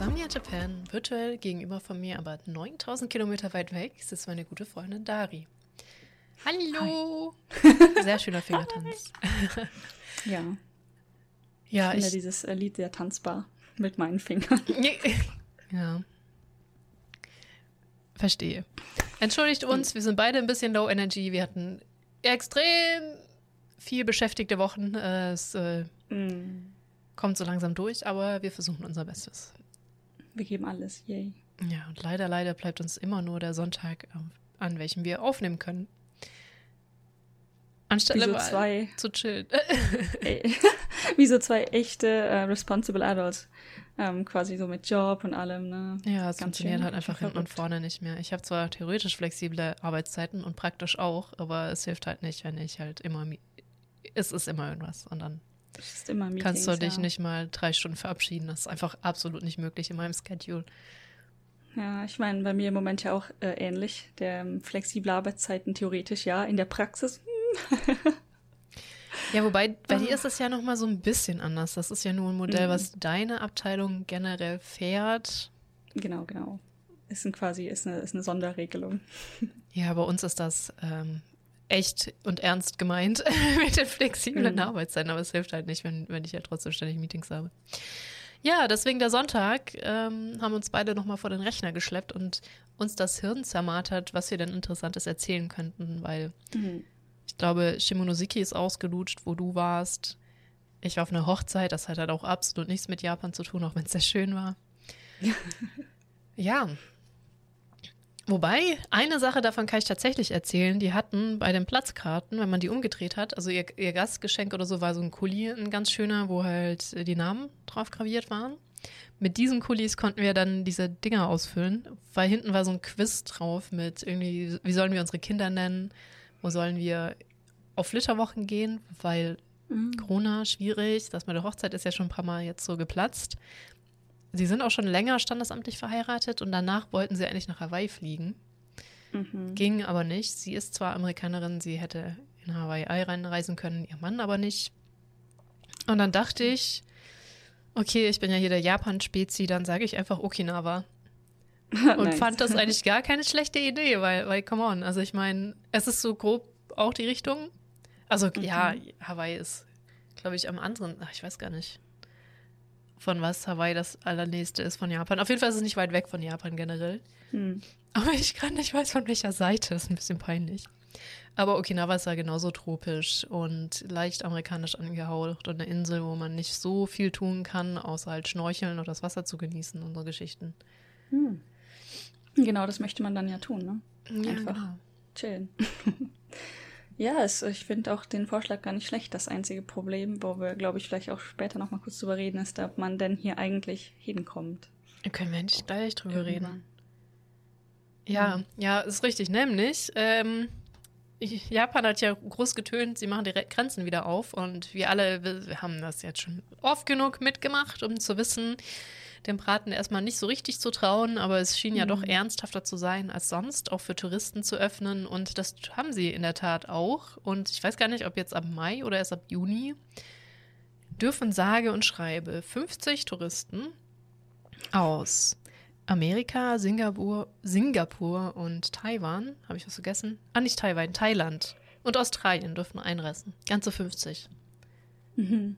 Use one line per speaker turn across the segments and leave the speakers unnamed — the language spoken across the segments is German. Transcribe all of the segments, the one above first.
Insomnia Japan. Virtuell gegenüber von mir, aber 9000 Kilometer weit weg, sitzt meine gute Freundin Dari. Hallo! Sehr schöner Fingertanz.
Ja,
Ja,
ich finde
ich.
dieses äh, Lied sehr tanzbar mit meinen Fingern.
Ja. Verstehe. Entschuldigt uns, wir sind beide ein bisschen low energy. Wir hatten extrem viel beschäftigte Wochen. Äh, Es äh,
Mm,
kommt so langsam durch, aber wir versuchen unser Bestes.
Wir geben alles, yay.
Ja, und leider, leider bleibt uns immer nur der Sonntag, ähm, an welchem wir aufnehmen können. Anstelle
Wie so zwei,
zu chillen.
wie so zwei echte äh, responsible adults. Ähm, quasi so mit Job und allem, ne?
Ja, es funktioniert
schön,
halt einfach hinten und vorne nicht mehr. Ich habe zwar theoretisch flexible Arbeitszeiten und praktisch auch, aber es hilft halt nicht, wenn ich halt immer, es ist immer irgendwas und dann
Es ist immer Meetings,
kannst du dich
ja.
nicht mal drei Stunden verabschieden. Das ist einfach absolut nicht möglich in meinem Schedule.
Ja, ich meine, bei mir im Moment ja auch äh, ähnlich. Der ähm, flexible Arbeitszeiten theoretisch ja, in der Praxis.
Ja, wobei bei dir ist es ja noch mal so ein bisschen anders. Das ist ja nur ein Modell,
Mhm.
was deine Abteilung generell fährt.
Genau, genau. Ist ein quasi, ist eine, ist eine Sonderregelung.
Ja, bei uns ist das ähm, echt und ernst gemeint mit den flexiblen
Mhm.
Arbeitszeiten, aber es hilft halt nicht, wenn, wenn ich ja trotzdem ständig Meetings habe. Ja, deswegen der Sonntag ähm, haben uns beide nochmal vor den Rechner geschleppt und uns das Hirn zermartert, was wir denn Interessantes erzählen könnten, weil
Mhm.
Ich glaube, Shimonoseki ist ausgelutscht, wo du warst. Ich war auf einer Hochzeit, das hat halt auch absolut nichts mit Japan zu tun, auch wenn es sehr schön war. ja. Wobei, eine Sache davon kann ich tatsächlich erzählen. Die hatten bei den Platzkarten, wenn man die umgedreht hat, also ihr, ihr Gastgeschenk oder so war so ein Kuli, ein ganz schöner, wo halt die Namen drauf graviert waren. Mit diesen Kulis konnten wir dann diese Dinger ausfüllen, weil hinten war so ein Quiz drauf mit irgendwie, wie sollen wir unsere Kinder nennen, wo sollen wir auf Flitterwochen gehen, weil
Mhm.
Corona schwierig, das mit der Hochzeit ist ja schon ein paar Mal jetzt so geplatzt. Sie sind auch schon länger standesamtlich verheiratet und danach wollten sie eigentlich nach Hawaii fliegen.
Mhm.
Ging aber nicht. Sie ist zwar Amerikanerin, sie hätte in Hawaii reinreisen können, ihr Mann aber nicht. Und dann dachte ich, okay, ich bin ja hier der Japan-Spezi, dann sage ich einfach Okinawa. Und
Nice.
fand das eigentlich gar keine schlechte Idee, weil, weil, come on, also ich meine, es ist so grob auch die Richtung. Also ja, Hawaii ist, glaube ich, am anderen, ach, ich weiß gar nicht, von was Hawaii das allernächste ist von Japan. Auf jeden Fall ist es nicht weit weg von Japan generell.
Mhm.
Aber ich gerade nicht weiß, von welcher Seite. Das ist ein bisschen peinlich. Aber Okinawa ist ja genauso tropisch und leicht amerikanisch angehaucht und eine Insel, wo man nicht so viel tun kann, außer halt schnorcheln oder das Wasser zu genießen und so Geschichten.
Hm. Genau, das möchte man dann ja tun, ne?
Ja,
Einfach.
genau.
Chillen. ja, es, ich finde auch den Vorschlag gar nicht schlecht. Das einzige Problem, wo wir, glaube ich, vielleicht auch später noch mal kurz drüber reden, ist, ob man denn hier eigentlich hinkommt.
Da können wir nicht gleich drüber
Irgendwann.
reden. Ja, ja, ist richtig. Nämlich, ähm, Japan hat ja groß getönt, sie machen die Re Grenzen wieder auf und wir alle wir haben das jetzt schon oft genug mitgemacht, um zu wissen, dem Braten erstmal nicht so richtig zu trauen, aber es schien ja doch ernsthafter zu sein als sonst, auch für Touristen zu öffnen und das haben sie in der Tat auch und ich weiß gar nicht, ob jetzt ab Mai oder erst ab Juni dürfen sage und schreibe 50 Touristen aus Amerika, Singapur, Singapur und Taiwan. Habe ich was vergessen? Ah, nicht Taiwan, Thailand. Und Australien dürfen einreisen. Ganze 50.
Mhm.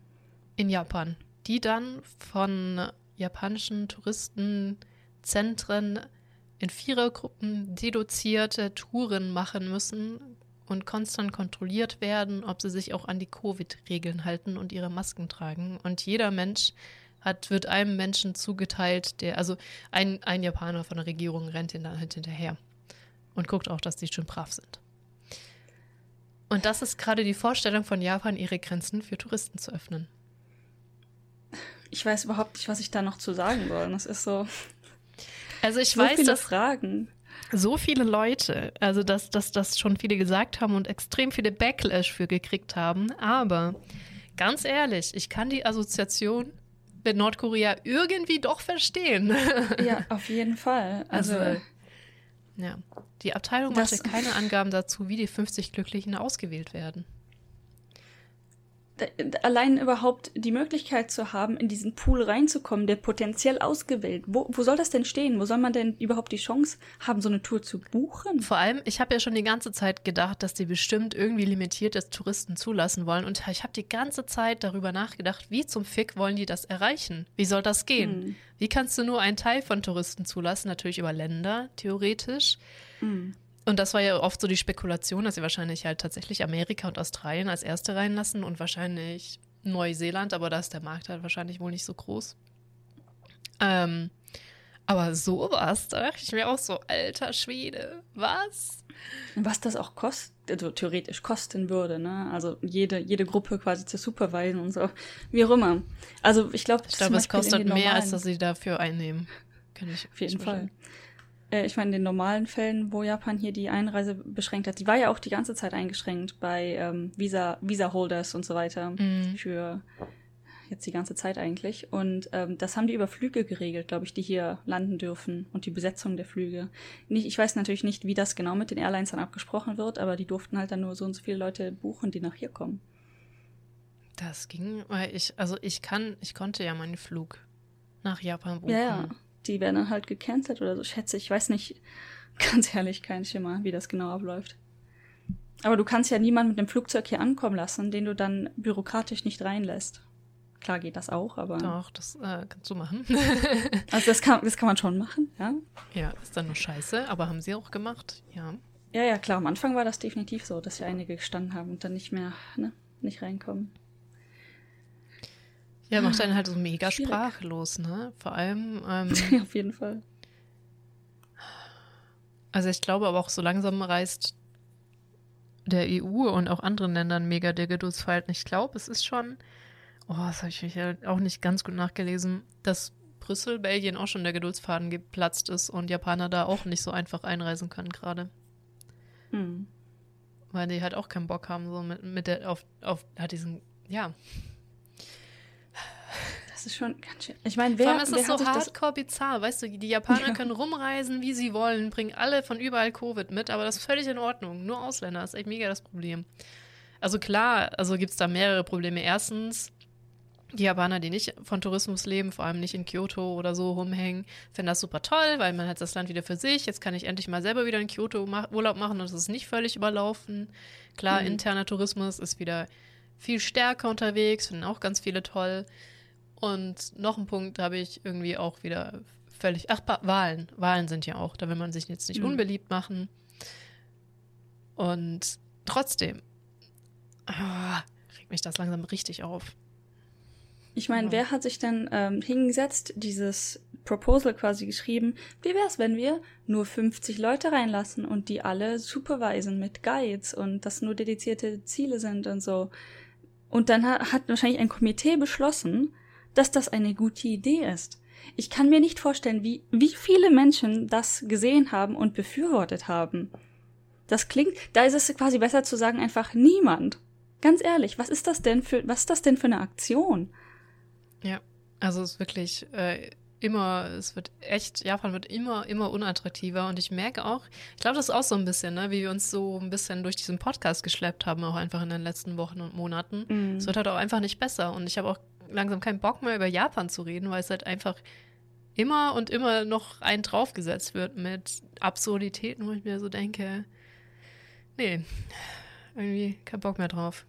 In Japan. Die dann von japanischen Touristenzentren in Vierergruppen deduzierte Touren machen müssen und konstant kontrolliert werden, ob sie sich auch an die Covid-Regeln halten und ihre Masken tragen. Und jeder Mensch hat, wird einem Menschen zugeteilt, der, also ein, ein Japaner von der Regierung rennt ihn dann halt hinterher und guckt auch, dass die schön brav sind. Und das ist gerade die Vorstellung von Japan, ihre Grenzen für Touristen zu öffnen.
Ich weiß überhaupt nicht, was ich da noch zu sagen soll. Das ist so,
Also ich
so
weiß,
viele
dass
Fragen.
so viele Leute, also dass, dass das schon viele gesagt haben und extrem viele Backlash für gekriegt haben, aber ganz ehrlich, ich kann die Assoziation mit Nordkorea irgendwie doch verstehen.
Ja, auf jeden Fall. Also, also
ja, die Abteilung machte keine Angaben dazu, wie die 50 Glücklichen ausgewählt werden
allein überhaupt die Möglichkeit zu haben, in diesen Pool reinzukommen, der potenziell ausgewählt. Wo, wo soll das denn stehen? Wo soll man denn überhaupt die Chance haben, so eine Tour zu buchen?
Vor allem, ich habe ja schon die ganze Zeit gedacht, dass die bestimmt irgendwie limitierte Touristen zulassen wollen. Und ich habe die ganze Zeit darüber nachgedacht, wie zum Fick wollen die das erreichen? Wie soll das gehen? Hm. Wie kannst du nur einen Teil von Touristen zulassen? Natürlich über Länder, theoretisch. Hm. Und das war ja oft so die Spekulation, dass sie wahrscheinlich halt tatsächlich Amerika und Australien als erste reinlassen und wahrscheinlich Neuseeland, aber da ist der Markt halt wahrscheinlich wohl nicht so groß. Ähm, aber sowas, da dachte ich mir auch so, alter Schwede, was?
Was das auch kostet, also theoretisch kosten würde, ne? Also jede, jede Gruppe quasi zu supervisen und so. Wie auch immer. Also ich glaube,
ich glaube, es kostet mehr, als dass sie dafür einnehmen.
Kann ich auf jeden Fall äh, ich meine, in den normalen Fällen, wo Japan hier die Einreise beschränkt hat, die war ja auch die ganze Zeit eingeschränkt bei ähm, Visa, Visa-Holders und so weiter mhm. für jetzt die ganze Zeit eigentlich. Und ähm, das haben die über Flüge geregelt, glaube ich, die hier landen dürfen und die Besetzung der Flüge. Nicht, ich weiß natürlich nicht, wie das genau mit den Airlines dann abgesprochen wird, aber die durften halt dann nur so und so viele Leute buchen, die nach hier kommen.
Das ging, weil ich, also ich kann, ich konnte ja meinen Flug nach Japan buchen.
Ja, ja die werden dann halt gecancelt oder so, schätze ich. Ich weiß nicht, ganz ehrlich, kein Schimmer, wie das genau abläuft. Aber du kannst ja niemanden mit dem Flugzeug hier ankommen lassen, den du dann bürokratisch nicht reinlässt. Klar geht das auch, aber.
Doch, das äh, kannst du machen.
also das kann, das kann man schon machen, ja.
Ja, ist dann nur scheiße, aber haben sie auch gemacht, ja.
Ja, ja, klar. Am Anfang war das definitiv so, dass ja einige gestanden haben und dann nicht mehr, ne, nicht reinkommen.
Ja, macht einen halt so mega Schwierig. sprachlos, ne? Vor allem. Ähm,
ja, auf jeden Fall.
Also ich glaube aber auch so langsam reißt der EU und auch anderen Ländern mega der Geduldsverhalten. Ich glaube, es ist schon, oh, das habe ich mich ja auch nicht ganz gut nachgelesen, dass Brüssel, Belgien auch schon der Geduldsfaden geplatzt ist und Japaner da auch nicht so einfach einreisen können gerade. Hm. Weil die halt auch keinen Bock haben, so mit, mit der, auf, auf, hat diesen, ja,
das ist schon ganz schön. Ich meine, wer, Vor allem
ist es so hardcore bizarr, weißt du, die Japaner ja. können rumreisen, wie sie wollen, bringen alle von überall Covid mit, aber das ist völlig in Ordnung. Nur Ausländer, das ist echt mega das Problem. Also klar, also gibt es da mehrere Probleme. Erstens, die Japaner, die nicht von Tourismus leben, vor allem nicht in Kyoto oder so rumhängen, finden das super toll, weil man hat das Land wieder für sich. Jetzt kann ich endlich mal selber wieder in Kyoto Urlaub machen und es ist nicht völlig überlaufen. Klar, mhm. interner Tourismus ist wieder viel stärker unterwegs, finden auch ganz viele toll. Und noch ein Punkt habe ich irgendwie auch wieder völlig. Ach, Wahlen. Wahlen sind ja auch. Da will man sich jetzt nicht mhm. unbeliebt machen. Und trotzdem oh, regt mich das langsam richtig auf.
Ich meine, ja. wer hat sich denn ähm, hingesetzt, dieses Proposal quasi geschrieben? Wie wäre es, wenn wir nur 50 Leute reinlassen und die alle supervisen mit Guides und das nur dedizierte Ziele sind und so? Und dann hat, hat wahrscheinlich ein Komitee beschlossen, dass das eine gute Idee ist. Ich kann mir nicht vorstellen, wie, wie viele Menschen das gesehen haben und befürwortet haben. Das klingt, da ist es quasi besser zu sagen einfach niemand. Ganz ehrlich, was ist das denn für, was ist das denn für eine Aktion?
Ja, also es ist wirklich äh, immer, es wird echt, Japan wird immer, immer unattraktiver und ich merke auch, ich glaube, das ist auch so ein bisschen, ne, wie wir uns so ein bisschen durch diesen Podcast geschleppt haben, auch einfach in den letzten Wochen und Monaten. Mm. Es wird halt auch einfach nicht besser und ich habe auch langsam keinen Bock mehr über Japan zu reden, weil es halt einfach immer und immer noch ein draufgesetzt wird mit Absurditäten, wo ich mir so denke, nee, irgendwie kein Bock mehr drauf.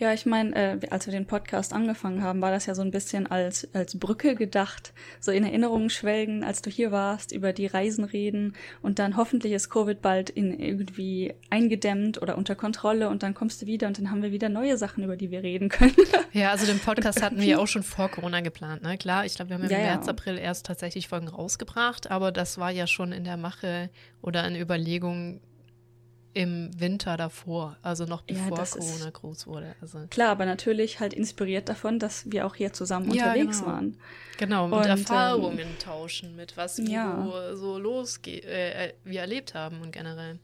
Ja, ich meine, äh, als wir den Podcast angefangen haben, war das ja so ein bisschen als, als Brücke gedacht, so in Erinnerungen schwelgen, als du hier warst, über die Reisen reden und dann hoffentlich ist Covid bald in irgendwie eingedämmt oder unter Kontrolle und dann kommst du wieder und dann haben wir wieder neue Sachen, über die wir reden können.
Ja, also den Podcast hatten wir ja auch schon vor Corona geplant, ne? Klar, ich glaube, wir haben im ja, März, ja. April erst tatsächlich Folgen rausgebracht, aber das war ja schon in der Mache oder in Überlegung, im Winter davor, also noch bevor ja, Corona groß wurde. Also.
Klar, aber natürlich halt inspiriert davon, dass wir auch hier zusammen ja, unterwegs
genau.
waren.
Genau, mit Und, Erfahrungen ähm, tauschen, mit was wir ja. so losgeht, äh, äh, wir erlebt haben und generell.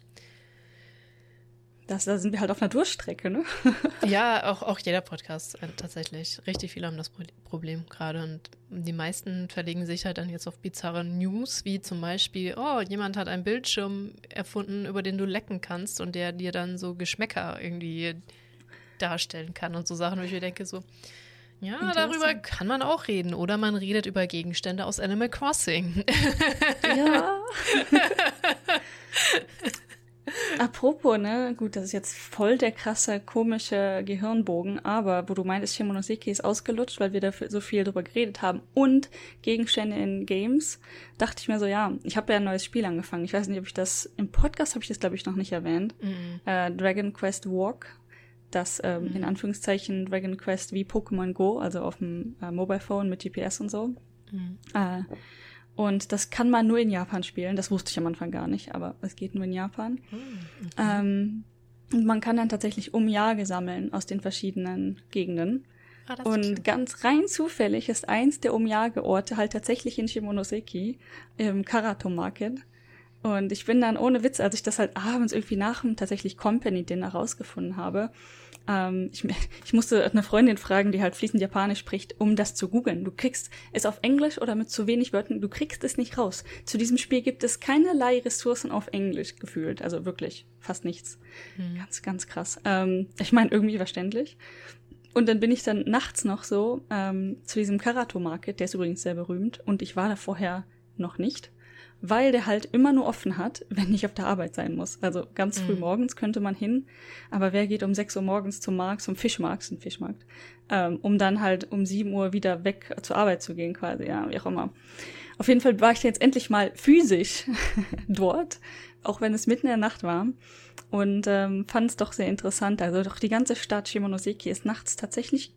Das, da sind wir halt auf einer Durchstrecke, ne?
ja, auch, auch jeder Podcast äh, tatsächlich. Richtig viele haben das Problem gerade. Und die meisten verlegen sich halt dann jetzt auf bizarre News, wie zum Beispiel, oh, jemand hat einen Bildschirm erfunden, über den du lecken kannst und der dir dann so Geschmäcker irgendwie darstellen kann und so Sachen, wo ich mir denke, so, ja, darüber kann man auch reden. Oder man redet über Gegenstände aus Animal Crossing. Ja.
Apropos, ne, gut, das ist jetzt voll der krasse, komische Gehirnbogen, aber wo du meintest, Shimonoseki ist ausgelutscht, weil wir da so viel drüber geredet haben und Gegenstände in Games, dachte ich mir so, ja, ich habe ja ein neues Spiel angefangen. Ich weiß nicht, ob ich das, im Podcast habe ich das, glaube ich, noch nicht erwähnt. Mhm. Äh, Dragon Quest Walk, das ähm, mhm. in Anführungszeichen Dragon Quest wie Pokémon Go, also auf dem äh, Mobile Phone mit GPS und so. Mhm. Äh, und das kann man nur in Japan spielen. Das wusste ich am Anfang gar nicht, aber es geht nur in Japan. Okay. Ähm, und man kann dann tatsächlich Umjage sammeln aus den verschiedenen Gegenden. Ah, und ganz rein zufällig ist eins der Umjageorte halt tatsächlich in Shimonoseki im Karato Market. Und ich bin dann ohne Witz, als ich das halt abends irgendwie nach dem tatsächlich Company Dinner rausgefunden habe, ähm, ich, ich musste eine Freundin fragen, die halt fließend Japanisch spricht, um das zu googeln. Du kriegst es auf Englisch oder mit zu wenig Wörtern, du kriegst es nicht raus. Zu diesem Spiel gibt es keinerlei Ressourcen auf Englisch gefühlt. Also wirklich fast nichts. Hm. Ganz, ganz krass. Ähm, ich meine, irgendwie verständlich. Und dann bin ich dann nachts noch so ähm, zu diesem Karato Market, der ist übrigens sehr berühmt, und ich war da vorher noch nicht weil der halt immer nur offen hat, wenn ich auf der Arbeit sein muss. Also ganz früh mhm. morgens könnte man hin, aber wer geht um 6 Uhr morgens zum Markt, zum Fischmarkt, zum Fischmarkt, ähm, um dann halt um 7 Uhr wieder weg zur Arbeit zu gehen quasi, ja, wie auch immer. Auf jeden Fall war ich jetzt endlich mal physisch dort, auch wenn es mitten in der Nacht war und ähm, fand es doch sehr interessant. Also doch die ganze Stadt Shimonoseki ist nachts tatsächlich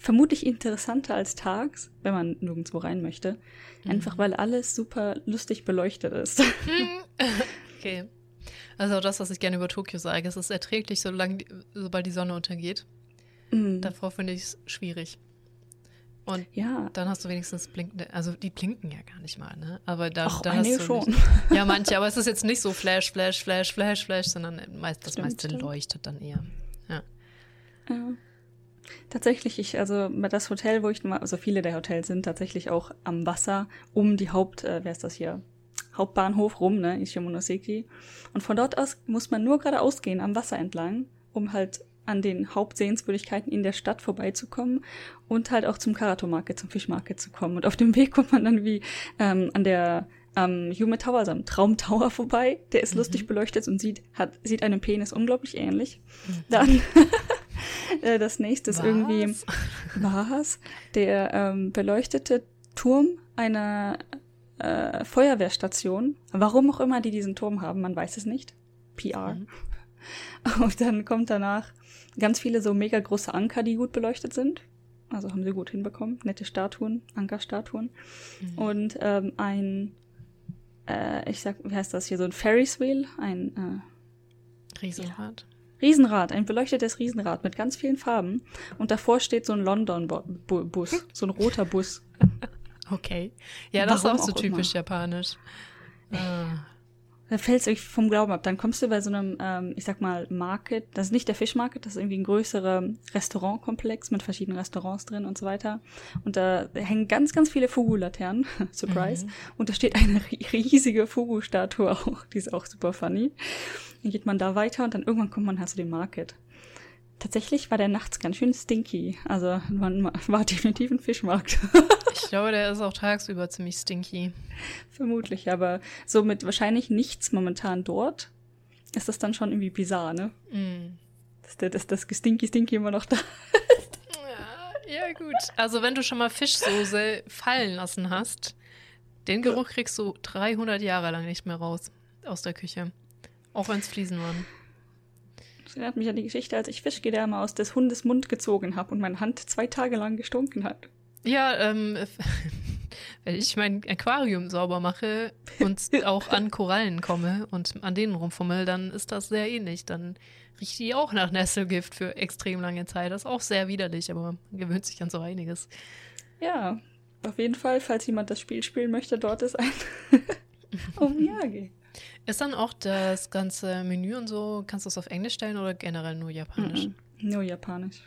vermutlich interessanter als tags, wenn man nirgendwo rein möchte. Mhm. Einfach weil alles super lustig beleuchtet ist.
okay. Also das, was ich gerne über Tokio sage, es ist erträglich, solange, sobald die Sonne untergeht. Mhm. Davor finde ich es schwierig. Und ja. dann hast du wenigstens blinkende, also die blinken ja gar nicht mal, ne? Aber dann, Ach, dann hast du schon. Nicht, ja, manche, aber es ist jetzt nicht so Flash, Flash, Flash, Flash, Flash, sondern meist, das stimmt, meiste stimmt. leuchtet dann eher. Ja.
ja. Tatsächlich, ich, also das Hotel, wo ich, also viele der Hotels sind tatsächlich auch am Wasser um die Haupt, äh, wer ist das hier? Hauptbahnhof rum, ne, in Shimonoseki. Und von dort aus muss man nur geradeaus gehen, am Wasser entlang, um halt an den Hauptsehenswürdigkeiten in der Stadt vorbeizukommen und halt auch zum Karato Market, zum Fischmarket zu kommen. Und auf dem Weg kommt man dann wie ähm, an der am Yume Tower, also am Traumtower vorbei. Der ist mhm. lustig beleuchtet und sieht, hat, sieht einem Penis unglaublich ähnlich. Mhm. Dann das nächste ist was? irgendwie was? Der ähm, beleuchtete Turm einer äh, Feuerwehrstation. Warum auch immer die diesen Turm haben, man weiß es nicht. PR. Mhm. Und dann kommt danach ganz viele so mega große Anker, die gut beleuchtet sind. Also haben sie gut hinbekommen. Nette Statuen, Ankerstatuen. Mhm. Und ähm, ein, äh, ich sag, wie heißt das hier, so ein Ferris Wheel, ein
äh, Riesenrad.
Riesenrad, ein beleuchtetes Riesenrad mit ganz vielen Farben. Und davor steht so ein London-Bus, so ein roter Bus.
Okay. Ja, das Warum ist auch so typisch immer. japanisch.
Ah. Da fällt es vom Glauben ab. Dann kommst du bei so einem, ähm, ich sag mal, Market. Das ist nicht der Fischmarket, das ist irgendwie ein größerer Restaurantkomplex mit verschiedenen Restaurants drin und so weiter. Und da hängen ganz, ganz viele Fugu-Laternen. Surprise. Mhm. Und da steht eine riesige Fugu-Statue auch. Die ist auch super funny. Dann geht man da weiter und dann irgendwann kommt man halt zu dem Market. Tatsächlich war der nachts ganz schön stinky. Also man war definitiv ein Fischmarkt.
ich glaube, der ist auch tagsüber ziemlich stinky.
Vermutlich, aber so mit wahrscheinlich nichts momentan dort ist das dann schon irgendwie bizarr, ne? Mm. Dass, der, dass das Stinky Stinky immer noch da ist.
Ja, ja, gut. Also wenn du schon mal Fischsoße fallen lassen hast, den Geruch kriegst du 300 Jahre lang nicht mehr raus aus der Küche. Auch wenn es Fliesen waren.
Das erinnert mich an die Geschichte, als ich Fischgedärme aus des Hundes Mund gezogen habe und meine Hand zwei Tage lang gestunken hat.
Ja, ähm, wenn ich mein Aquarium sauber mache und auch an Korallen komme und an denen rumfummel, dann ist das sehr ähnlich. Dann riecht die auch nach Nesselgift für extrem lange Zeit. Das ist auch sehr widerlich, aber man gewöhnt sich an so einiges.
Ja, auf jeden Fall, falls jemand das Spiel spielen möchte, dort ist ein Omiyage.
Ist dann auch das ganze Menü und so, kannst du es auf Englisch stellen oder generell nur Japanisch?
Mm -mm, nur Japanisch.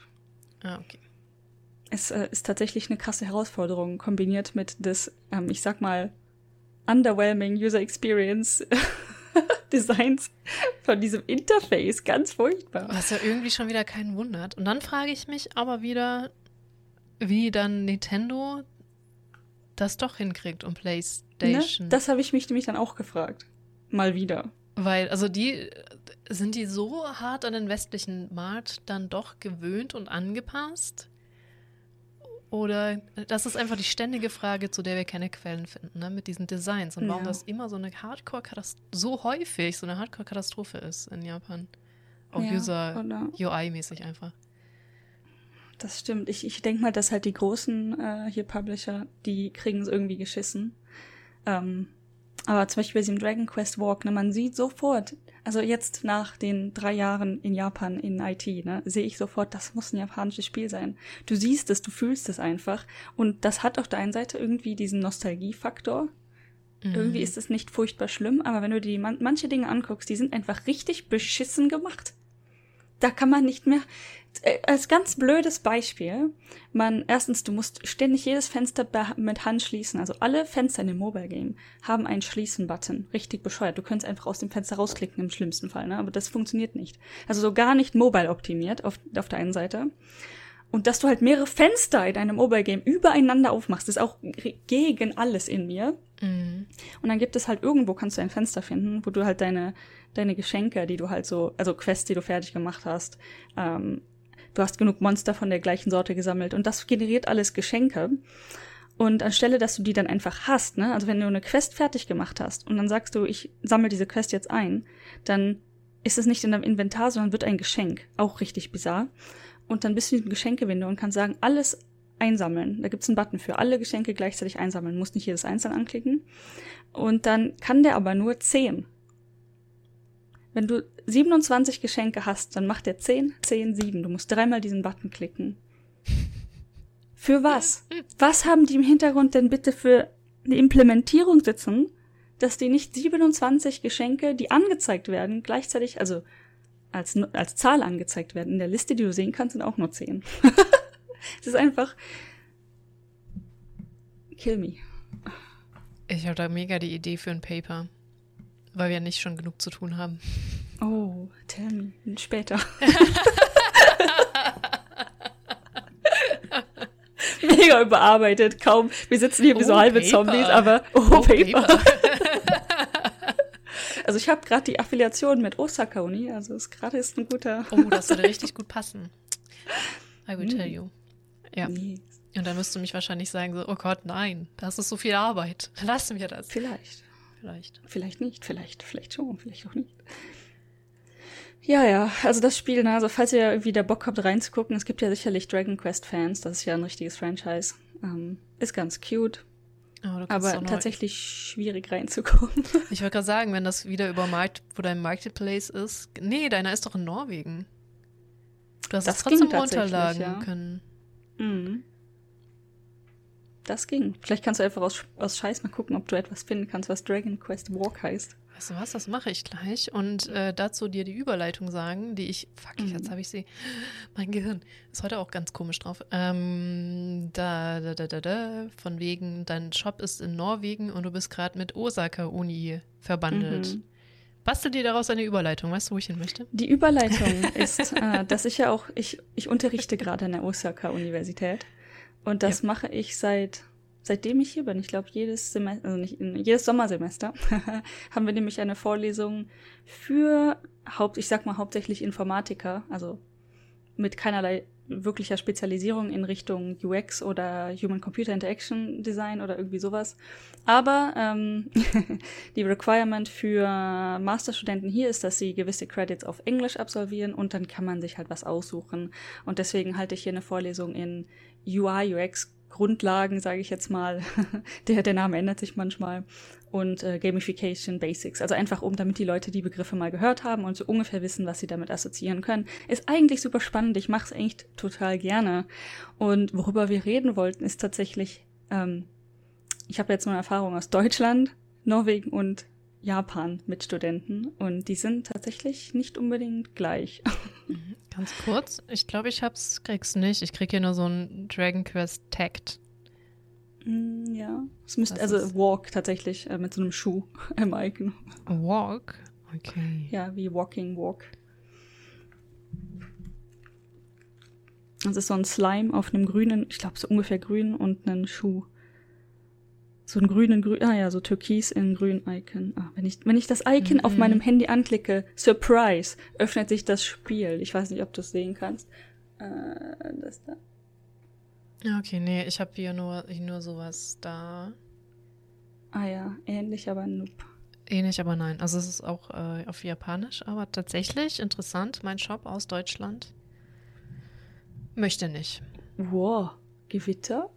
Ah, okay.
Es äh, ist tatsächlich eine krasse Herausforderung, kombiniert mit des, ähm, ich sag mal, underwhelming User Experience Designs von diesem Interface. Ganz furchtbar.
Was ja irgendwie schon wieder keinen wundert. Und dann frage ich mich aber wieder, wie dann Nintendo das doch hinkriegt und PlayStation.
Ne? Das habe ich mich nämlich dann auch gefragt. Mal wieder.
Weil, also die, sind die so hart an den westlichen Markt dann doch gewöhnt und angepasst? Oder das ist einfach die ständige Frage, zu der wir keine Quellen finden, ne? mit diesen Designs und warum ja. das immer so eine Hardcore-Katastrophe, so häufig so eine Hardcore-Katastrophe ist in Japan. Auch ja, User-UI-mäßig einfach.
Das stimmt. Ich, ich denke mal, dass halt die großen äh, hier Publisher, die kriegen es irgendwie geschissen. Ähm, aber zum Beispiel bei diesem Dragon Quest Walk, ne, man sieht sofort, also jetzt nach den drei Jahren in Japan in IT, ne, sehe ich sofort, das muss ein japanisches Spiel sein. Du siehst es, du fühlst es einfach. Und das hat auf der einen Seite irgendwie diesen Nostalgiefaktor. Mhm. Irgendwie ist es nicht furchtbar schlimm, aber wenn du dir man manche Dinge anguckst, die sind einfach richtig beschissen gemacht. Da kann man nicht mehr, äh, als ganz blödes Beispiel, man, erstens, du musst ständig jedes Fenster mit Hand schließen. Also alle Fenster in dem Mobile Game haben einen Schließen-Button. Richtig bescheuert. Du könntest einfach aus dem Fenster rausklicken im schlimmsten Fall, ne? Aber das funktioniert nicht. Also so gar nicht mobile optimiert auf, auf der einen Seite. Und dass du halt mehrere Fenster in einem Mobile Game übereinander aufmachst, ist auch gegen alles in mir. Mhm. Und dann gibt es halt irgendwo kannst du ein Fenster finden, wo du halt deine, deine Geschenke, die du halt so, also Quests, die du fertig gemacht hast, ähm, du hast genug Monster von der gleichen Sorte gesammelt und das generiert alles Geschenke. Und anstelle, dass du die dann einfach hast, ne, also wenn du eine Quest fertig gemacht hast und dann sagst du, ich sammle diese Quest jetzt ein, dann ist es nicht in deinem Inventar, sondern wird ein Geschenk. Auch richtig bizarr. Und dann bist du in Geschenkewindow und kannst sagen, alles einsammeln. Da gibt's einen Button für alle Geschenke gleichzeitig einsammeln. Musst nicht jedes einzeln anklicken. Und dann kann der aber nur 10. Wenn du 27 Geschenke hast, dann macht der 10, 10, 7. Du musst dreimal diesen Button klicken. Für was? Was haben die im Hintergrund denn bitte für eine Implementierung sitzen, dass die nicht 27 Geschenke, die angezeigt werden, gleichzeitig, also als, als Zahl angezeigt werden. In der Liste, die du sehen kannst, sind auch nur 10. Es ist einfach. Kill me.
Ich habe da mega die Idee für ein Paper. Weil wir nicht schon genug zu tun haben.
Oh, tell me. Später. Mega überarbeitet, kaum. Wir sitzen hier wie oh, so halbe Paper. Zombies, aber oh, oh Paper. Paper. also ich habe gerade die Affiliation mit Osaka Uni, also ist gerade ist ein guter.
oh, das würde richtig gut passen. I will tell you. Ja. Und dann müsst du mich wahrscheinlich sagen so, oh Gott, nein, das ist so viel Arbeit. Lass mir das.
Vielleicht. Vielleicht. Vielleicht nicht, vielleicht, vielleicht schon, vielleicht auch nicht. Ja, ja, also das Spiel, ne, also falls ihr irgendwie der Bock habt reinzugucken, es gibt ja sicherlich Dragon Quest Fans, das ist ja ein richtiges Franchise. Ähm, ist ganz cute. Oh, aber tatsächlich schwierig reinzukommen.
Ich wollte gerade sagen, wenn das wieder über Markt, wo dein Marketplace ist. Nee, deiner ist doch in Norwegen. Du hast das es trotzdem runterladen ja. können. Mhm.
Das ging. Vielleicht kannst du einfach aus, aus Scheiß mal gucken, ob du etwas finden kannst, was Dragon Quest Walk heißt.
Weißt du was, das mache ich gleich. Und äh, dazu dir die Überleitung sagen, die ich, fuck, mhm. jetzt habe ich sie. Mein Gehirn ist heute auch ganz komisch drauf. Ähm, da, da, da, da, da, von wegen, dein Shop ist in Norwegen und du bist gerade mit Osaka Uni verbandelt. Mhm. Bastel dir daraus eine Überleitung, weißt du, wo ich hin möchte?
Die Überleitung ist, äh, dass ich ja auch, ich, ich unterrichte gerade an der Osaka Universität. Und das ja. mache ich seit seitdem ich hier bin. Ich glaube, jedes Semester, also nicht jedes Sommersemester haben wir nämlich eine Vorlesung für Haupt, ich sag mal hauptsächlich Informatiker, also mit keinerlei wirklicher Spezialisierung in Richtung UX oder Human Computer Interaction Design oder irgendwie sowas. Aber ähm, die Requirement für Masterstudenten hier ist, dass sie gewisse Credits auf Englisch absolvieren und dann kann man sich halt was aussuchen. Und deswegen halte ich hier eine Vorlesung in UI, UX Grundlagen, sage ich jetzt mal. der, der Name ändert sich manchmal. Und äh, Gamification Basics. Also einfach um, damit die Leute die Begriffe mal gehört haben und so ungefähr wissen, was sie damit assoziieren können. Ist eigentlich super spannend. Ich mache es echt total gerne. Und worüber wir reden wollten, ist tatsächlich, ähm, ich habe jetzt mal Erfahrung aus Deutschland, Norwegen und Japan-Mitstudenten und die sind tatsächlich nicht unbedingt gleich.
Mhm. Ganz kurz, ich glaube, ich hab's, krieg's nicht. Ich krieg hier nur so ein Dragon Quest Tact.
Mm, ja, es müsste, also Walk tatsächlich, äh, mit so einem Schuh im Icon.
Walk? Okay.
Ja, wie Walking Walk. Das ist so ein Slime auf einem grünen, ich glaube so ungefähr grün und einen Schuh. So einen grünen, grün, ah ja, so türkis in grün Icon. Ah, wenn ich, wenn ich das Icon mhm. auf meinem Handy anklicke, Surprise, öffnet sich das Spiel. Ich weiß nicht, ob du es sehen kannst. Äh, das da.
Okay, nee, ich habe hier nur, hier nur sowas da.
Ah ja, ähnlich, aber nope.
Ähnlich, aber nein. Also es ist auch äh, auf Japanisch, aber tatsächlich interessant. Mein Shop aus Deutschland möchte nicht.
Wow, Gewitter?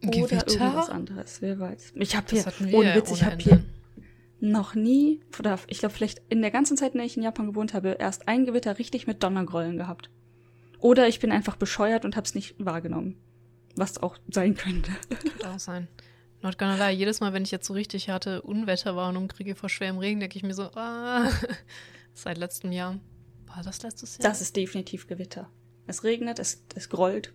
Gewitter?
Oder irgendwas anderes, wer weiß. Ich habe hier, ohne Witz, ich habe hier noch nie, oder ich glaube vielleicht in der ganzen Zeit, in der ich in Japan gewohnt habe, erst ein Gewitter richtig mit Donnergrollen gehabt. Oder ich bin einfach bescheuert und habe es nicht wahrgenommen. Was auch sein könnte.
Könnte auch sein. Not gonna lie, jedes Mal, wenn ich jetzt so richtig harte Unwetterwarnung kriege vor schwerem Regen, denke ich mir so, ah, seit letztem Jahr. War das letztes Jahr?
Das ist definitiv Gewitter. Es regnet, es, es grollt.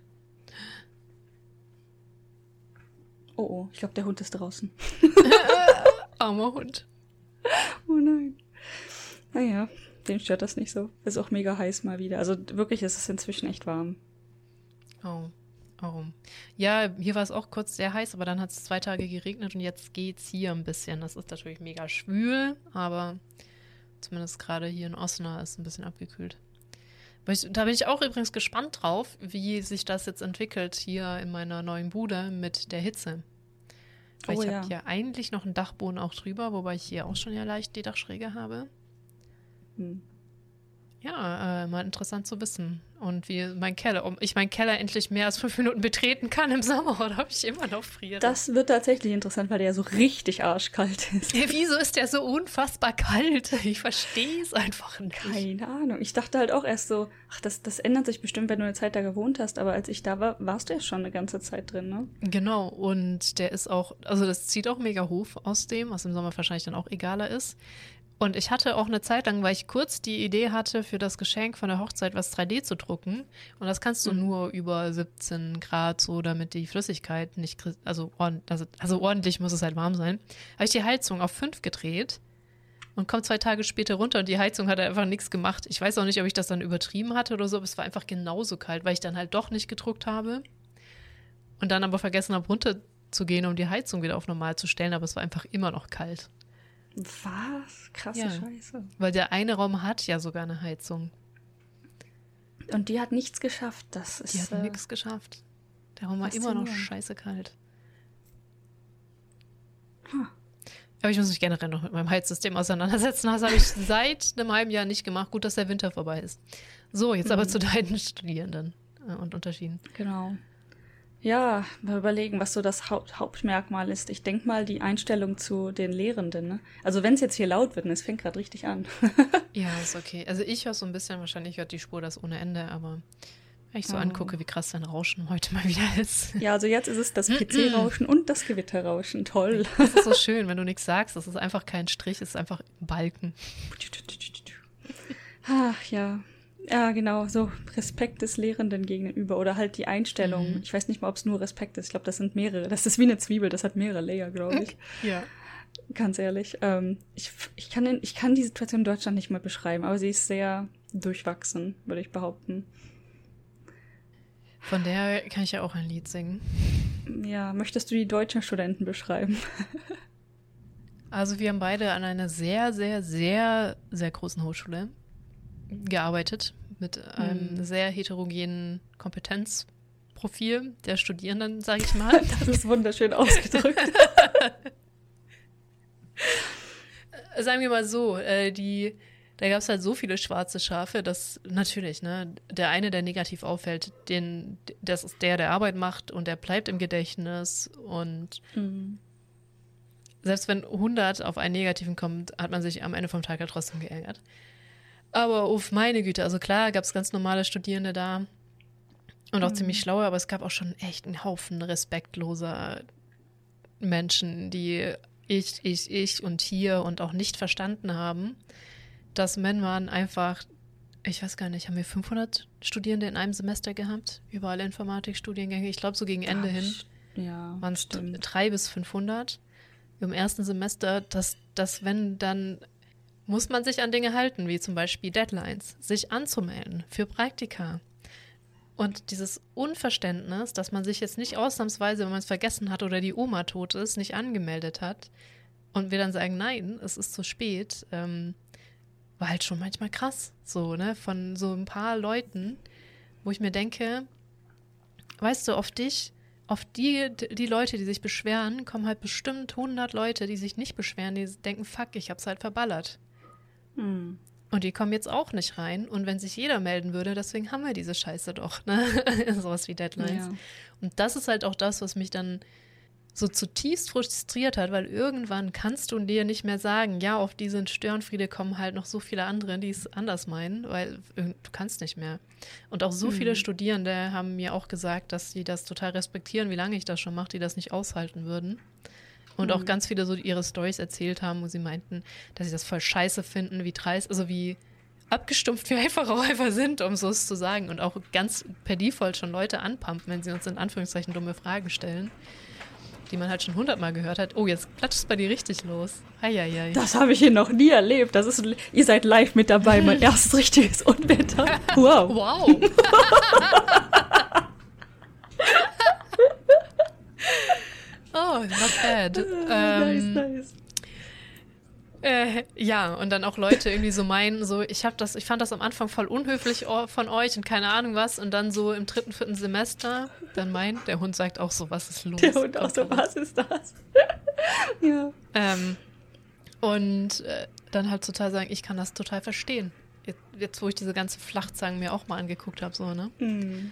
Oh oh, ich glaube, der Hund ist draußen.
Armer Hund.
Oh nein. Naja, den stört das nicht so. Ist auch mega heiß mal wieder. Also wirklich ist es inzwischen echt warm.
Oh. Oh. Ja, hier war es auch kurz sehr heiß, aber dann hat es zwei Tage geregnet und jetzt geht es hier ein bisschen. Das ist natürlich mega schwül, aber zumindest gerade hier in Osnabrück ist ein bisschen abgekühlt. Da bin ich auch übrigens gespannt drauf, wie sich das jetzt entwickelt hier in meiner neuen Bude mit der Hitze. Weil oh, ich ja. habe hier eigentlich noch einen Dachboden auch drüber, wobei ich hier auch schon ja leicht die Dachschräge habe. Hm. Ja, äh, mal interessant zu wissen. Und wie mein Keller, ob ich meinen Keller endlich mehr als fünf Minuten betreten kann im Sommer oder ob ich immer noch friere.
Das wird tatsächlich interessant, weil der ja so richtig arschkalt ist.
Ja, wieso ist der so unfassbar kalt? Ich verstehe es einfach nicht.
Keine Ahnung. Ich dachte halt auch erst so, ach, das, das ändert sich bestimmt, wenn du eine Zeit da gewohnt hast. Aber als ich da war, warst du ja schon eine ganze Zeit drin, ne?
Genau. Und der ist auch, also das zieht auch mega hoch aus dem, was im Sommer wahrscheinlich dann auch egaler ist. Und ich hatte auch eine Zeit lang, weil ich kurz die Idee hatte, für das Geschenk von der Hochzeit was 3D zu drucken. Und das kannst du mhm. nur über 17 Grad, so damit die Flüssigkeit nicht, also, also, also ordentlich muss es halt warm sein. Habe ich die Heizung auf 5 gedreht und komme zwei Tage später runter und die Heizung hat einfach nichts gemacht. Ich weiß auch nicht, ob ich das dann übertrieben hatte oder so, aber es war einfach genauso kalt, weil ich dann halt doch nicht gedruckt habe. Und dann aber vergessen habe, runterzugehen, um die Heizung wieder auf normal zu stellen, aber es war einfach immer noch kalt.
Was? Krasse ja, Scheiße.
Weil der eine Raum hat ja sogar eine Heizung.
Und die hat nichts geschafft. Das ist,
die hat äh, nichts geschafft. Der Raum war immer noch scheiße kalt. Huh. Aber ich muss mich generell noch mit meinem Heizsystem auseinandersetzen. Das habe ich seit einem halben Jahr nicht gemacht. Gut, dass der Winter vorbei ist. So, jetzt mhm. aber zu deinen Studierenden äh, und Unterschieden.
Genau. Ja, mal überlegen, was so das Haupt Hauptmerkmal ist. Ich denke mal die Einstellung zu den Lehrenden. Ne? Also wenn es jetzt hier laut wird, und es fängt gerade richtig an.
ja, ist okay. Also ich höre so ein bisschen, wahrscheinlich hört die Spur das ohne Ende, aber wenn ich so oh. angucke, wie krass dein Rauschen heute mal wieder ist.
Ja, also jetzt ist es das PC-Rauschen und das Gewitterrauschen. Toll.
Das ist so schön, wenn du nichts sagst. Das ist einfach kein Strich, es ist einfach Balken.
Ach ja. Ja, genau, so Respekt des Lehrenden gegenüber oder halt die Einstellung. Mhm. Ich weiß nicht mal, ob es nur Respekt ist. Ich glaube, das sind mehrere. Das ist wie eine Zwiebel, das hat mehrere Layer, glaube ich.
Ja.
Ganz ehrlich. Ähm, ich, ich, kann den, ich kann die Situation in Deutschland nicht mal beschreiben, aber sie ist sehr durchwachsen, würde ich behaupten.
Von der kann ich ja auch ein Lied singen.
Ja, möchtest du die deutschen Studenten beschreiben?
also wir haben beide an einer sehr, sehr, sehr, sehr großen Hochschule gearbeitet mit einem mhm. sehr heterogenen Kompetenzprofil der Studierenden, sage ich mal.
Das ist wunderschön ausgedrückt.
sagen wir mal so, äh, die, da gab es halt so viele schwarze Schafe, dass natürlich, ne, der eine, der negativ auffällt, den, das ist der, der Arbeit macht und der bleibt im Gedächtnis und mhm. selbst wenn 100 auf einen negativen kommt, hat man sich am Ende vom Tag ja trotzdem geärgert. Aber auf meine Güte, also klar gab es ganz normale Studierende da und auch mhm. ziemlich schlaue, aber es gab auch schon echt einen Haufen respektloser Menschen, die ich, ich, ich und hier und auch nicht verstanden haben, dass Menman einfach, ich weiß gar nicht, haben wir 500 Studierende in einem Semester gehabt? Überall Informatikstudiengänge. Ich glaube, so gegen Ende
Ja,
hin
Ja,
waren es drei bis 500 im ersten Semester, dass, dass wenn dann muss man sich an Dinge halten, wie zum Beispiel Deadlines, sich anzumelden für Praktika. Und dieses Unverständnis, dass man sich jetzt nicht ausnahmsweise, wenn man es vergessen hat oder die Oma tot ist, nicht angemeldet hat und wir dann sagen, nein, es ist zu spät, ähm, war halt schon manchmal krass. So, ne? Von so ein paar Leuten, wo ich mir denke, weißt du, auf dich, auf die, die Leute, die sich beschweren, kommen halt bestimmt 100 Leute, die sich nicht beschweren, die denken, fuck, ich hab's halt verballert.
Hm.
Und die kommen jetzt auch nicht rein. Und wenn sich jeder melden würde, deswegen haben wir diese Scheiße doch, ne? Sowas wie Deadlines.
Ja.
Und das ist halt auch das, was mich dann so zutiefst frustriert hat, weil irgendwann kannst du dir nicht mehr sagen, ja, auf diesen Störenfriede kommen halt noch so viele andere, die es anders meinen, weil du kannst nicht mehr. Und auch so viele Studierende haben mir auch gesagt, dass sie das total respektieren, wie lange ich das schon mache, die das nicht aushalten würden. Und auch ganz viele so ihre Stories erzählt haben, wo sie meinten, dass sie das voll scheiße finden, wie dreist, also wie abgestumpft wir einfach einfach sind, um so es zu sagen. Und auch ganz per Default schon Leute anpumpen, wenn sie uns in Anführungszeichen dumme Fragen stellen, die man halt schon hundertmal gehört hat. Oh, jetzt klatscht es bei dir richtig los. Eieiei.
Das habe ich hier noch nie erlebt. Das ist, ihr seid live mit dabei, mein erstes richtiges Unwetter. Wow.
Wow. oh, not bad.
nice,
Ähm,
nice.
Äh, ja, und dann auch Leute irgendwie so meinen, so, ich habe das, ich fand das am Anfang voll unhöflich von euch und keine Ahnung was. Und dann so im dritten, vierten Semester, dann meint, der Hund sagt auch so, was ist los?
Der Hund auch so, was ist das? ja.
Ähm, und äh, dann halt total sagen, ich kann das total verstehen. Jetzt, jetzt wo ich diese ganze Flachzangen mir auch mal angeguckt habe, so, ne?
Hm.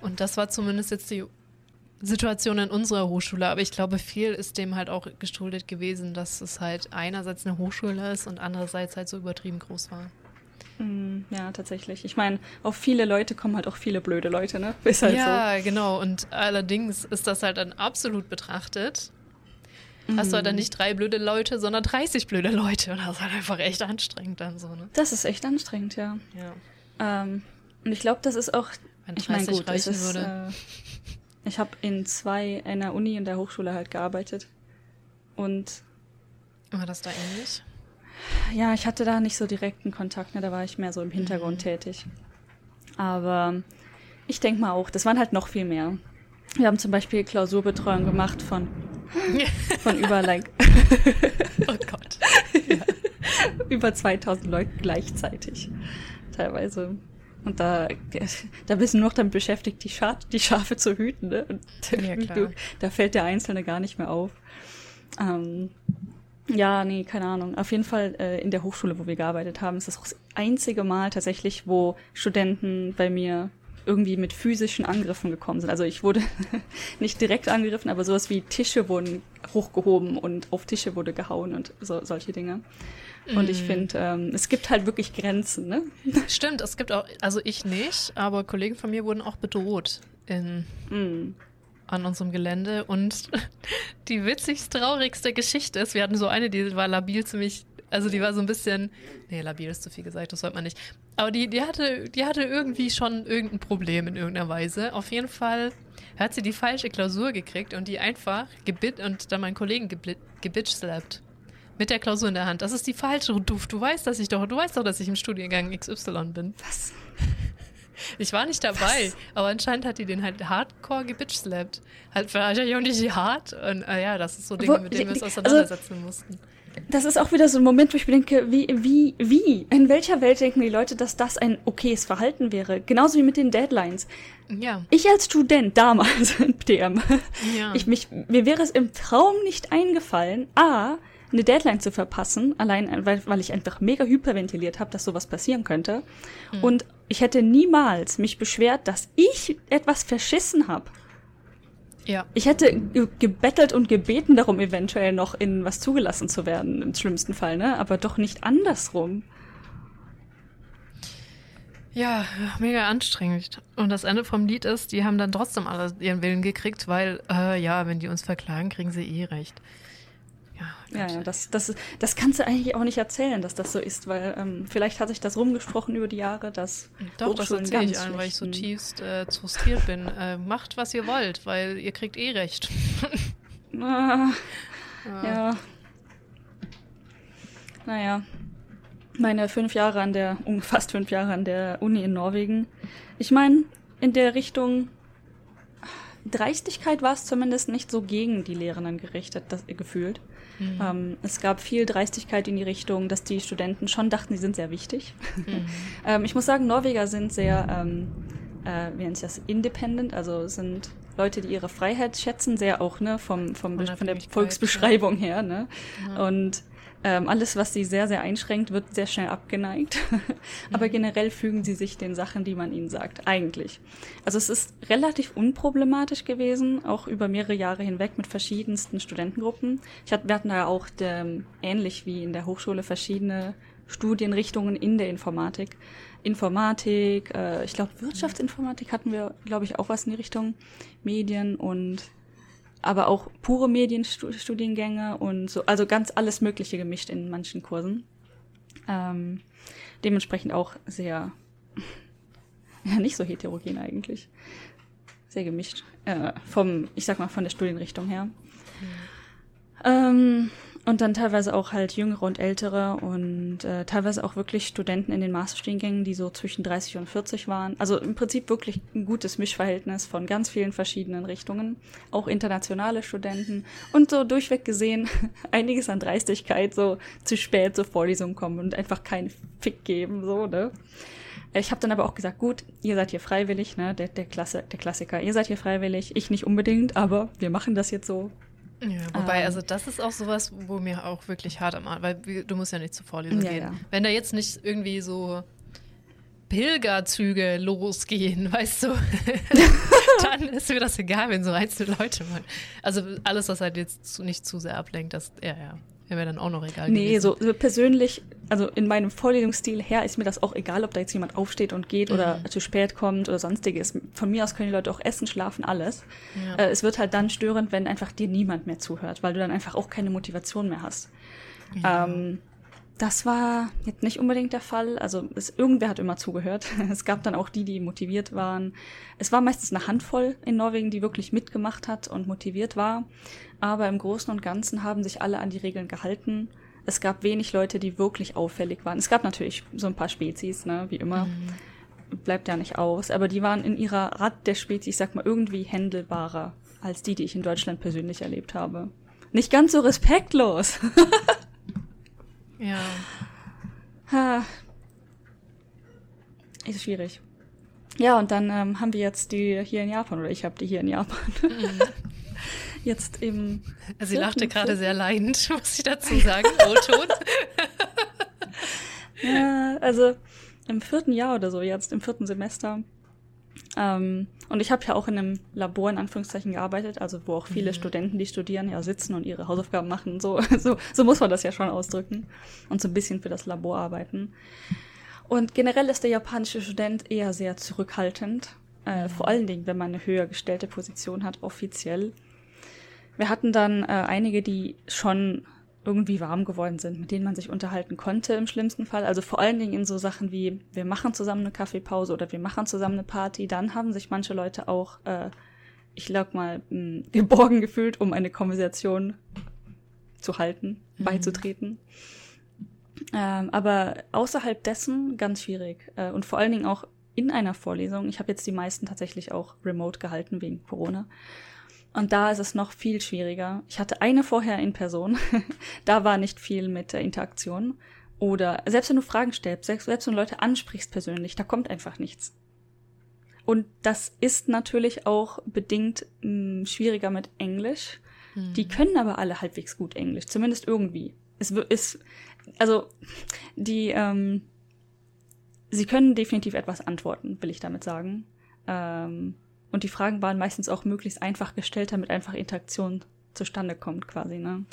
Und das war zumindest jetzt die Situation in unserer Hochschule. Aber ich glaube, viel ist dem halt auch geschuldet gewesen, dass es halt einerseits eine Hochschule ist und andererseits halt so übertrieben groß war.
Hm, Ja, tatsächlich. Ich meine, auf viele Leute kommen halt auch viele blöde Leute, ne? Ist halt
ja, genau. Und allerdings ist das halt dann absolut betrachtet. Hast du halt dann nicht drei blöde Leute, sondern 30 blöde Leute. Und das ist halt einfach echt anstrengend dann so, ne?
so. Das ist echt anstrengend, ja.
Ja.
Ähm, und ich glaube, das ist auch.
Wenn
Ich meine,
30
gut, es
reichen
ist,
würde.
äh, ich habe in zwei, in der Uni und der Hochschule halt gearbeitet. Und
War das da ähnlich?
ja, ich hatte da nicht so direkten Kontakt, ne? da war ich mehr so im Hintergrund tätig. Aber ich denke mal auch, das waren halt noch viel mehr. Wir haben zum Beispiel Klausurbetreuung gemacht von, von über, like,
Oh Gott.
über 2000 Leuten gleichzeitig. Teilweise. Und da, da bist du noch damit beschäftigt, die, Scha die Schafe zu hüten. Ne? Und
Ja,
du, da fällt der Einzelne gar nicht mehr auf. Ähm, ja, nee, keine Ahnung. Auf jeden Fall äh, in der Hochschule, wo wir gearbeitet haben, ist das auch das einzige Mal tatsächlich, wo Studenten bei mir irgendwie mit physischen Angriffen gekommen sind. Also ich wurde nicht direkt angegriffen, aber sowas wie Tische wurden hochgehoben und auf Tische wurde gehauen und so, solche Dinge. Und ich finde, ähm, es gibt halt wirklich Grenzen, ne?
Stimmt, es gibt auch, also ich nicht, aber Kollegen von mir wurden auch bedroht in,
Mm.
an unserem Gelände. Und die witzigst traurigste Geschichte ist, wir hatten so eine, die war labil ziemlich, also die war so ein bisschen, nee, labil ist zu viel gesagt, das sollte man nicht. Aber die, die hatte, die hatte irgendwie schon irgendein Problem in irgendeiner Weise. Auf jeden Fall hat sie die falsche Klausur gekriegt und die einfach gebit und dann meinen Kollegen geblit- gebitchslappt. Mit der Klausur in der Hand. Das ist die falsche, Duft. Du weißt, dass ich doch, du weißt doch, dass ich im Studiengang XY bin.
Was?
Ich war nicht dabei, aber anscheinend hat die den halt hardcore gebitchslappt. Halt wahrscheinlich auch nicht hart. Und äh, ja, das ist so Dinge,
Wo-
mit denen wir uns
also-
auseinandersetzen mussten.
Das ist auch wieder so ein Moment, wo ich mir denke, wie, wie, wie? In welcher Welt denken die Leute, dass das ein okayes Verhalten wäre? Genauso wie mit den Deadlines.
Ja.
Ich als Student damals in DM,
Ja.
ich mich, mir wäre es im Traum nicht eingefallen, A, eine Deadline zu verpassen, allein weil, weil ich einfach mega hyperventiliert habe, dass sowas passieren könnte. Und ich hätte niemals mich beschwert, dass ich etwas verschissen habe.
ja.
Ich hätte ge gebettelt und gebeten darum, eventuell noch in was zugelassen zu werden, im schlimmsten Fall, ne? Aber doch nicht andersrum.
Ja, mega anstrengend. Und das Ende vom Lied ist, die haben dann trotzdem alle ihren Willen gekriegt, weil, äh, ja, wenn die uns verklagen, kriegen sie eh recht.
Ja, ja, das, das, das kannst du eigentlich auch nicht erzählen, dass das so ist, weil ähm, vielleicht hat sich das rumgesprochen über die Jahre, dass
Doch, das erzähle ich allen, weil ich so tiefst äh, frustriert bin. Äh, macht, was ihr wollt, weil ihr kriegt eh recht.
ah, ja. ja. Naja, meine fünf Jahre an der, um fast fünf Jahre an der Uni in Norwegen. Ich meine, in der Richtung Dreistigkeit war es zumindest nicht so gegen die Lehrenden gerichtet, das, gefühlt. Mhm. Ähm, es gab viel Dreistigkeit in die Richtung, dass die Studenten schon dachten, sie sind sehr wichtig. Mhm. ähm, ich muss sagen, Norweger sind sehr, ähm, äh, wie nennt sich das, independent, also sind Leute, die ihre Freiheit schätzen, sehr auch ne, vom, vom, von der Volksbeschreibung her. Ne? Ja. Und ähm, alles, was sie sehr, sehr einschränkt, wird sehr schnell abgeneigt. Aber mhm. generell fügen sie sich den Sachen, die man ihnen sagt, eigentlich. Also es ist relativ unproblematisch gewesen, auch über mehrere Jahre hinweg mit verschiedensten Studentengruppen. Ich hatte, wir hatten da auch der, ähnlich wie in der Hochschule verschiedene Studienrichtungen in der Informatik. Informatik, äh, ich glaube Wirtschaftsinformatik hatten wir, glaube ich, auch was in die Richtung Medien und aber auch pure Medienstudiengänge und so, also ganz alles Mögliche gemischt in manchen Kursen. Ähm, dementsprechend auch sehr, ja, nicht so heterogen eigentlich. Sehr gemischt. Äh, vom, ich sag mal, von der Studienrichtung her. Mhm. Ähm, und dann teilweise auch halt jüngere und ältere und äh, teilweise auch wirklich Studenten in den Masterstudiengängen, die so zwischen 30 und 40 waren. Also im Prinzip wirklich ein gutes Mischverhältnis von ganz vielen verschiedenen Richtungen. Auch internationale Studenten und so durchweg gesehen einiges an Dreistigkeit, so zu spät zur Vorlesung kommen und einfach keinen Fick geben, so, ne? Ich habe dann aber auch gesagt, gut, ihr seid hier freiwillig, ne, der, der, Klasse, der Klassiker, ihr seid hier freiwillig, ich nicht unbedingt, aber wir machen das jetzt so,
ja, wobei, ähm, also das ist auch sowas, wo mir auch wirklich hart am Arsch, weil du musst ja nicht zur Vorlesung ja, gehen. Ja. Wenn da jetzt nicht irgendwie so Pilgerzüge losgehen, weißt du, dann ist mir das egal, wenn so einzelne Leute mal. Also alles, was halt jetzt zu, nicht zu sehr ablenkt, das, ja, ja. Wäre mir dann auch noch egal.
Nee, so, so, persönlich, also in meinem Vorlesungsstil her ist mir das auch egal, ob da jetzt jemand aufsteht und geht mhm. oder zu spät kommt oder sonstiges. Von mir aus können die Leute auch essen, schlafen, alles. Ja. Äh, es wird halt dann störend, wenn einfach dir niemand mehr zuhört, weil du dann einfach auch keine Motivation mehr hast. Ja. Ähm, das war jetzt nicht unbedingt der Fall. Also es, irgendwer hat immer zugehört. Es gab dann auch die, die motiviert waren. Es war meistens eine Handvoll in Norwegen, die wirklich mitgemacht hat und motiviert war. Aber im Großen und Ganzen haben sich alle an die Regeln gehalten. Es gab wenig Leute, die wirklich auffällig waren. Es gab natürlich so ein paar Spezies, ne, wie immer. Mhm. Bleibt ja nicht aus. Aber die waren in ihrer Art der Spezies, ich sag mal, irgendwie händelbarer als die, die ich in Deutschland persönlich erlebt habe. Nicht ganz so respektlos.
Ja.
Ha. Ist schwierig. Ja, und dann ähm, haben wir jetzt die hier in Japan, oder ich habe die hier in Japan. Mhm. Jetzt im.
Sie lachte gerade sehr leidend, muss ich dazu sagen. O-Ton.
ja, also im vierten Jahr oder so jetzt, im vierten Semester, ähm, und ich habe ja auch in einem Labor in Anführungszeichen gearbeitet, also wo auch viele mhm. Studenten, die studieren, ja sitzen und ihre Hausaufgaben machen. So, so, so muss man das ja schon ausdrücken und so ein bisschen für das Labor arbeiten. Und generell ist der japanische Student eher sehr zurückhaltend, äh, mhm. vor allen Dingen, wenn man eine höher gestellte Position hat, offiziell. Wir hatten dann äh, einige, die schon irgendwie warm geworden sind, mit denen man sich unterhalten konnte im schlimmsten Fall. Also vor allen Dingen in so Sachen wie, wir machen zusammen eine Kaffeepause oder wir machen zusammen eine Party. Dann haben sich manche Leute auch, äh, ich glaube mal, mh, geborgen gefühlt, um eine Konversation zu halten, mhm. beizutreten. Ähm, aber außerhalb dessen ganz schwierig. Äh, und vor allen Dingen auch in einer Vorlesung. Ich habe jetzt die meisten tatsächlich auch remote gehalten wegen Corona. Und da ist es noch viel schwieriger. Ich hatte eine vorher in Person. da war nicht viel mit der Interaktion. Oder selbst wenn du Fragen stellst, selbst, selbst wenn du Leute ansprichst persönlich, da kommt einfach nichts. Und das ist natürlich auch bedingt mh, hm, schwieriger mit Englisch. Hm. Die können aber alle halbwegs gut Englisch, zumindest irgendwie. Es ist, also die, ähm, sie können definitiv etwas antworten, will ich damit sagen. Ähm, und die Fragen waren meistens auch möglichst einfach gestellt, damit einfach Interaktion zustande kommt quasi. Ne?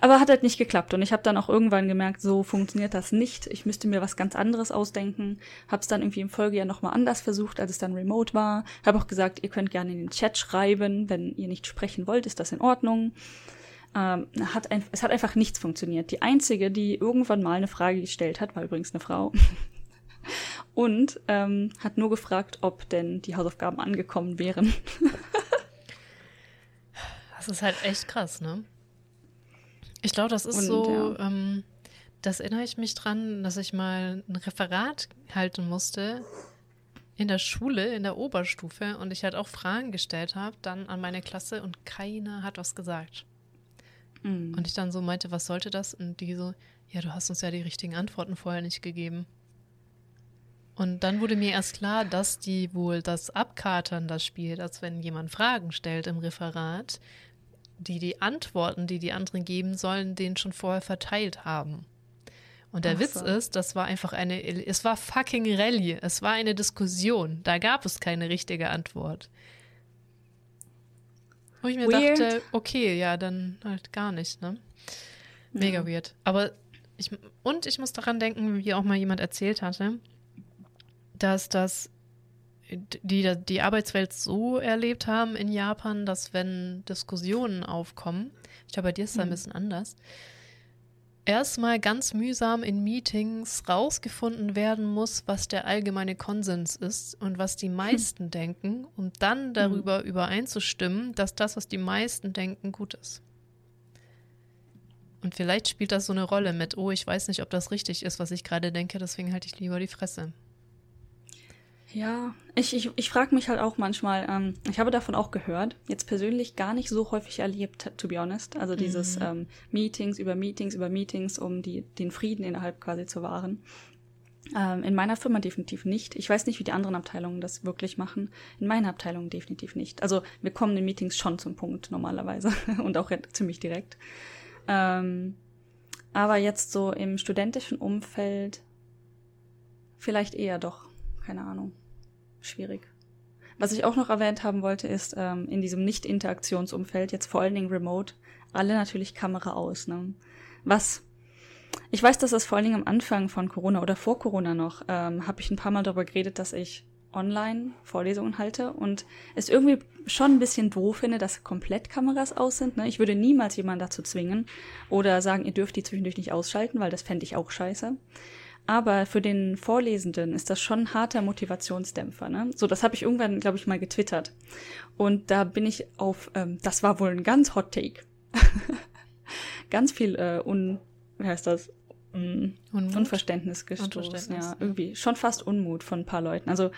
Aber hat halt nicht geklappt und ich habe dann auch irgendwann gemerkt, so funktioniert das nicht. Ich müsste mir was ganz anderes ausdenken. Habe es dann irgendwie im Folgejahr nochmal anders versucht, als es dann remote war. Habe auch gesagt, ihr könnt gerne in den Chat schreiben, wenn ihr nicht sprechen wollt, ist das in Ordnung. Ähm, hat ein, es hat einfach nichts funktioniert. Die einzige, die irgendwann mal eine Frage gestellt hat, war übrigens eine Frau. und ähm, hat nur gefragt, ob denn die Hausaufgaben angekommen wären.
das ist halt echt krass, ne? Ich glaube, das ist und, so, ja. ähm, das erinnere ich mich dran, dass ich mal ein Referat halten musste in der Schule, in der Oberstufe und ich halt auch Fragen gestellt habe, dann an meine Klasse und keiner hat was gesagt. Mhm. Und ich dann so meinte, was sollte das? Und die so, ja, du hast uns ja die richtigen Antworten vorher nicht gegeben. Und dann wurde mir erst klar, dass die wohl das Abkatern das spielt, als wenn jemand Fragen stellt im Referat, die die Antworten, die die anderen geben sollen, den schon vorher verteilt haben. Und der Ach Witz so. ist, das war einfach eine, es war fucking Rallye, es war eine Diskussion, da gab es keine richtige Antwort. Wo ich mir weird. dachte, okay, ja, dann halt gar nicht, ne? Mega ja. weird. Aber ich, und ich muss daran denken, wie auch mal jemand erzählt hatte, dass das die die Arbeitswelt so erlebt haben in Japan, dass wenn Diskussionen aufkommen, ich glaube, bei dir ist es mhm. ein bisschen anders, erstmal ganz mühsam in Meetings rausgefunden werden muss, was der allgemeine Konsens ist und was die meisten hm. denken, um dann darüber mhm. übereinzustimmen, dass das, was die meisten denken, gut ist. Und vielleicht spielt das so eine Rolle mit, oh, ich weiß nicht, ob das richtig ist, was ich gerade denke, deswegen halte ich lieber die Fresse.
Ja, ich, ich, ich frage mich halt auch manchmal, ähm, ich habe davon auch gehört, jetzt persönlich gar nicht so häufig erlebt, to be honest. Also dieses mhm. ähm, Meetings über Meetings über Meetings, um die, den Frieden innerhalb quasi zu wahren. Ähm, in meiner Firma definitiv nicht. Ich weiß nicht, wie die anderen Abteilungen das wirklich machen. In meiner Abteilung definitiv nicht. Also wir kommen in Meetings schon zum Punkt normalerweise und auch ziemlich direkt. Ähm, aber jetzt so im studentischen Umfeld vielleicht eher doch keine Ahnung. Schwierig. Was ich auch noch erwähnt haben wollte, ist ähm, in diesem Nicht-Interaktionsumfeld, jetzt vor allen Dingen remote, alle natürlich Kamera aus. Ne? Was ich weiß, dass das vor allen Dingen am Anfang von Corona oder vor Corona noch, ähm, habe ich ein paar Mal darüber geredet, dass ich online Vorlesungen halte und es irgendwie schon ein bisschen doof finde, dass komplett Kameras aus sind. Ne? Ich würde niemals jemanden dazu zwingen oder sagen, ihr dürft die zwischendurch nicht ausschalten, weil das fände ich auch scheiße. Aber für den Vorlesenden ist das schon ein harter Motivationsdämpfer. Ne? So, das habe ich irgendwann, glaube ich, mal getwittert. Und da bin ich auf, ähm, das war wohl ein ganz Hot Take. ganz viel äh, un, wie heißt das? Un, Unverständnis gestoßen. Unverständnis. Ja, irgendwie schon fast Unmut von ein paar Leuten. Also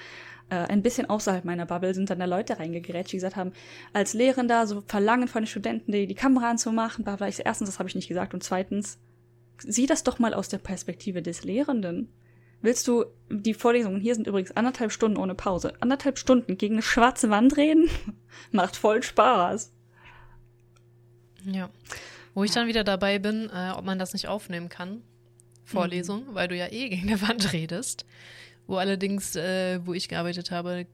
äh, ein bisschen außerhalb meiner Bubble sind dann da Leute reingegerätscht, die gesagt haben, als Lehrender so verlangen von den Studenten, die, die Kamera anzumachen, bla bla. Ich, erstens, das habe ich nicht gesagt. Und zweitens, sieh das doch mal aus der Perspektive des Lehrenden. Willst du, die Vorlesungen hier sind übrigens anderthalb Stunden ohne Pause. Anderthalb Stunden gegen eine schwarze Wand reden? Macht voll Spaß.
Ja. Wo ich dann wieder dabei bin, äh, ob man das nicht aufnehmen kann. Vorlesung, mhm. weil du ja eh gegen eine Wand redest. Wo allerdings, äh, wo ich gearbeitet habe,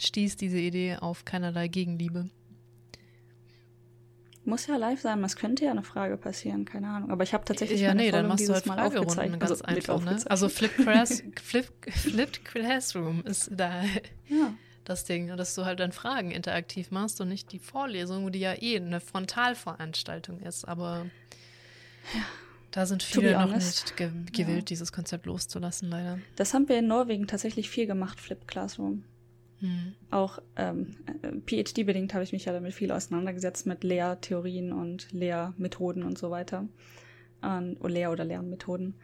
stieß diese Idee auf keinerlei Gegenliebe.
Muss ja live sein, es könnte ja eine Frage passieren, keine Ahnung. Aber ich habe tatsächlich
ja, nee, dann machst du halt Mal aufgezeichnet. Ganz also, einfach, ne? Also Flip Class, Flip, Flipped Classroom ist da ja. das Ding, dass du halt dann Fragen interaktiv machst und nicht die Vorlesung, die ja eh eine Frontalveranstaltung ist. Aber ja. da sind viele noch nicht ge gewillt, ja. dieses Konzept loszulassen, leider.
Das haben wir in Norwegen tatsächlich viel gemacht, Flip Classroom. Mhm. Auch ähm, PhD-bedingt habe ich mich ja damit viel auseinandergesetzt mit Lehrtheorien und Lehrmethoden und so weiter. Und, oder Lehr- oder Lernmethoden.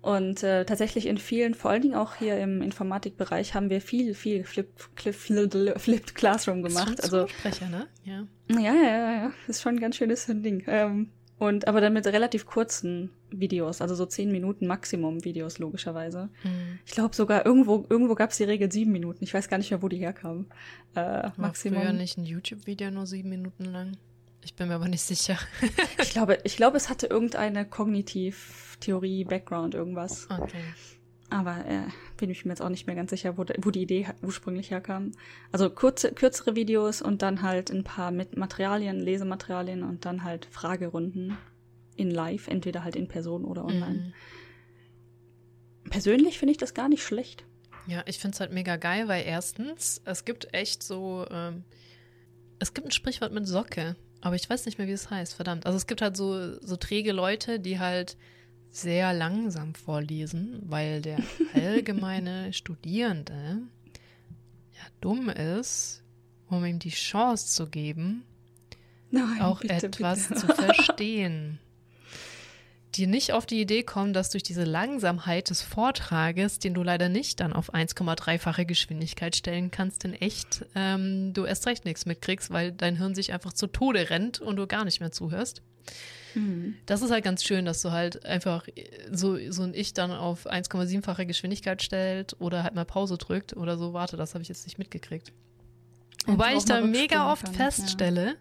Und äh, tatsächlich in vielen, vor allen Dingen auch hier im Informatikbereich, haben wir viel, viel Flip, Flip, Flip, Flipped Classroom gemacht.
Das ist also Sprecher, ne?
Ja. Ja, ja, ja, ja. Ist schon ein ganz schönes Ding. Ähm, und aber dann mit relativ kurzen Videos, also so zehn Minuten Maximum Videos, logischerweise. Mhm. Ich glaube sogar irgendwo, irgendwo gab es die Regel sieben Minuten. Ich weiß gar nicht mehr, wo die herkam. Äh,
Maximum. War früher nicht ein YouTube-Video nur sieben Minuten lang? Ich bin mir aber nicht sicher.
ich glaube, ich glaube, es hatte irgendeine Kognitiv-Theorie, Background, irgendwas.
Okay.
aber äh, bin ich mir jetzt auch nicht mehr ganz sicher, wo, wo die Idee ursprünglich herkam. Also kurze, kürzere Videos und dann halt ein paar mit Materialien, Lesematerialien und dann halt Fragerunden in Live, entweder halt in Person oder online. Mhm. Persönlich finde ich das gar nicht schlecht.
Ja, ich finde es halt mega geil, weil erstens, es gibt echt so, ähm, es gibt ein Sprichwort mit Socke, aber ich weiß nicht mehr, wie es heißt, verdammt. Also es gibt halt so, so träge Leute, die halt sehr langsam vorlesen, weil der allgemeine Studierende ja dumm ist, um ihm die Chance zu geben, Nein, auch bitte, etwas bitte. zu verstehen. Dir nicht auf die Idee kommen, dass durch diese Langsamkeit des Vortrages, den du leider nicht dann auf 1,3-fache Geschwindigkeit stellen kannst, in echt, ähm, du erst recht nichts mitkriegst, weil dein Hirn sich einfach zu Tode rennt und du gar nicht mehr zuhörst. Mhm. Das ist halt ganz schön, dass du halt einfach so, so ein Ich dann auf 1,7-fache Geschwindigkeit stellt oder halt mal Pause drückt oder so. Warte, das habe ich jetzt nicht mitgekriegt. Wobei ich da mega oft kann, feststelle, ja.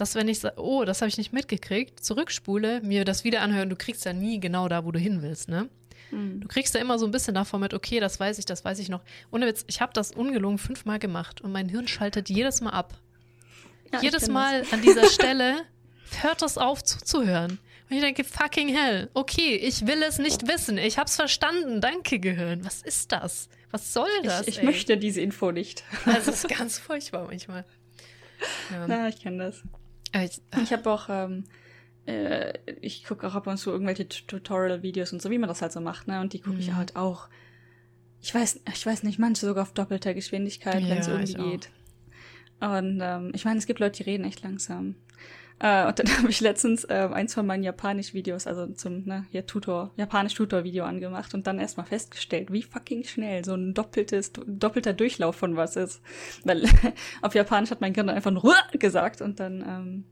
Dass wenn ich sage, oh, das habe ich nicht mitgekriegt, zurückspule, mir das wieder anhören, du kriegst ja nie genau da, wo du hin willst, ne? Mhm. Du kriegst ja immer so ein bisschen davon mit, okay, das weiß ich, das weiß ich noch. Ohne Witz, ich habe das ungelungen fünfmal gemacht und mein Hirn schaltet jedes Mal ab. Ja, jedes Mal das. an dieser Stelle hört das auf zuzuhören. Und ich denke, fucking hell, okay, ich will es nicht wissen. Ich hab's verstanden. Danke, Gehirn. Was ist das? Was soll das?
Ich, ich möchte diese Info nicht.
Das ist ganz furchtbar manchmal.
Ja. Na, ich kenne das. Ich, ich habe auch, ähm, äh, ich gucke auch ab und zu irgendwelche Tutorial-Videos und so, wie man das halt so macht, ne? Und die gucke mhm. ich halt auch. Ich weiß, ich weiß nicht, manche sogar auf doppelter Geschwindigkeit, wenn es irgendwie geht. Und ähm, ich meine, es gibt Leute, die reden echt langsam. Äh, und dann habe ich letztens äh, eins von meinen Japanisch-Videos, also zum ne, hier Tutor, Japanisch-Tutor-Video angemacht und dann erstmal festgestellt, wie fucking schnell so ein doppeltes, doppelter Durchlauf von was ist. Weil auf Japanisch hat mein Kind einfach nur gesagt und dann, ähm,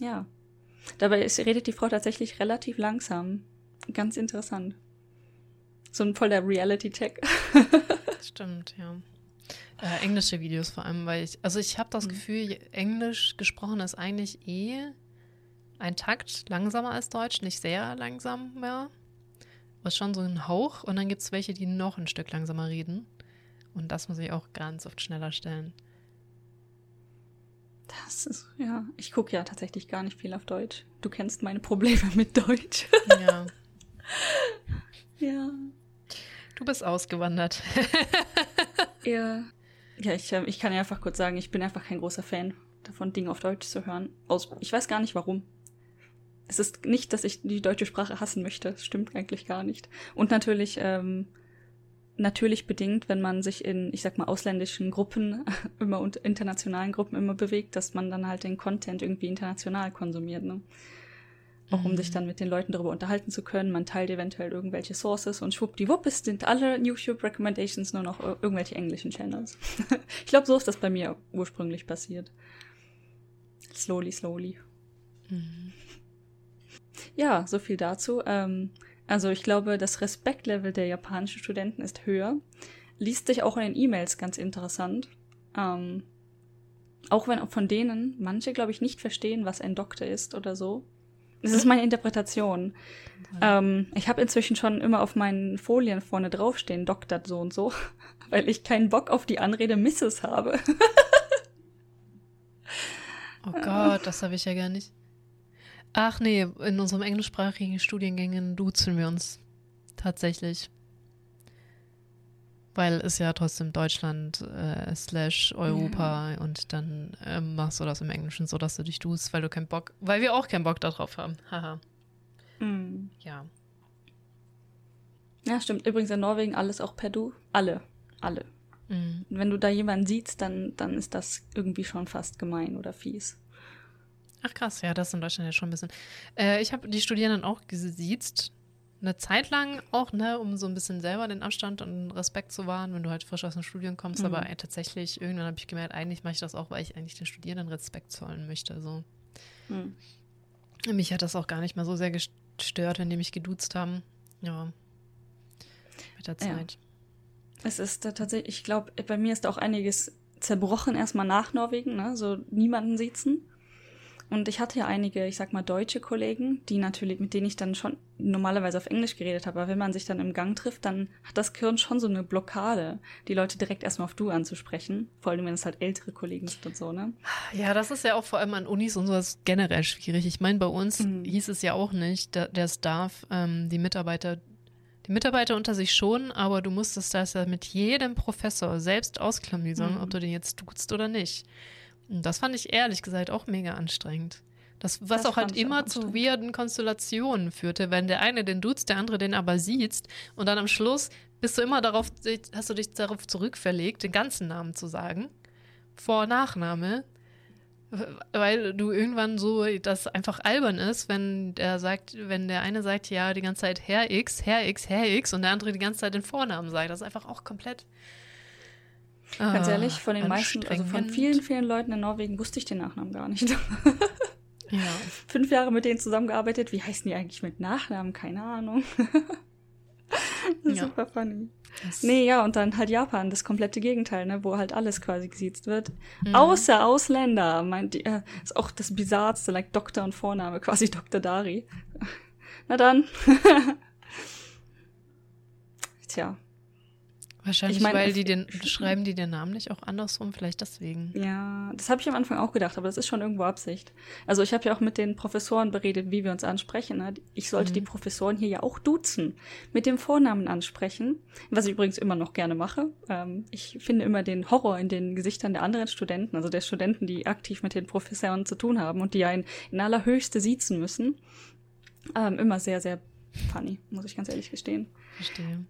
ja. Dabei ist, redet die Frau tatsächlich relativ langsam. Ganz interessant. So ein voller Reality-Check.
Stimmt, ja. Äh, englische Videos vor allem, weil ich, also ich habe das mhm. Gefühl, Englisch gesprochen ist eigentlich eh ein Takt langsamer als Deutsch, nicht sehr langsam mehr. Aber schon so ein Hauch. Und dann gibt es welche, die noch ein Stück langsamer reden. Und das muss ich auch ganz oft schneller stellen.
Das ist, ja, ich gucke ja tatsächlich gar nicht viel auf Deutsch. Du kennst meine Probleme mit Deutsch.
Ja.
ja.
Du bist ausgewandert.
ja. Ja, ich, ähm, ich kann einfach kurz sagen, ich bin einfach kein großer Fan davon, Dinge auf Deutsch zu hören. Aus, ich weiß gar nicht warum. Es ist nicht, dass ich die deutsche Sprache hassen möchte. Das stimmt eigentlich gar nicht. Und natürlich, ähm, natürlich bedingt, wenn man sich in, ich sag mal, ausländischen Gruppen immer und internationalen Gruppen immer bewegt, dass man dann halt den Content irgendwie international konsumiert. Ne? Auch um sich mhm. dann mit den Leuten darüber unterhalten zu können. Man teilt eventuell irgendwelche Sources und schwuppdiwupp, es sind alle YouTube-Recommendations nur noch irgendwelche englischen Channels. ich glaube, so ist das bei mir ursprünglich passiert. Slowly, slowly. Mhm. Ja, so viel dazu. Ähm, also ich glaube, das Respektlevel der japanischen Studenten ist höher. Liest sich auch in den E-Mails ganz interessant. Ähm, auch wenn von denen manche, glaube ich, nicht verstehen, was ein Doktor ist oder so. Das ist meine Interpretation. Ähm, ich habe inzwischen schon immer auf meinen Folien vorne draufstehen, Doktor so und so, weil ich keinen Bock auf die Anrede Mrs. habe.
oh Gott, das habe ich ja gar nicht. Ach nee, in unserem englischsprachigen Studiengängen duzen wir uns tatsächlich weil es ja trotzdem Deutschland äh, slash Europa ja. und dann äh, machst du das im Englischen so, dass du dich duzt, weil du keinen Bock, weil wir auch keinen Bock darauf haben. Haha.
Mhm.
Ja.
Ja, stimmt. Übrigens in Norwegen alles auch per Du. Alle. Alle. Mhm. Wenn du da jemanden siehst, dann, dann ist das irgendwie schon fast gemein oder fies.
Ach krass, ja, das ist in Deutschland ja schon ein bisschen. Äh, ich habe die Studierenden auch gesiezt eine Zeit lang auch, ne, um so ein bisschen selber den Abstand und Respekt zu wahren, wenn du halt frisch aus dem Studium kommst. Mhm. Aber ey, tatsächlich, irgendwann habe ich gemerkt, eigentlich mache ich das auch, weil ich eigentlich den Studierenden Respekt zollen möchte. So. Mhm. Mich hat das auch gar nicht mehr so sehr gestört, wenn die mich geduzt haben. Ja. Mit der Zeit.
Ja. Es ist da tatsächlich, ich glaube, bei mir ist da auch einiges zerbrochen erstmal nach Norwegen, ne? So niemanden siezen. Und ich hatte ja einige, ich sag mal, deutsche Kollegen, die natürlich, mit denen ich dann schon normalerweise auf Englisch geredet habe. Aber wenn man sich dann im Gang trifft, dann hat das Gehirn schon so eine Blockade, die Leute direkt erstmal auf du anzusprechen. Vor allem, wenn es halt ältere Kollegen sind und so, ne?
Ja, das ist ja auch vor allem an Unis und sowas generell schwierig. Ich meine, bei uns mhm. hieß es ja auch nicht, der, der Staff, ähm, die Mitarbeiter, die Mitarbeiter unter sich schon, aber du musstest das ja mit jedem Professor selbst ausklamüsern, mhm. ob du den jetzt duzt oder nicht. Das fand ich ehrlich gesagt auch mega anstrengend. Das, was das auch halt immer auch zu weirden Konstellationen führte, wenn der eine den duzt, der andere den aber sieht und dann am Schluss bist du immer darauf, hast du dich darauf zurückverlegt, den ganzen Namen zu sagen. Vor- Nachname. Weil du irgendwann so, das einfach albern ist, wenn der sagt, wenn der eine sagt, ja, die ganze Zeit Herr X, Herr X, Herr X und der andere die ganze Zeit den Vornamen sagt. Das ist einfach auch komplett
Ganz ah, ehrlich, von den meisten, also von vielen, vielen Leuten in Norwegen wusste ich den Nachnamen gar nicht. ja. Fünf Jahre mit denen zusammengearbeitet. Wie heißen die eigentlich mit Nachnamen? Keine Ahnung. ja. Super funny. Das nee, ja, und dann halt Japan, das komplette Gegenteil, ne, wo halt alles quasi gesiezt wird. Mhm. Außer Ausländer, meint die, äh, ist auch das Bizarrste, like Doktor und Vorname, quasi Dr. Dari. Na dann. Tja,
Wahrscheinlich, ich mein, weil die den, schreiben die den Namen nicht auch andersrum, vielleicht deswegen.
Ja, das habe ich am Anfang auch gedacht, aber das ist schon irgendwo Absicht. Also ich habe ja auch mit den Professoren beredet, wie wir uns ansprechen. Ne? Ich sollte mhm. die Professoren hier ja auch duzen, mit dem Vornamen ansprechen, was ich übrigens immer noch gerne mache. Ähm, ich finde immer den Horror in den Gesichtern der anderen Studenten, also der Studenten, die aktiv mit den Professoren zu tun haben und die ja in, in allerhöchste siezen müssen, ähm, immer sehr, sehr funny, muss ich ganz ehrlich gestehen.
Verstehe.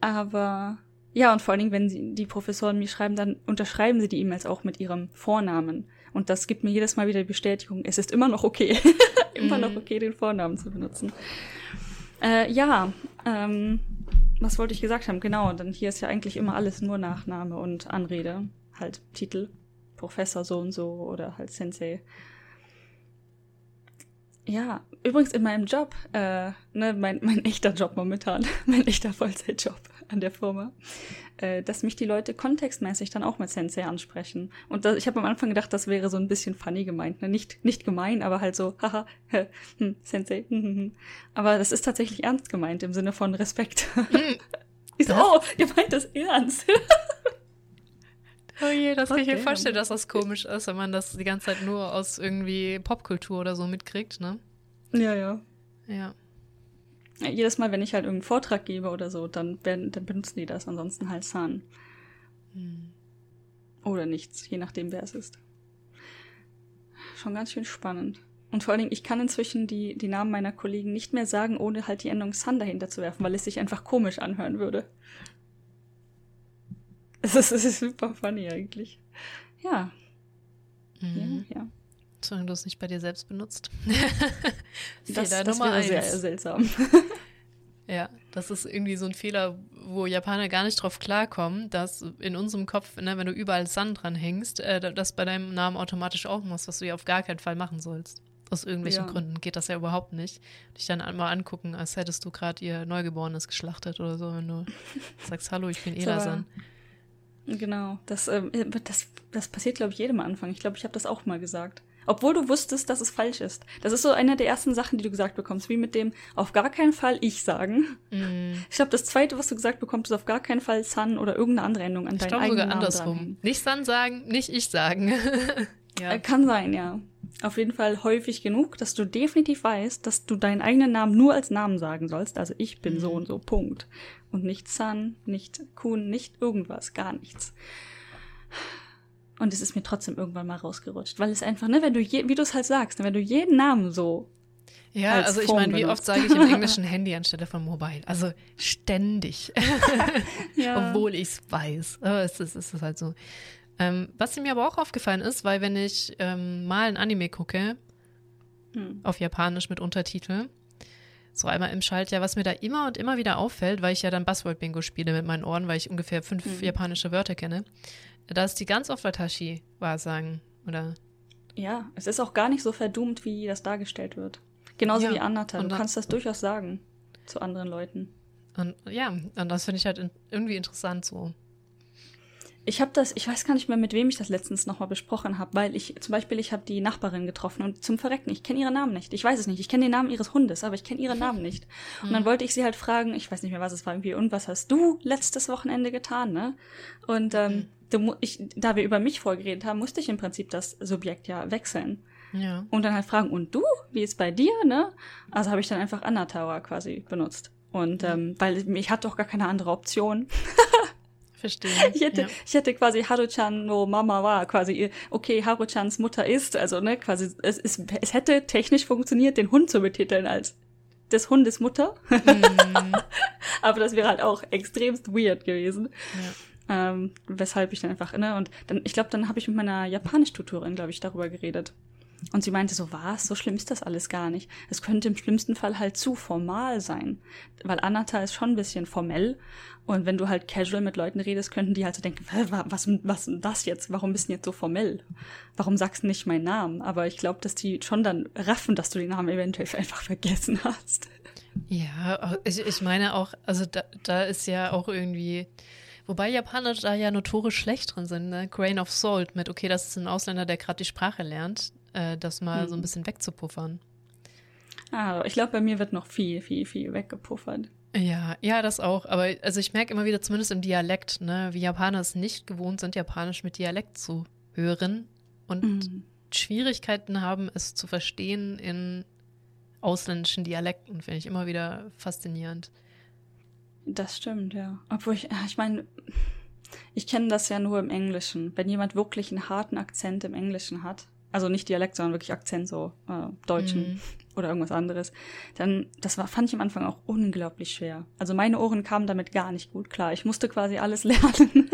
Aber ja, und vor allen Dingen, wenn sie, die Professoren mir schreiben, dann unterschreiben sie die E-Mails auch mit ihrem Vornamen. Und das gibt mir jedes Mal wieder die Bestätigung, es ist immer noch okay. immer mhm. noch okay, den Vornamen zu benutzen. Äh, ja, ähm, was wollte ich gesagt haben? Genau, denn hier ist ja eigentlich immer alles nur Nachname und Anrede. Halt Titel. Professor so und so oder halt Sensei. Ja, übrigens in meinem Job, äh, ne, mein, mein echter Job momentan, mein echter Vollzeitjob an der Firma, äh, dass mich die Leute kontextmäßig dann auch mit Sensei ansprechen. Und das, ich habe am Anfang gedacht, das wäre so ein bisschen funny gemeint. Ne? Nicht, nicht gemein, aber halt so, haha, hm, Sensei. Hm, hm. Aber das ist tatsächlich ernst gemeint im Sinne von Respekt. ich so, oh, ihr meint das ernst.
Oh je, das kann ich mir vorstellen, dass das komisch ist, wenn man das die ganze Zeit nur aus irgendwie Popkultur oder so mitkriegt, ne?
Ja, ja.
Ja
jedes Mal, wenn ich halt irgendeinen Vortrag gebe oder so, dann, werden, dann benutzen die das, ansonsten halt San. Hm. Oder nichts, je nachdem, wer es ist. Schon ganz schön spannend. Und vor allen Dingen, ich kann inzwischen die, die Namen meiner Kollegen nicht mehr sagen, ohne halt die Endung San dahinter zu werfen, weil es sich einfach komisch anhören würde. Es ist, es ist super funny eigentlich. Ja.
Mhm. Ja, ja. Solange du es nicht bei dir selbst benutzt.
das, das Nummer wäre sehr seltsam.
ja, das ist irgendwie so ein Fehler, wo Japaner gar nicht drauf klarkommen, dass in unserem Kopf, ne, wenn du überall Sand dran hängst, äh, das bei deinem Namen automatisch auch machst, was du ja auf gar keinen Fall machen sollst. Aus irgendwelchen ja. Gründen geht das ja überhaupt nicht. Dich dann einmal angucken, als hättest du gerade ihr Neugeborenes geschlachtet oder so, wenn du sagst, hallo, ich bin Elasan.
Genau, das, äh, das, das passiert, glaube ich, jedem Anfang. Ich glaube, ich habe das auch mal gesagt. Obwohl du wusstest, dass es falsch ist. Das ist so eine der ersten Sachen, die du gesagt bekommst, wie mit dem auf gar keinen Fall ich sagen. Mm. Ich glaube, das zweite, was du gesagt bekommst, ist auf gar keinen Fall San oder irgendeine andere Endung an ich deinen eigenen sogar Namen andersrum.
Nicht San sagen, nicht ich sagen.
ja. Äh, kann sein, ja. Auf jeden Fall häufig genug, dass du definitiv weißt, dass du deinen eigenen Namen nur als Namen sagen sollst. Also ich bin mm. so und so, Punkt. Und nicht San, nicht Kun, nicht irgendwas, gar nichts. Und es ist mir trotzdem irgendwann mal rausgerutscht, weil es einfach, ne, wenn du je, wie du es halt sagst, wenn du jeden Namen so
ja, also ich meine, wie oft sage ich im Englischen Handy anstelle von Mobile? Also ständig. ja. Obwohl ich es weiß. Aber es ist, es ist halt so. Ähm, was mir aber auch aufgefallen ist, weil wenn ich ähm, mal ein Anime gucke, hm. auf Japanisch mit Untertitel, so einmal im Schaltjahr, was mir da immer und immer wieder auffällt, weil ich ja dann Buzzword-Bingo spiele mit meinen Ohren, weil ich ungefähr fünf hm. japanische Wörter kenne, dass die ganz oft Watashi wahrsagen, oder?
Ja, es ist auch gar nicht so verdummt, wie das dargestellt wird. Genauso ja, wie Anata. Du kannst das durchaus sagen zu anderen Leuten.
Und ja, und das finde ich halt in, irgendwie interessant so.
ich habe das, ich weiß gar nicht mehr, mit wem ich das letztens nochmal besprochen habe, weil ich zum Beispiel, ich habe die Nachbarin getroffen und zum Verrecken, ich kenne ihren Namen nicht. Ich weiß es nicht. Ich kenne den Namen ihres Hundes, aber ich kenne ihren Namen nicht. Und dann wollte ich sie halt fragen, ich weiß nicht mehr, was es war, irgendwie, und was hast du letztes Wochenende getan, ne? Und ähm, du, ich, da wir über mich vorgeredet haben, musste ich im Prinzip das Subjekt ja wechseln.
Ja.
Und dann halt fragen, und du? Wie ist bei dir, ne? Also habe ich dann einfach Anna Tower quasi benutzt. Und ähm, weil ich hatte doch gar keine andere Option.
Verstehe.
Ich hätte,
ja.
ich hätte quasi Haruchan no Mama war, quasi, okay, Haruchans Mutter ist, also ne, quasi, es, es, es hätte technisch funktioniert, den Hund zu betiteln als des Hundes Mutter.
Mm,
Aber das wäre halt auch extremst weird gewesen.
ja.
Ähm, weshalb ich dann einfach, ne, und dann, ich glaube, dann habe ich mit meiner Japanisch-Tutorin, glaube ich, darüber geredet. Und sie meinte so, was, so schlimm ist das alles gar nicht. Es könnte im schlimmsten Fall halt zu formal sein. Weil Anata ist schon ein bisschen formell. Und wenn du halt casual mit Leuten redest, könnten die halt so denken, "Hä, wa- was, was denn das jetzt? Warum bist du jetzt so formell? Warum sagst du nicht meinen Namen? Aber ich glaube, dass die schon dann raffen, dass du den Namen eventuell einfach vergessen hast.
Ja, ich, ich meine auch, also da, da ist ja auch irgendwie, wobei Japaner da ja notorisch schlecht drin sind, ne? Grain of Salt mit, okay, das ist ein Ausländer, der gerade die Sprache lernt, äh, das mal so ein bisschen wegzupuffern.
Ah, ich glaube, bei mir wird noch viel, viel, viel weggepuffert.
Ja, ja, das auch. Aber also ich merke immer wieder, zumindest im Dialekt, ne, wie Japaner es nicht gewohnt sind, Japanisch mit Dialekt zu hören und
Mhm.
Schwierigkeiten haben, es zu verstehen in ausländischen Dialekten, finde ich immer wieder faszinierend.
Das stimmt, ja. Obwohl ich, ich meine, ich kenne das ja nur im Englischen. Wenn jemand wirklich einen harten Akzent im Englischen hat, also nicht Dialekt, sondern wirklich Akzent, so äh, Deutschen
Mhm.
oder irgendwas anderes, dann, das war, fand ich am Anfang auch unglaublich schwer. Also meine Ohren kamen damit gar nicht gut klar. Ich musste quasi alles lernen.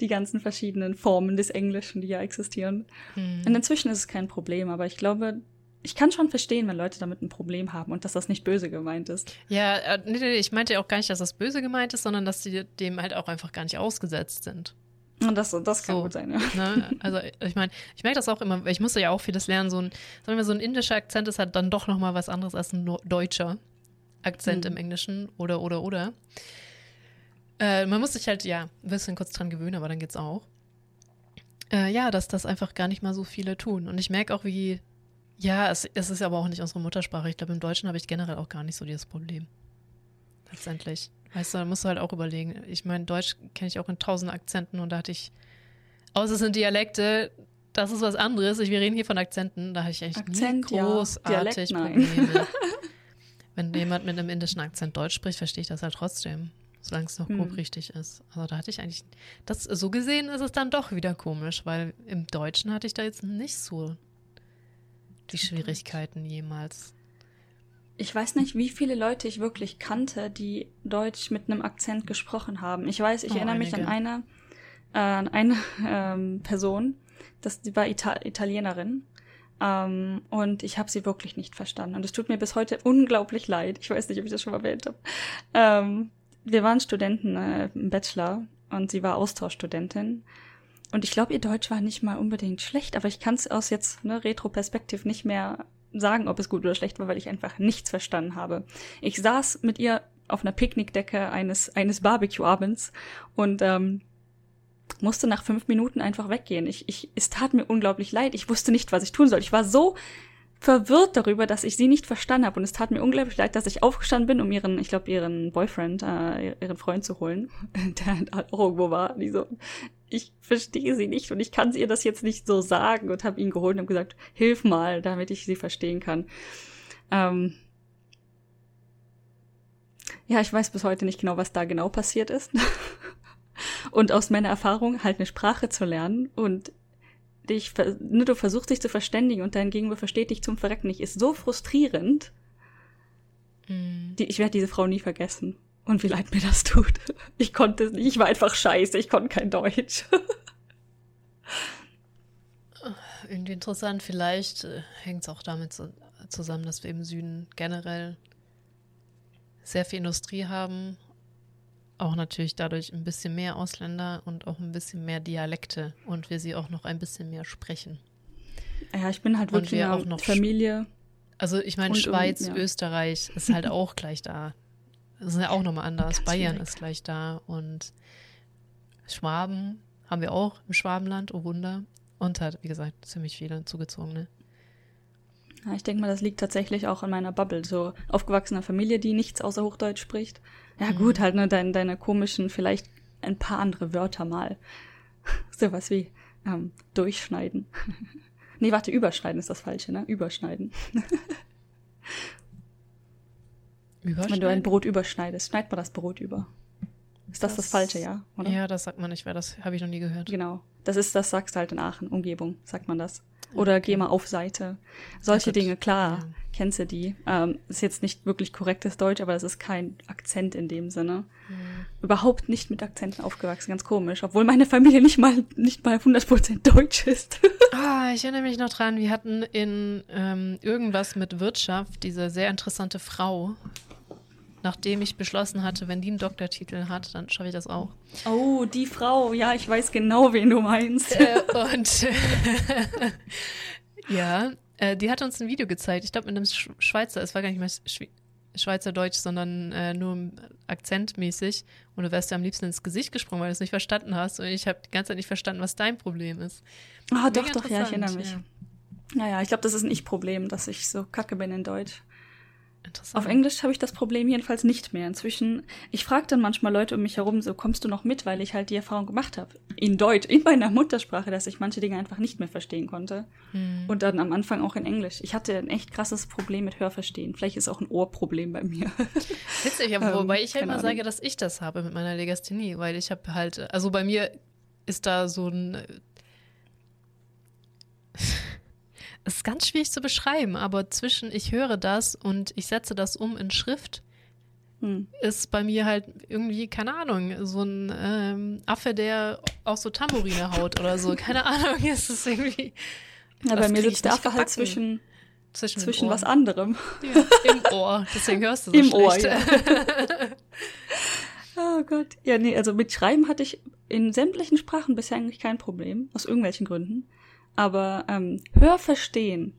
Die ganzen verschiedenen Formen des Englischen, die ja existieren.
Mhm.
Und inzwischen ist es kein Problem, aber ich glaube, ich kann schon verstehen, wenn Leute damit ein Problem haben und dass das nicht böse gemeint ist.
Ja, äh, nee, nee, ich meinte auch gar nicht, dass das böse gemeint ist, sondern dass sie dem halt auch einfach gar nicht ausgesetzt sind.
Und das, das kann
So.
gut sein, ja.
Ne? Also ich meine, ich merke das auch immer, ich musste ja auch vieles lernen. So ein, sagen wir, so ein indischer Akzent ist halt dann doch noch mal was anderes als ein deutscher Akzent
Mhm.
im Englischen oder oder oder. Äh, man muss sich halt ja ein bisschen kurz dran gewöhnen, aber dann geht's auch. Äh, ja, dass das einfach gar nicht mal so viele tun. Und ich merke auch, wie ja, es, es ist aber auch nicht unsere Muttersprache. Ich glaube, im Deutschen habe ich generell auch gar nicht so dieses Problem. Letztendlich. Weißt du, da musst du halt auch überlegen. Ich meine, Deutsch kenne ich auch in tausend Akzenten und da hatte ich, außer es sind Dialekte, das ist was anderes. Ich, wir reden hier von Akzenten, da hatte ich eigentlich
Akzent,
nie
ja.
großartig
Dialekt, nein.
Probleme. Wenn jemand mit einem indischen Akzent Deutsch spricht, verstehe ich das halt trotzdem, solange es noch grob
Hm.
richtig ist. Also da hatte ich eigentlich, das so gesehen ist es dann doch wieder komisch, weil im Deutschen hatte ich da jetzt nicht so die Schwierigkeiten jemals.
Ich weiß nicht, wie viele Leute ich wirklich kannte, die Deutsch mit einem Akzent gesprochen haben. Ich weiß, ich
Oh,
erinnere mich an
einige.
eine, äh, an eine ähm, Person, das, die war Ita Italienerin. Ähm, und ich habe sie wirklich nicht verstanden. Und es tut mir bis heute unglaublich leid. Ich weiß nicht, ob ich das schon mal erwähnt habe. Ähm, wir waren Studenten äh, im Bachelor und sie war Austauschstudentin. Und ich glaube, ihr Deutsch war nicht mal unbedingt schlecht, aber ich kann es aus jetzt ne, Retro-Perspektiv nicht mehr sagen, ob es gut oder schlecht war, weil ich einfach nichts verstanden habe. Ich saß mit ihr auf einer Picknickdecke eines, eines Barbecue-Abends und ähm, musste nach fünf Minuten einfach weggehen. Ich, ich, es tat mir unglaublich leid. Ich wusste nicht, was ich tun soll. Ich war so verwirrt darüber, dass ich sie nicht verstanden habe. Und es tat mir unglaublich leid, dass ich aufgestanden bin, um ihren, ich glaube, ihren Boyfriend, äh, ihren Freund zu holen, der halt auch irgendwo war. Die so, ich verstehe sie nicht und ich kann ihr das jetzt nicht so sagen und habe ihn geholt und habe gesagt, hilf mal, damit ich sie verstehen kann. Ähm ja, ich weiß bis heute nicht genau, was da genau passiert ist. und aus meiner Erfahrung, halt eine Sprache zu lernen und dich, ne, du versuchst dich zu verständigen und dein Gegenüber versteht dich zum Verrecken nicht, ist so frustrierend.
Mm.
Die, ich werde diese Frau nie vergessen. Und wie leid mir das tut. Ich konnte es nicht. Ich war einfach scheiße. Ich konnte kein Deutsch.
Irgendwie interessant. Vielleicht äh, hängt es auch damit so, zusammen, dass wir im Süden generell sehr viel Industrie haben. Auch natürlich dadurch ein bisschen mehr Ausländer und auch ein bisschen mehr Dialekte und wir sie auch noch ein bisschen mehr sprechen.
Ja, ich bin halt wirklich
wir auch noch
Familie.
Also ich meine, Schweiz,
ja.
Österreich ist halt auch gleich da. Das ist ja auch nochmal anders.
Ganz
Bayern
schwierig.
ist gleich da und Schwaben haben wir auch im Schwabenland, oh Wunder. Und hat, wie gesagt, ziemlich viele zugezogene.
Ja, ich denke mal, das liegt tatsächlich auch an meiner Bubble. So aufgewachsener Familie, die nichts außer Hochdeutsch spricht. Ja, mhm. gut, halt, ne, deine, deine komischen, vielleicht ein paar andere Wörter mal. Sowas wie ähm, durchschneiden. nee, warte, überschneiden ist das Falsche, ne? Überschneiden. Wenn du ein Brot überschneidest, schneid man das Brot über. Ist das das, das Falsche, ja?
Oder? Ja, das sagt man nicht, weil das habe ich noch nie gehört.
Genau. Das ist, das sagst du halt in Aachen, Umgebung, sagt man das. Oder okay. geh mal auf Seite. Solche ja, Dinge, klar, ja. kennst du die. Ähm, ist jetzt nicht wirklich korrektes Deutsch, aber das ist kein Akzent in dem Sinne. Mhm. Überhaupt nicht mit Akzenten aufgewachsen, ganz komisch. Obwohl meine Familie nicht mal, nicht mal 100% deutsch ist.
ah, ich erinnere mich noch dran, wir hatten in ähm, irgendwas mit Wirtschaft diese sehr interessante Frau, nachdem ich beschlossen hatte, wenn die einen Doktortitel hat, dann schaffe ich das auch.
Oh, die Frau, ja, ich weiß genau, wen du meinst.
Äh, und ja, äh, die hat uns ein Video gezeigt. Ich glaube, mit einem Sch Schweizer, es war gar nicht mehr Sch Schweizerdeutsch, sondern äh, nur akzentmäßig. Und du wärst ja am liebsten ins Gesicht gesprungen, weil du es nicht verstanden hast. Und ich habe die ganze Zeit nicht verstanden, was dein Problem ist.
Ah, oh, doch, doch, ja, ich erinnere mich. Ja. Naja, ich glaube, das ist ein Ich-Problem, dass ich so kacke bin in Deutsch. Interessant. Auf Englisch habe ich das Problem jedenfalls nicht mehr. Inzwischen, ich frage dann manchmal Leute um mich herum, so kommst du noch mit, weil ich halt die Erfahrung gemacht habe. In Deutsch, in meiner Muttersprache, dass ich manche Dinge einfach nicht mehr verstehen konnte. Hm. Und dann am Anfang auch in Englisch. Ich hatte ein echt krasses Problem mit Hörverstehen. Vielleicht ist auch ein Ohrproblem bei mir.
Witzig, aber wobei ähm, ich halt immer sage, dass ich das habe mit meiner Legasthenie, weil ich habe halt, also bei mir ist da so ein es ist ganz schwierig zu beschreiben, aber zwischen ich höre das und ich setze das um in Schrift, hm. ist bei mir halt irgendwie, keine Ahnung, so ein ähm, Affe, der auch so Tambourine haut oder so. Keine Ahnung, ist es irgendwie.
Ja, bei mir sitzt der Affe halt zwischen, zwischen, zwischen was anderem.
Ja, Im Ohr, deswegen hörst du so
Im
schlecht.
Ohr, ja. oh Gott. Ja, nee, also mit Schreiben hatte ich in sämtlichen Sprachen bisher eigentlich kein Problem, aus irgendwelchen Gründen. Aber ähm, Hörverstehen,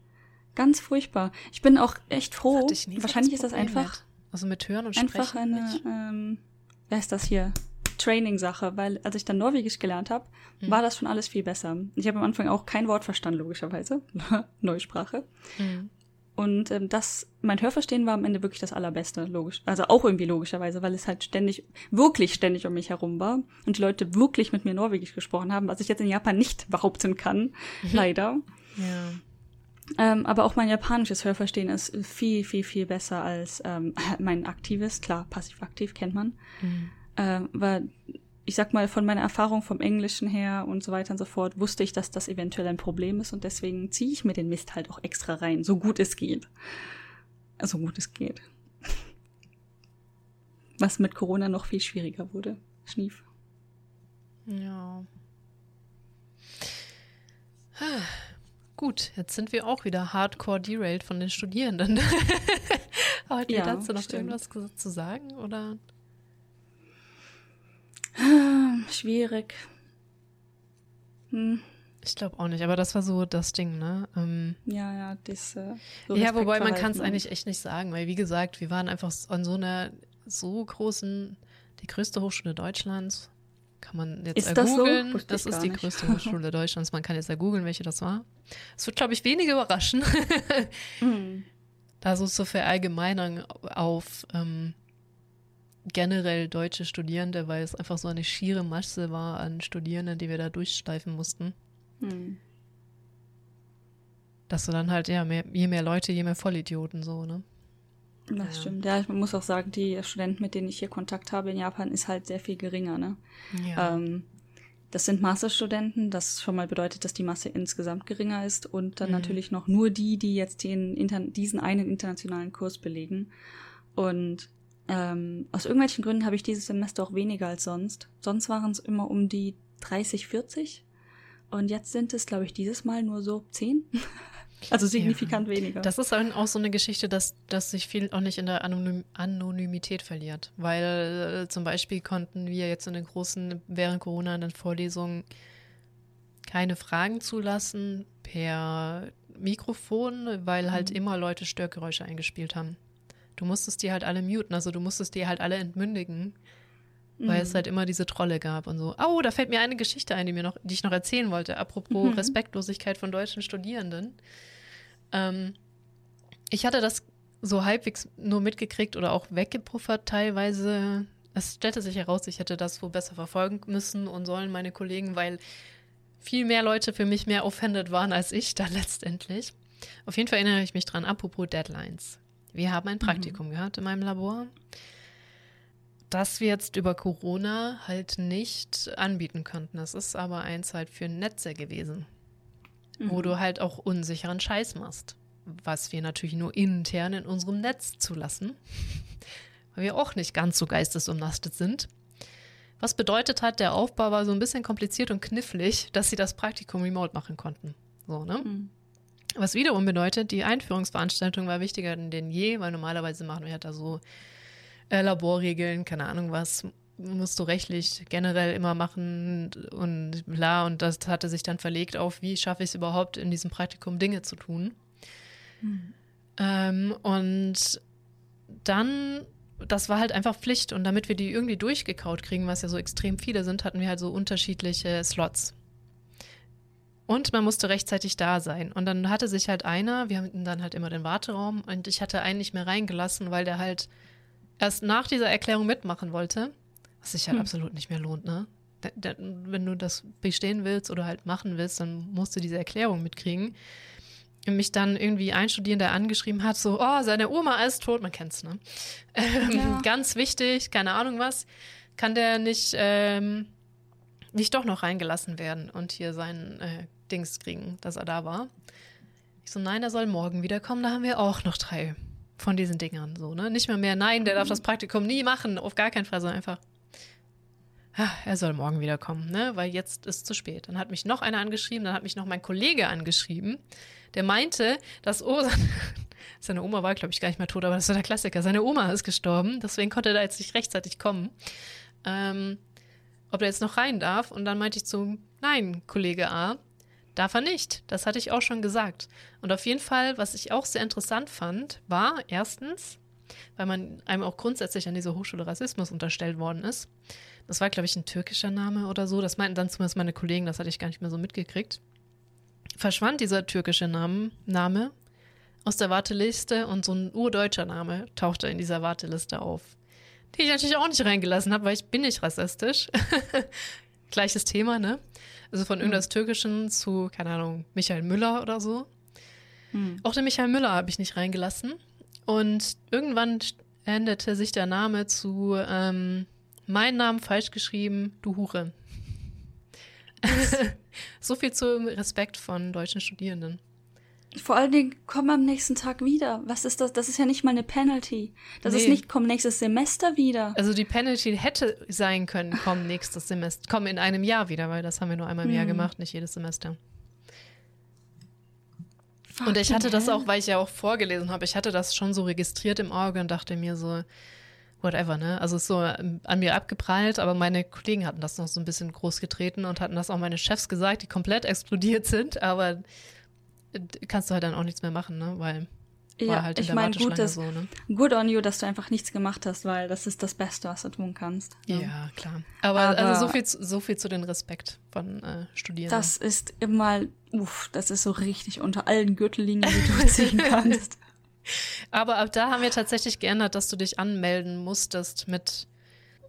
ganz furchtbar. Ich bin auch echt froh. Wahrscheinlich ist das einfach. Mit.
Also mit Hören und
einfach
Sprechen.
Einfach eine, ähm, wer ist das hier? Training-Sache, weil als ich dann Norwegisch gelernt habe, hm. war das schon alles viel besser. Ich habe am Anfang auch kein Wort verstanden, logischerweise. Neusprache. Hm. Und ähm, das, mein Hörverstehen war am Ende wirklich das Allerbeste, logisch. Also auch irgendwie logischerweise, weil es halt ständig, wirklich ständig um mich herum war und die Leute wirklich mit mir Norwegisch gesprochen haben, was ich jetzt in Japan nicht behaupten kann, mhm. leider. Ja. Ähm, aber auch mein japanisches Hörverstehen ist viel, viel, viel besser als ähm, mein aktives. Klar, passiv-aktiv kennt man. Mhm. Äh, weil ich sag mal, von meiner Erfahrung vom Englischen her und so weiter und so fort, wusste ich, dass das eventuell ein Problem ist und deswegen ziehe ich mir den Mist halt auch extra rein, so gut es geht. So gut es geht. Was mit Corona noch viel schwieriger wurde. Schnief.
Ja. Gut, jetzt sind wir auch wieder hardcore derailed von den Studierenden. Ihr ja, dazu noch stimmt. irgendwas zu sagen oder?
Schwierig.
Hm. Ich glaube auch nicht, aber das war so das Ding, ne? Ähm,
ja, ja, das. Äh,
so ja, wobei man kann es eigentlich echt nicht sagen, weil wie gesagt, wir waren einfach an so einer so großen, die größte Hochschule Deutschlands. Kann man jetzt ist ja googeln. Das, so? das ist die nicht. größte Hochschule Deutschlands. Man kann jetzt ja googeln, welche das war. Es wird, glaube ich, wenige überraschen. mhm. Da so zu verallgemeinern auf ähm, generell deutsche Studierende, weil es einfach so eine schiere Masse war an Studierenden, die wir da durchsteifen mussten. Hm. Dass du dann halt, ja, mehr, je mehr Leute, je mehr Vollidioten so, ne?
Das ja. stimmt. Ja, ich muss auch sagen, die Studenten, mit denen ich hier Kontakt habe in Japan, ist halt sehr viel geringer, ne? Ja. Ähm, das sind Masterstudenten, das schon mal bedeutet, dass die Masse insgesamt geringer ist und dann mhm. natürlich noch nur die, die jetzt den, diesen einen internationalen Kurs belegen. Und ähm, aus irgendwelchen Gründen habe ich dieses Semester auch weniger als sonst. Sonst waren es immer um die 30, 40. Und jetzt sind es, glaube ich, dieses Mal nur so 10. also signifikant ja. weniger.
Das ist auch so eine Geschichte, dass, dass sich viel auch nicht in der Anonym Anonymität verliert. Weil äh, zum Beispiel konnten wir jetzt in den großen, während Corona in den Vorlesungen keine Fragen zulassen per Mikrofon, weil halt mhm. immer Leute Störgeräusche eingespielt haben. Du musstest die halt alle muten, also du musstest die halt alle entmündigen. weil es halt immer diese Trolle gab und so. Oh, da fällt mir eine Geschichte ein, die, mir noch, die ich noch erzählen wollte, apropos mhm. Respektlosigkeit von deutschen Studierenden. Ähm, ich hatte das so halbwegs nur mitgekriegt oder auch weggepuffert teilweise. Es stellte sich heraus, ich hätte das wohl besser verfolgen müssen und sollen meine Kollegen, weil viel mehr Leute für mich mehr offended waren als ich dann letztendlich. Auf jeden Fall erinnere ich mich dran, apropos Deadlines. Wir haben ein mhm. Praktikum mhm. gehabt in meinem Labor, das wir jetzt über Corona halt nicht anbieten konnten. Das ist aber eins halt für Netze gewesen, mhm. wo du halt auch unsicheren Scheiß machst was wir natürlich nur intern in unserem Netz zulassen, weil wir auch nicht ganz so geistesumnastet sind. Was bedeutet hat, der Aufbau war so ein bisschen kompliziert und knifflig, dass sie das Praktikum remote machen konnten. So, ne? Mhm. Was wiederum bedeutet, die Einführungsveranstaltung war wichtiger denn je, weil normalerweise machen wir halt da so äh, Laborregeln, keine Ahnung was, musst du rechtlich generell immer machen und bla. Und das hatte sich dann verlegt auf, wie schaffe ich es überhaupt in diesem Praktikum Dinge zu tun. Mhm. Ähm, und dann, das war halt einfach Pflicht. Und damit wir die irgendwie durchgekaut kriegen, was ja so extrem viele sind, hatten wir halt so unterschiedliche Slots. Und man musste rechtzeitig da sein. Und dann hatte sich halt einer, wir hatten dann halt immer den Warteraum und ich hatte einen nicht mehr reingelassen, weil der halt erst nach dieser Erklärung mitmachen wollte, was sich halt hm. absolut nicht mehr lohnt, ne? wenn du das bestehen willst oder halt machen willst, dann musst du diese Erklärung mitkriegen mich dann irgendwie ein Studierender angeschrieben hat, so, oh, seine Oma ist tot, man kennt's, ne? Ähm, ja. Ganz wichtig, keine Ahnung was, kann der nicht, ähm, nicht doch noch reingelassen werden und hier sein äh, Dings kriegen, dass er da war. Ich so, nein, er soll morgen wiederkommen, da haben wir auch noch drei von diesen Dingern, so, ne? Nicht mehr mehr, nein, der darf das Praktikum nie machen, auf gar keinen Fall, sondern einfach, ah, er soll morgen wiederkommen, ne? Weil jetzt ist zu spät. Dann hat mich noch einer angeschrieben, dann hat mich noch mein Kollege angeschrieben, der meinte, dass oh, seine Oma war, glaube ich, gar nicht mehr tot, aber das ist der Klassiker. Seine Oma ist gestorben, deswegen konnte er da jetzt nicht rechtzeitig kommen. Ähm, ob er jetzt noch rein darf. Und dann meinte ich zu, nein, Kollege A, darf er nicht. Das hatte ich auch schon gesagt. Und auf jeden Fall, was ich auch sehr interessant fand, war erstens, weil man einem auch grundsätzlich an dieser Hochschule Rassismus unterstellt worden ist. Das war, glaube ich, ein türkischer Name oder so. Das meinten dann zumindest meine Kollegen, das hatte ich gar nicht mehr so mitgekriegt verschwand dieser türkische Name, Name aus der Warteliste und so ein urdeutscher Name tauchte in dieser Warteliste auf. Die ich natürlich auch nicht reingelassen habe, weil ich bin nicht rassistisch. Gleiches Thema, ne? Also von irgendwas mhm. Türkischen zu, keine Ahnung, Michael Müller oder so. Mhm. Auch den Michael Müller habe ich nicht reingelassen. Und irgendwann änderte sich der Name zu ähm, mein Name falsch geschrieben, du Hure. so viel zum Respekt von deutschen Studierenden.
Vor allen Dingen, komm am nächsten Tag wieder. Was ist das? Das ist ja nicht mal eine Penalty. Das nee. ist nicht, komm nächstes Semester wieder.
Also die Penalty hätte sein können, komm nächstes Semester, komm in einem Jahr wieder, weil das haben wir nur einmal im hm. Jahr gemacht, nicht jedes Semester. Fuck und ich hatte das auch, weil ich ja auch vorgelesen habe, ich hatte das schon so registriert im Auge und dachte mir so, whatever, ne? Also ist so ähm, an mir abgeprallt, aber meine Kollegen hatten das noch so ein bisschen groß getreten und hatten das auch meine Chefs gesagt, die komplett explodiert sind, aber kannst du halt dann auch nichts mehr machen, ne? Weil
ja, halt ich meine, gut, so, ne? good on you, dass du einfach nichts gemacht hast, weil das ist das Beste, was du tun kannst.
Ja, ja klar. Aber, Aber, also so viel, so viel zu den Respekt von äh, Studierenden.
Das ist immer, uff, das ist so richtig unter allen Gürtellinien, die du ziehen kannst.
Aber ab da haben wir tatsächlich geändert, dass du dich anmelden musstest mit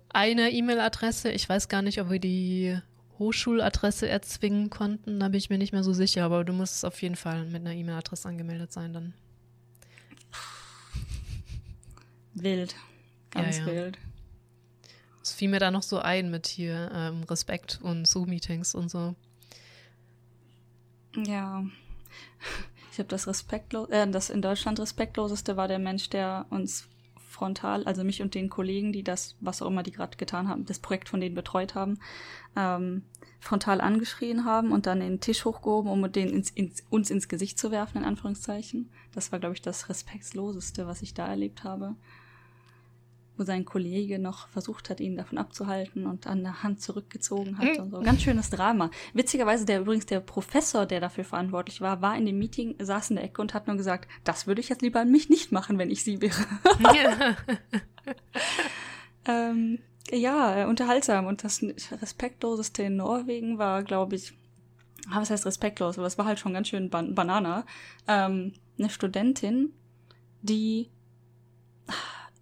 einer E-Mail-Adresse. Ich weiß gar nicht, ob wir die Hochschuladresse erzwingen konnten. Da bin ich mir nicht mehr so sicher, aber du musst auf jeden Fall mit einer E-Mail-Adresse angemeldet sein dann.
Wild. Ganz ja, ja. wild.
Es fiel mir da noch so ein mit hier ähm, Respekt und Zoom-Meetings und so.
Ja. Ich habe das respektlos, äh, das in Deutschland respektloseste war der Mensch, der uns frontal, also mich und den Kollegen, die das, was auch immer die gerade getan haben, das Projekt von denen betreut haben, ähm, frontal angeschrien haben und dann den Tisch hochgehoben, um den ins, ins, uns ins Gesicht zu werfen, in Anführungszeichen. Das war, glaube ich, das respektloseste, was ich da erlebt habe wo sein Kollege noch versucht hat, ihn davon abzuhalten und an der Hand zurückgezogen hat und so. Ganz schönes Drama. Witzigerweise, der übrigens der Professor, der dafür verantwortlich war, war in dem Meeting, saß in der Ecke und hat nur gesagt, das würde ich jetzt lieber an mich nicht machen, wenn ich sie wäre. Ja. ähm, ja, unterhaltsam. Und das Respektloseste in Norwegen war, glaube ich, ah, was heißt respektlos, aber es war halt schon ganz schön ban Banana. Ähm, eine Studentin, die,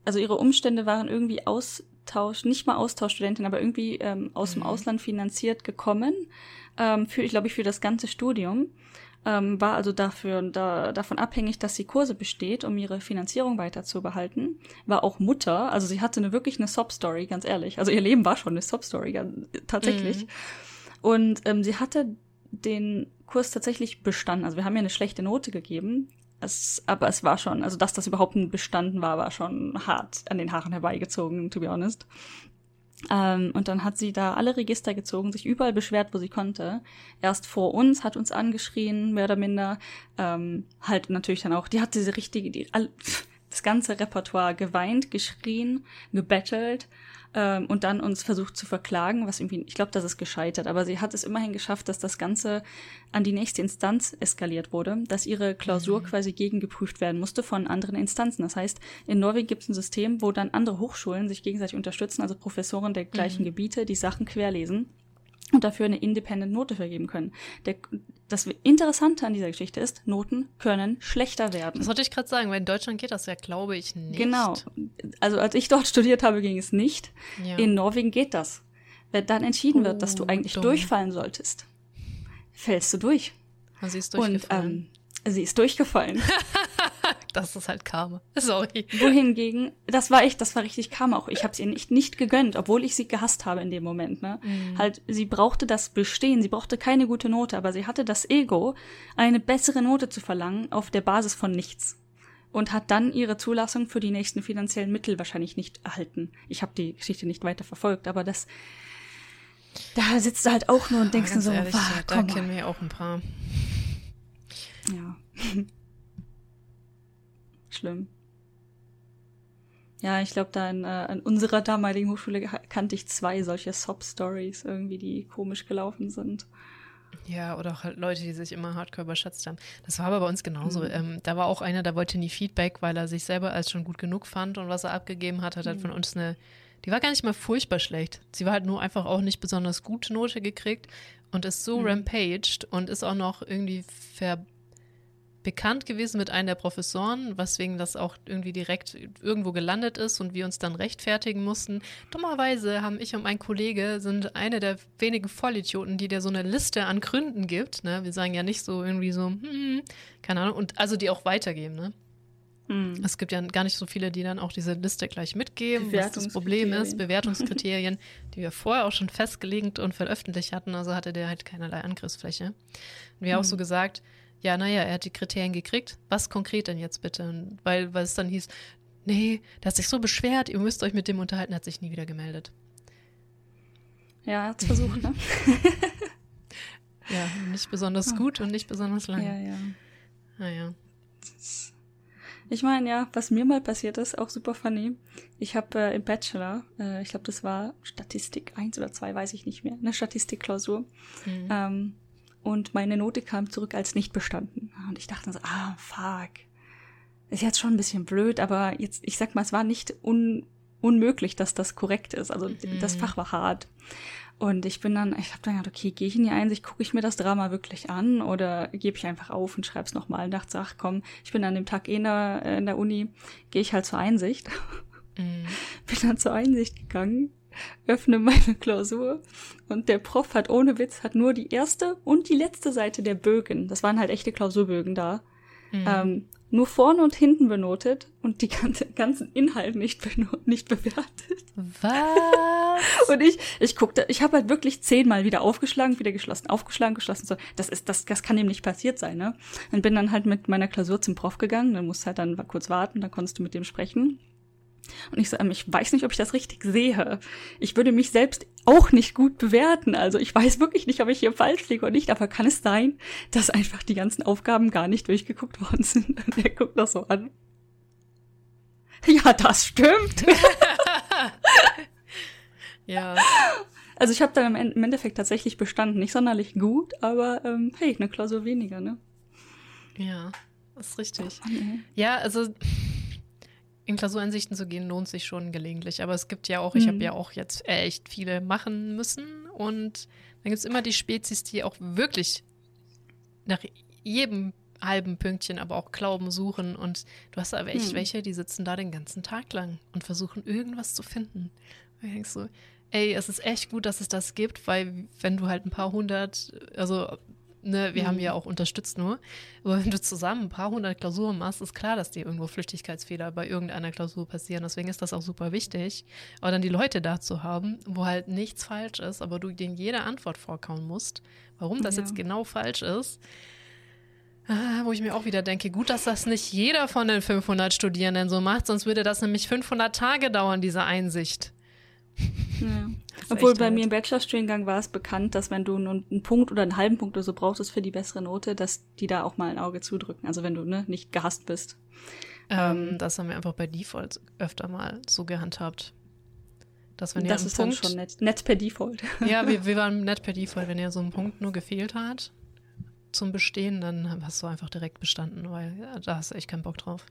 also ihre Umstände waren irgendwie Austausch, nicht mal Austauschstudentin, aber irgendwie ähm, aus mhm. dem Ausland finanziert gekommen, ähm, für, ich glaube ich, für das ganze Studium. Ähm, war also dafür da, davon abhängig, dass sie Kurse besteht, um ihre Finanzierung weiter zu behalten. War auch Mutter, also sie hatte eine wirklich eine Sob-Story, ganz ehrlich. Also ihr Leben war schon eine Sob-Story, tatsächlich. Mhm. Und ähm, sie hatte den Kurs tatsächlich bestanden. Also wir haben ja eine schlechte Note gegeben, es, aber es war schon, also dass das überhaupt ein bestanden war, war schon hart an den Haaren herbeigezogen, to be honest. Ähm, und dann hat sie da alle Register gezogen, sich überall beschwert, wo sie konnte. Erst vor uns, hat uns angeschrien, mehr oder minder. Ähm, halt natürlich dann auch, die hat diese richtige, die, all, das ganze Repertoire geweint, geschrien, gebettelt ähm, und dann uns versucht zu verklagen, was irgendwie, ich glaube, das ist gescheitert, aber sie hat es immerhin geschafft, dass das Ganze an die nächste Instanz eskaliert wurde, dass ihre Klausur mhm. quasi gegengeprüft werden musste von anderen Instanzen. Das heißt, in Norwegen gibt es ein System, wo dann andere Hochschulen sich gegenseitig unterstützen, also Professoren der gleichen mhm. Gebiete, die Sachen querlesen und dafür eine independent Note vergeben können. Der, das Interessante an dieser Geschichte ist, Noten können schlechter werden.
Das wollte ich gerade sagen, weil in Deutschland geht das ja, glaube ich, nicht.
Genau. Also als ich dort studiert habe, ging es nicht. Ja. In Norwegen geht das. Wenn dann entschieden oh, wird, dass du oh, eigentlich dumm. durchfallen solltest, fällst du durch.
Und sie ist durchgefallen.
Und ähm, sie ist durchgefallen.
das ist halt Karma. Sorry.
Wohingegen, das war echt, das war richtig Karma auch. Ich habe sie nicht, nicht gegönnt, obwohl ich sie gehasst habe in dem Moment. Ne? Mhm. Halt, sie brauchte das Bestehen, sie brauchte keine gute Note, aber sie hatte das Ego, eine bessere Note zu verlangen auf der Basis von nichts. Und hat dann ihre Zulassung für die nächsten finanziellen Mittel wahrscheinlich nicht erhalten. Ich habe die Geschichte nicht weiter verfolgt, aber das, da sitzt du halt auch nur und denkst nur so, ehrlich,
wow, da kennen wir auch ein paar.
Ja. Schlimm. Ja, ich glaube, da in, äh, an unserer damaligen Hochschule kannte ich zwei solche Sob-Stories irgendwie, die komisch gelaufen sind.
Ja, oder auch halt Leute, die sich immer hardcore überschätzt haben. Das war aber bei uns genauso. Mhm. Ähm, da war auch einer, der wollte nie Feedback, weil er sich selber als schon gut genug fand und was er abgegeben hat, hat mhm. halt von uns eine, die war gar nicht mal furchtbar schlecht. Sie war halt nur einfach auch nicht besonders gute Note gekriegt und ist so mhm. rampaged und ist auch noch irgendwie ver bekannt gewesen mit einem der Professoren, weswegen das auch irgendwie direkt irgendwo gelandet ist und wir uns dann rechtfertigen mussten. Dummerweise haben ich und mein Kollege sind eine der wenigen Vollidioten, die dir so eine Liste an Gründen gibt. Ne? Wir sagen ja nicht so irgendwie so, hm, keine Ahnung, und also die auch weitergeben. Ne? Hm. Es gibt ja gar nicht so viele, die dann auch diese Liste gleich mitgeben, was das Problem ist, Bewertungskriterien, die wir vorher auch schon festgelegt und veröffentlicht hatten. Also hatte der halt keinerlei Angriffsfläche. Und wir hm. auch so gesagt, ja, naja, er hat die Kriterien gekriegt. Was konkret denn jetzt bitte? Weil, weil es dann hieß, nee, der hat sich so beschwert, ihr müsst euch mit dem unterhalten, hat sich nie wieder gemeldet.
Ja, er hat es versucht, ne?
ja, nicht besonders gut und nicht besonders lange.
Ja, ja.
Naja.
Ich meine, ja, was mir mal passiert ist, auch super funny. Ich habe äh, im Bachelor, äh, ich glaube, das war Statistik 1 oder 2, weiß ich nicht mehr, eine Statistikklausur. Mhm. Ähm, und meine Note kam zurück als nicht bestanden. Und ich dachte so, ah, fuck. Ist jetzt schon ein bisschen blöd, aber jetzt, ich sag mal, es war nicht un unmöglich, dass das korrekt ist. Also mhm. das Fach war hart. Und ich bin dann, ich habe dann gedacht, okay, gehe ich in die Einsicht, gucke ich mir das Drama wirklich an oder gebe ich einfach auf und schreibe es nochmal und dachte, ach komm, ich bin an dem Tag eh in der, in der Uni, gehe ich halt zur Einsicht. Mhm. Bin dann zur Einsicht gegangen öffne meine Klausur und der Prof hat ohne Witz hat nur die erste und die letzte Seite der Bögen, das waren halt echte Klausurbögen da, mhm. ähm, nur vorne und hinten benotet und die ganze, ganzen Inhalt nicht, nicht bewertet.
Was?
Und ich, ich guckte, ich habe halt wirklich zehnmal wieder aufgeschlagen, wieder geschlossen, aufgeschlagen, geschlossen. So, das ist, das, das kann dem nicht passiert sein, ne? Und bin dann halt mit meiner Klausur zum Prof gegangen, dann musst halt dann kurz warten, dann konntest du mit dem sprechen. Und ich so, ähm, ich weiß nicht, ob ich das richtig sehe. Ich würde mich selbst auch nicht gut bewerten. Also ich weiß wirklich nicht, ob ich hier falsch liege oder nicht, aber kann es sein, dass einfach die ganzen Aufgaben gar nicht durchgeguckt worden sind? Und er guckt das so an. Ja, das stimmt.
ja.
Also ich habe dann im Endeffekt tatsächlich bestanden. Nicht sonderlich gut, aber ähm, hey, eine Klausur weniger, ne?
Ja, das ist richtig. Oh, nee. Ja, also in Klausuransichten zu gehen, lohnt sich schon gelegentlich. Aber es gibt ja auch, ich habe mhm. ja auch jetzt echt viele machen müssen. Und dann gibt es immer die Spezies, die auch wirklich nach jedem halben Pünktchen aber auch Glauben suchen. Und du hast aber echt hm. welche, die sitzen da den ganzen Tag lang und versuchen irgendwas zu finden. Und ich denke so, ey, es ist echt gut, dass es das gibt, weil wenn du halt ein paar hundert, also ne, wir mhm. haben ja auch unterstützt nur, aber wenn du zusammen ein paar hundert Klausuren machst, ist klar, dass dir irgendwo Flüchtigkeitsfehler bei irgendeiner Klausur passieren. Deswegen ist das auch super wichtig. Aber dann die Leute da zu haben, wo halt nichts falsch ist, aber du denen jede Antwort vorkauen musst, warum das ja. jetzt genau falsch ist, Ah, wo ich mir auch wieder denke, gut, dass das nicht jeder von den 500 Studierenden so macht, sonst würde das nämlich 500 Tage dauern, diese Einsicht.
Ja. Obwohl bei halt. mir im Bachelorstudiengang war es bekannt, dass wenn du nur einen Punkt oder einen halben Punkt oder so brauchst für die bessere Note, dass die da auch mal ein Auge zudrücken. Also wenn du ne, nicht gehasst bist.
Ähm, ähm, das haben wir einfach bei Default öfter mal so gehandhabt.
Dass wenn das ist Punkt, dann schon nett, nett per Default.
Ja, wir, wir waren nett per Default, wenn ihr so einen Punkt nur gefehlt hat, zum Bestehen, dann hast du einfach direkt bestanden, weil ja, da hast du echt keinen Bock drauf.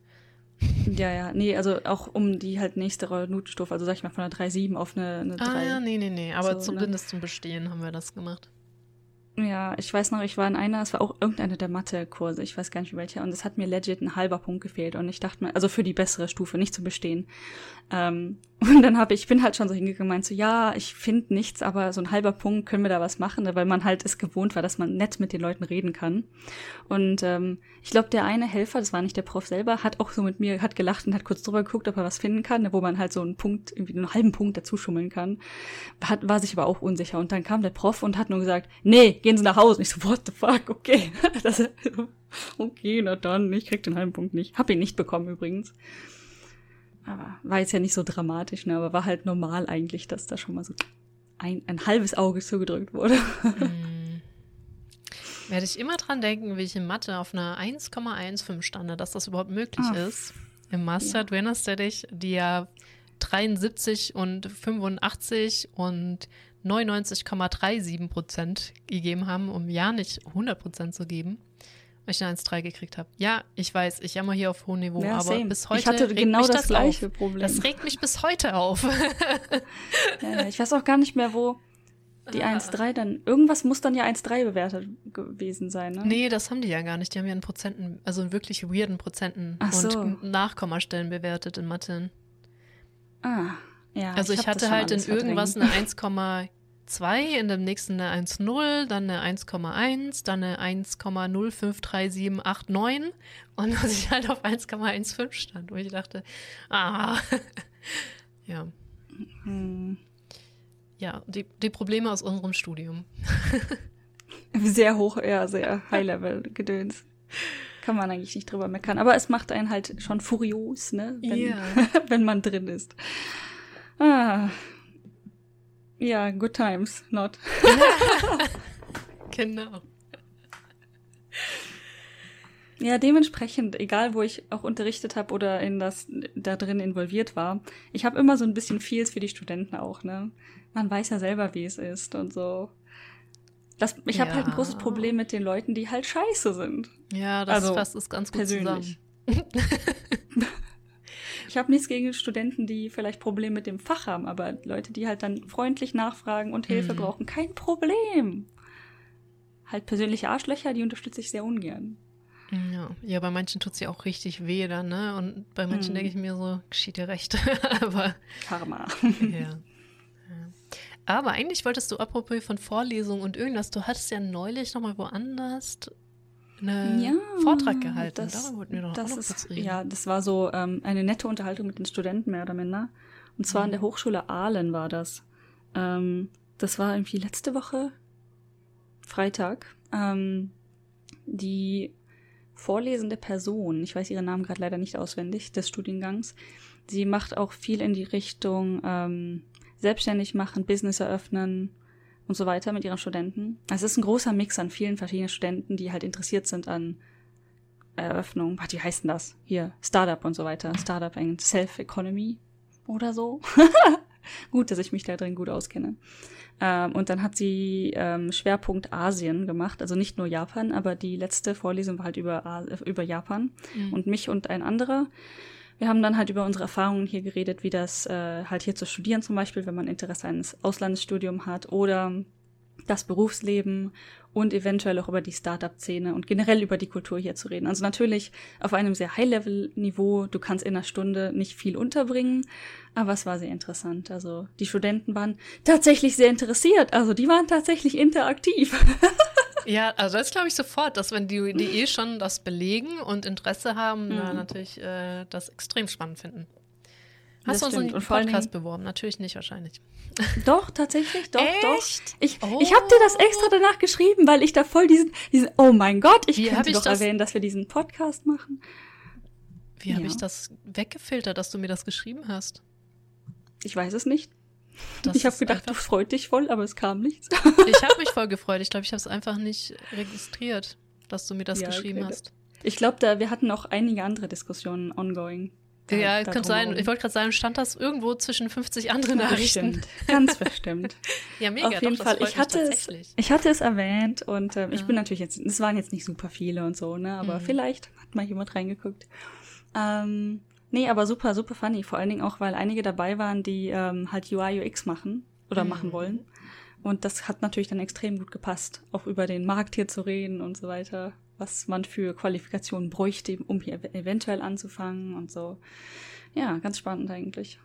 Ja, ja, nee, also auch um die halt nächste Notenstufe, also sag ich mal von einer 3,7 auf eine, eine 3.
Ah, ja, nee, nee, nee, aber so, zumindest ne? zum Bestehen haben wir das gemacht.
Ja, ich weiß noch, ich war in einer, es war auch irgendeine der Mathe-Kurse, ich weiß gar nicht welche, und es hat mir legit ein halber Punkt gefehlt und ich dachte mir, also für die bessere Stufe, nicht zu bestehen. Ähm, und dann habe ich, bin halt schon so hingegangen, so, ja, ich finde nichts, aber so ein halber Punkt können wir da was machen, weil man halt es gewohnt war, dass man nett mit den Leuten reden kann. Und ähm, ich glaube, der eine Helfer, das war nicht der Prof selber, hat auch so mit mir, hat gelacht und hat kurz drüber geguckt, ob er was finden kann, wo man halt so einen Punkt, irgendwie einen halben Punkt dazu schummeln kann. Hat, war sich aber auch unsicher. Und dann kam der Prof und hat nur gesagt, nee, gehen Sie nach Hause. Und ich so, what the fuck, okay. das, okay, na dann, ich krieg den halben Punkt nicht. Hab ihn nicht bekommen übrigens. Aber war jetzt ja nicht so dramatisch, ne? Aber war halt normal eigentlich, dass da schon mal so ein, ein halbes Auge zugedrückt wurde. Hm.
Werde ich immer dran denken, wie ich in Mathe auf einer 1,15 stande, dass das überhaupt möglich Ach. ist. Im Master ja. Advanced die ja 73 und 85 und 99,37 Prozent gegeben haben, um ja nicht 100 Prozent zu geben weil ich eine 1,3 gekriegt habe. Ja, ich weiß, ich jammer hier auf hohem Niveau, ja, aber same. bis heute
ich hatte
regt
genau
mich
das,
das
gleiche
auf.
Problem.
Das regt mich bis heute auf.
ja, ich weiß auch gar nicht mehr, wo die 1,3 ah. dann. Irgendwas muss dann ja 1,3 bewertet gewesen sein, ne?
Nee, das haben die ja gar nicht. Die haben ja in Prozenten, also in wirklich weirden Prozenten Ach und so. Nachkommastellen bewertet in Mathe.
Ah, ja.
Also ich, ich hatte halt in irgendwas eine 1, 2, in dem nächsten eine 1,0, dann eine 1,1, dann eine 1,053789 und dass ich halt auf 1,15 stand, wo ich dachte, ah, ja. Hm. Ja, die, die Probleme aus unserem Studium.
sehr hoch, ja, sehr High-Level-Gedöns. Kann man eigentlich nicht drüber meckern. Aber es macht einen halt schon furios, ne? Wenn, yeah. wenn man drin ist. Ah, ja, good times, not.
genau.
Ja, dementsprechend, egal wo ich auch unterrichtet habe oder in das da drin involviert war, ich habe immer so ein bisschen Feels für die Studenten auch, ne? Man weiß ja selber, wie es ist und so. Das, ich ja. habe halt ein großes Problem mit den Leuten, die halt scheiße sind.
Ja, das also, fasst es ganz gut persönlich. zusammen.
Ich habe nichts gegen Studenten, die vielleicht Probleme mit dem Fach haben, aber Leute, die halt dann freundlich nachfragen und Hilfe mhm. brauchen, kein Problem. Halt persönliche Arschlöcher, die unterstütze ich sehr ungern.
Ja, ja bei manchen tut ja auch richtig weh dann, ne? Und bei manchen mhm. denke ich mir so, geschieht dir recht. aber.
Karma.
ja. Aber eigentlich wolltest du apropos von Vorlesungen und irgendwas, du hattest ja neulich nochmal woanders einen ja, Vortrag gehalten. Das,
das ist. Ja, das war so ähm, eine nette Unterhaltung mit den Studenten, mehr oder minder. Und zwar mhm. an der Hochschule Aalen war das. Ähm, das war irgendwie letzte Woche, Freitag. Ähm, die vorlesende Person, ich weiß ihren Namen gerade leider nicht auswendig, des Studiengangs, sie macht auch viel in die Richtung ähm, selbstständig machen, Business eröffnen, und so weiter mit ihren Studenten. Es ist ein großer Mix an vielen verschiedenen Studenten, die halt interessiert sind an Eröffnung. Wie heißt denn das? Hier, Startup und so weiter. Startup and Self-Economy oder so. gut, dass ich mich da drin gut auskenne. Ähm, und dann hat sie ähm, Schwerpunkt Asien gemacht, also nicht nur Japan, aber die letzte Vorlesung war halt über, über Japan. Mhm. Und mich und ein anderer Wir haben dann halt über unsere Erfahrungen hier geredet, wie das äh, halt hier zu studieren zum Beispiel, wenn man Interesse eines Auslandsstudium hat oder das Berufsleben und eventuell auch über die Startup-Szene und generell über die Kultur hier zu reden. Also natürlich auf einem sehr High-Level-Niveau. Du kannst in einer Stunde nicht viel unterbringen, aber es war sehr interessant. Also die Studenten waren tatsächlich sehr interessiert. Also die waren tatsächlich interaktiv.
Ja, also das glaube ich sofort, dass wenn die, die eh schon das belegen und Interesse haben, mhm. na, natürlich äh, das extrem spannend finden. Hast das du uns einen Podcast beworben? Natürlich nicht wahrscheinlich.
Doch, tatsächlich, doch, Echt? doch. Ich, oh. ich habe dir das extra danach geschrieben, weil ich da voll diesen, diesen oh mein Gott, ich Wie könnte ich doch das? erwähnen, dass wir diesen Podcast machen.
Wie ja. habe ich das weggefiltert, dass du mir das geschrieben hast?
Ich weiß es nicht. Das ich habe gedacht, du freut dich voll, aber es kam nichts.
ich habe mich voll gefreut. Ich glaube, ich habe es einfach nicht registriert, dass du mir das ja, geschrieben okay. hast.
Ich glaube, da wir hatten auch einige andere Diskussionen ongoing.
Da, ja, könnte sein. Ich wollte gerade sagen, stand das irgendwo zwischen 50 anderen Nachrichten.
Bestimmt. Ganz bestimmt.
ja, mega.
Auf jeden
doch,
Fall. Ich hatte es, ich hatte es erwähnt und äh, ja. ich bin natürlich jetzt, es waren jetzt nicht super viele und so, ne, aber mhm. vielleicht hat mal jemand reingeguckt. Ähm, Nee, aber super, super funny. Vor allen Dingen auch, weil einige dabei waren, die ähm, halt UI, UX machen oder mhm. machen wollen. Und das hat natürlich dann extrem gut gepasst, auch über den Markt hier zu reden und so weiter, was man für Qualifikationen bräuchte, um hier eventuell anzufangen und so. Ja, ganz spannend eigentlich.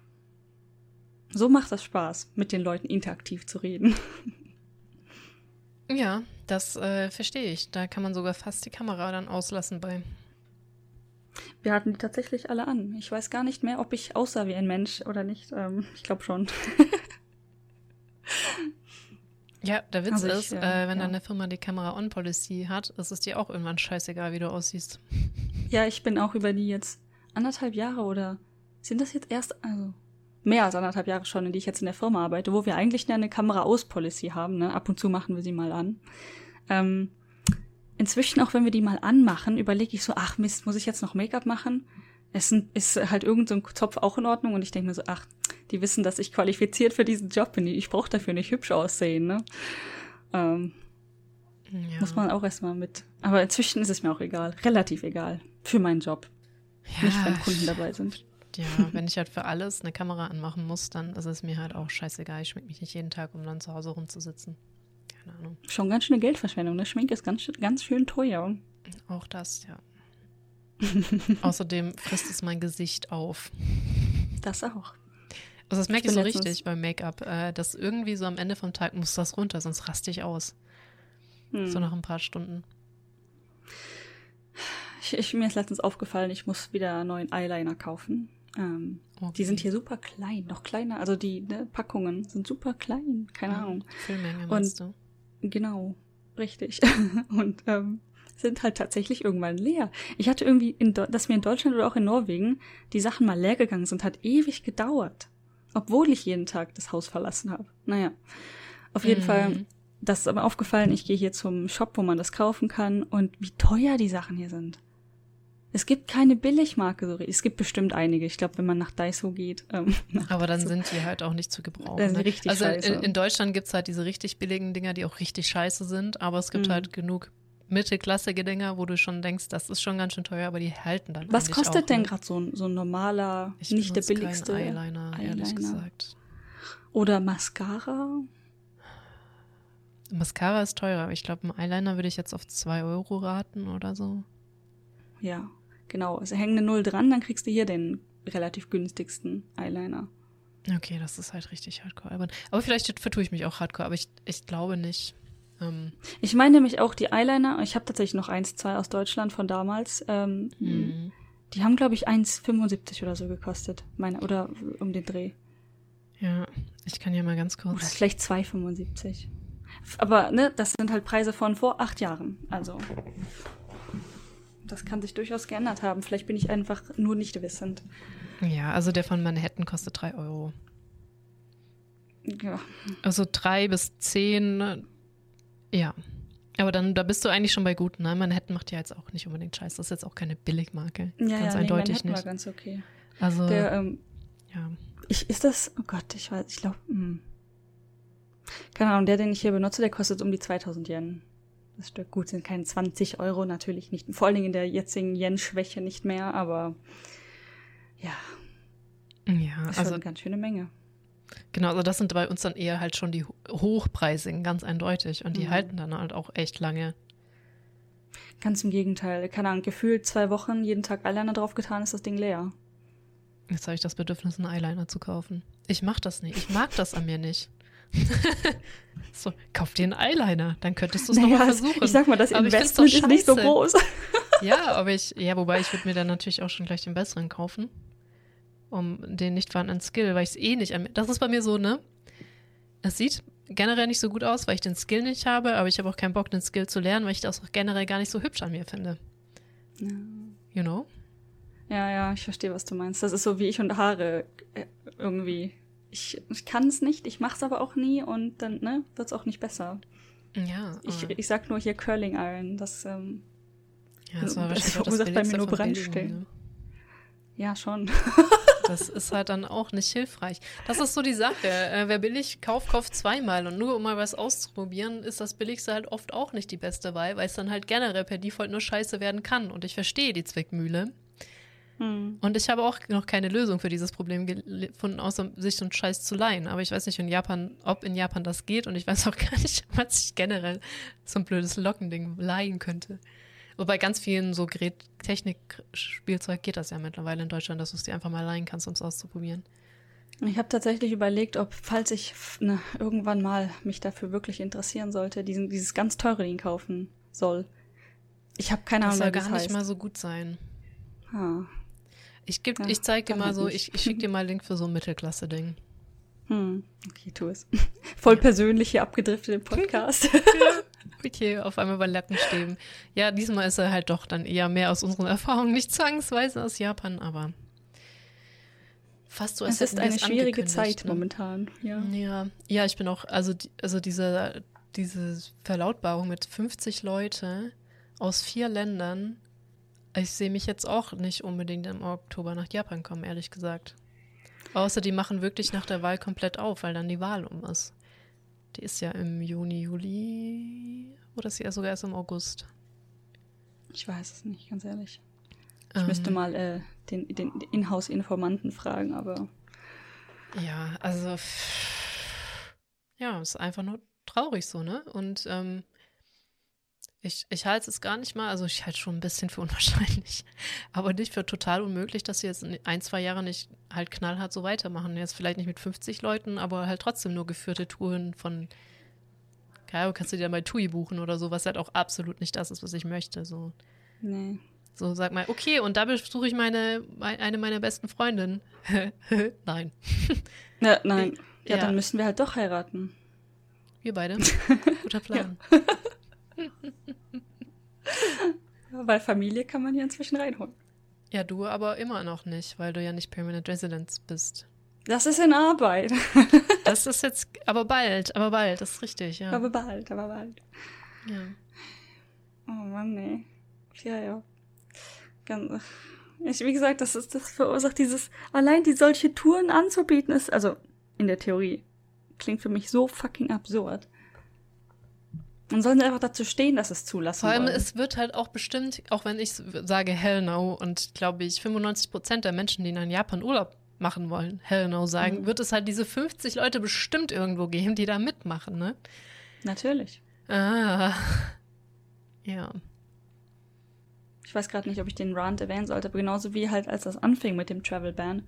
So macht das Spaß, mit den Leuten interaktiv zu reden.
Ja, das äh, verstehe ich. Da kann man sogar fast die Kamera dann auslassen bei.
Wir hatten die tatsächlich alle an. Ich weiß gar nicht mehr, ob ich aussah wie ein Mensch oder nicht. Ähm, ich glaube schon.
ja, der Witz also ich, ist, äh, äh, wenn ja. deine Firma die Kamera-On-Policy hat, ist es dir auch irgendwann scheißegal, wie du aussiehst.
Ja, ich bin auch über die jetzt anderthalb Jahre oder sind das jetzt erst, also mehr als anderthalb Jahre schon, in die ich jetzt in der Firma arbeite, wo wir eigentlich eine Kamera-Aus-Policy haben. Ne? Ab und zu machen wir sie mal an. Ähm, inzwischen, auch wenn wir die mal anmachen, überlege ich so, ach Mist, muss ich jetzt noch Make-up machen? Es ist halt irgendein so Zopf auch in Ordnung und ich denke mir so, ach, die wissen, dass ich qualifiziert für diesen Job bin. Ich brauche dafür nicht hübsch aussehen, ne? Ähm, ja. Muss man auch erstmal mit. Aber inzwischen ist es mir auch egal. Relativ egal. Für meinen Job. Ja. Nicht, wenn Kunden dabei sind.
Ja, wenn ich halt für alles eine Kamera anmachen muss, dann ist es mir halt auch scheißegal. Ich schmecke mich nicht jeden Tag, um dann zu Hause rumzusitzen
keine Ahnung. Schon ganz schöne Geldverschwendung. Ne? Schminke ist ganz, ganz schön teuer.
Auch das, ja. Außerdem frisst es mein Gesicht auf.
Das auch.
Also das merke ich, ich so richtig beim Make-up, äh, dass irgendwie so am Ende vom Tag muss das runter, sonst raste ich aus. Hm. So nach ein paar Stunden.
Ich, ich, mir ist letztens aufgefallen, ich muss wieder neuen Eyeliner kaufen. Ähm, okay. Die sind hier super klein, noch kleiner. Also die ne, Packungen sind super klein, keine ja, Ahnung.
Füllmenge meinst Und, du?
Genau, richtig. und ähm, sind halt tatsächlich irgendwann leer. Ich hatte irgendwie, in dass mir in Deutschland oder auch in Norwegen die Sachen mal leer gegangen sind, hat ewig gedauert. Obwohl ich jeden Tag das Haus verlassen habe. Naja, auf jeden mhm. Fall, das ist aber aufgefallen, ich gehe hier zum Shop, wo man das kaufen kann und wie teuer die Sachen hier sind. Es gibt keine Billigmarke so Es gibt bestimmt einige. Ich glaube, wenn man nach Daiso geht. Ähm,
Aber dann sind die halt auch nicht zu gebrauchen. Ne? Richtig also scheiße. in, in Deutschland gibt es halt diese richtig billigen Dinger, die auch richtig scheiße sind. Aber es gibt mhm. halt genug mittelklassige Dinger, wo du schon denkst, das ist schon ganz schön teuer, aber die halten dann.
Was kostet auch, denn gerade so, ein, so ein normaler, ich nicht der billigste
Eyeliner, Eyeliner, ehrlich gesagt.
Oder Mascara?
Mascara ist teurer, aber ich glaube, ein Eyeliner würde ich jetzt auf 2 Euro raten oder so.
Ja. Genau, also häng eine Null dran, dann kriegst du hier den relativ günstigsten Eyeliner.
Okay, das ist halt richtig hardcore. Aber vielleicht vertue ich mich auch hardcore, aber ich, ich glaube nicht. Ähm.
Ich meine nämlich auch die Eyeliner, ich habe tatsächlich noch eins, zwei aus Deutschland von damals. Ähm, mhm. Die haben, glaube ich, 1,75 oder so gekostet. Meine, oder um den Dreh.
Ja, ich kann ja mal ganz kurz.
Oder vielleicht 2,75. Aber, ne, das sind halt Preise von vor acht Jahren. Also das kann sich durchaus geändert haben. Vielleicht bin ich einfach nur nicht wissend.
Ja, also der von Manhattan kostet 3 Euro.
Ja.
Also 3 bis 10, ja. Aber dann, da bist du eigentlich schon bei gut, ne? Manhattan macht ja jetzt auch nicht unbedingt Scheiß. Das ist jetzt auch keine Billigmarke.
Ja, ganz
ja, eindeutig
nee,
nicht.
war ganz okay.
Also,
der, ähm,
ja.
Ich, ist das, oh Gott, ich weiß, ich glaube, hm. keine Ahnung, der, den ich hier benutze, der kostet um die 2000 Yen das Stück. Gut, sind keine 20 Euro natürlich nicht, vor allen Dingen in der jetzigen Yen-Schwäche nicht mehr, aber Ja.
Ja,
Das ist
also
schon eine ganz schöne Menge.
Genau, also das sind bei uns dann eher halt schon die ho- hochpreisigen, ganz eindeutig. Und die
Mhm.
halten dann halt auch echt lange.
Ganz im Gegenteil. Keine Ahnung, gefühlt zwei Wochen, jeden Tag Eyeliner draufgetan, ist das Ding leer.
Jetzt habe ich das Bedürfnis, einen Eyeliner zu kaufen. Ich mach das nicht. Ich mag das an mir nicht. so, kauf dir einen Eyeliner, dann könntest du es
Naja,
nochmal versuchen.
ich sag mal, das
Aber
Investment ist nicht so groß.
Ja, aber ich, ja, wobei ich würde mir dann natürlich auch schon gleich den besseren kaufen. Um den nicht vorhandenen Skill, weil ich es eh nicht an mir. Das ist bei mir so, ne? Es sieht generell nicht so gut aus, weil ich den Skill nicht habe, aber ich habe auch keinen Bock, den Skill zu lernen, weil ich das auch generell gar nicht so hübsch an mir finde.
Ja.
You know?
Ja, ja, ich verstehe, was du meinst. Das ist so wie ich und Haare äh, irgendwie. Ich, ich kann es nicht, ich mach's aber auch nie und dann ne, wird's auch nicht besser.
Ja.
Ich, ich sag nur hier Curling Iron, das ähm,
ja, das war
das verursacht bei mir nur Brandstellen.
ne?
ja schon.
Das ist halt dann auch nicht hilfreich. Das ist so die Sache. Äh, wer billig kauft, kauft zweimal. Und nur um mal was auszuprobieren, ist das Billigste halt oft auch nicht die beste Wahl, weil es dann halt generell per Default nur scheiße werden kann. Und ich verstehe die Zwickmühle.
Hm.
Und ich habe auch noch keine Lösung für dieses Problem gefunden, außer sich so einen Scheiß zu leihen. Aber ich weiß nicht in Japan, ob in Japan das geht. Und ich weiß auch gar nicht, was ich generell so ein blödes Lockending leihen könnte. Wobei ganz vielen so Gerät, Technik, Spielzeug geht das ja mittlerweile in Deutschland, dass du es dir einfach mal leihen kannst, um es auszuprobieren.
Ich habe tatsächlich überlegt, ob, falls ich ne, irgendwann mal mich dafür wirklich interessieren sollte, diesen, dieses ganz teure Ding kaufen soll. Ich habe keine
Das
Ahnung,
soll
wie das
gar nicht
heißt.
mal so gut sein.
Ah.
Ich, geb,
Ja,
ich zeig dir mal
halt
so,
nicht.
ich, ich schicke dir mal einen Link für so ein Mittelklasse-Ding.
Hm. Okay, tu es. Voll persönlich hier abgedriftet im Podcast.
Okay, auf einmal bei Lackenstäben. Ja, diesmal ist er halt doch dann eher mehr aus unseren Erfahrungen, nicht zwangsweise aus Japan, aber fast so, als
es ist eine schwierige Zeit
ne?
momentan. Ja.
Ja, ja, ich bin auch, also, also diese, diese Verlautbarung mit 50 Leute aus vier Ländern, ich sehe mich jetzt auch nicht unbedingt im Oktober nach Japan kommen, ehrlich gesagt. Außer die machen wirklich nach der Wahl komplett auf, weil dann die Wahl um ist. Die ist ja im Juni, Juli oder ist sie ja sogar erst im August.
Ich weiß es nicht, ganz ehrlich. Ich
Ähm,
müsste mal äh, den, den Inhouse-Informanten fragen, aber
Ja, also ja, ist einfach nur traurig so, ne? Und ähm, ich, ich halte es gar nicht mal, also ich halte schon ein bisschen für unwahrscheinlich, aber nicht für total unmöglich, dass sie jetzt in ein, zwei Jahre nicht halt knallhart so weitermachen. Jetzt vielleicht nicht mit 50 Leuten, aber halt trotzdem nur geführte Touren von, keine Ahnung, kannst du dir mal TUI buchen oder so, was halt auch absolut nicht das ist, was ich möchte. So,
nee.
so sag mal, okay, und da besuche ich meine, mein- eine meiner besten Freundinnen. Nein,
Ja, nein. Ja,
Ja.
dann müssen wir halt doch heiraten.
wir beide. Guter Plan.
Ja, weil Familie kann man ja inzwischen reinholen.
Ja, du aber immer noch nicht, weil du ja nicht Permanent Residence bist.
Das ist in Arbeit.
Das ist jetzt, aber bald, aber bald, das ist richtig, ja.
Aber bald, aber bald.
ja.
Oh Mann, nee. Ja, ja. Ganz, ich, wie gesagt, das ist, das verursacht dieses, allein die solche Touren anzubieten ist, also in der Theorie, klingt für mich so fucking absurd. Und sollen sie einfach dazu stehen, dass es zulassen
Vor allem,
wollen.
es wird halt auch bestimmt, auch wenn ich sage hell no und glaube ich 95 Prozent der Menschen, die in Japan Urlaub machen wollen, hell no sagen,
Mhm.
wird es halt diese 50 Leute bestimmt irgendwo geben, die da mitmachen, ne?
Natürlich.
Ah. Ja.
Ich weiß gerade nicht, ob ich den Rant erwähnen sollte, aber genauso wie halt, als das anfing mit dem Travel Ban,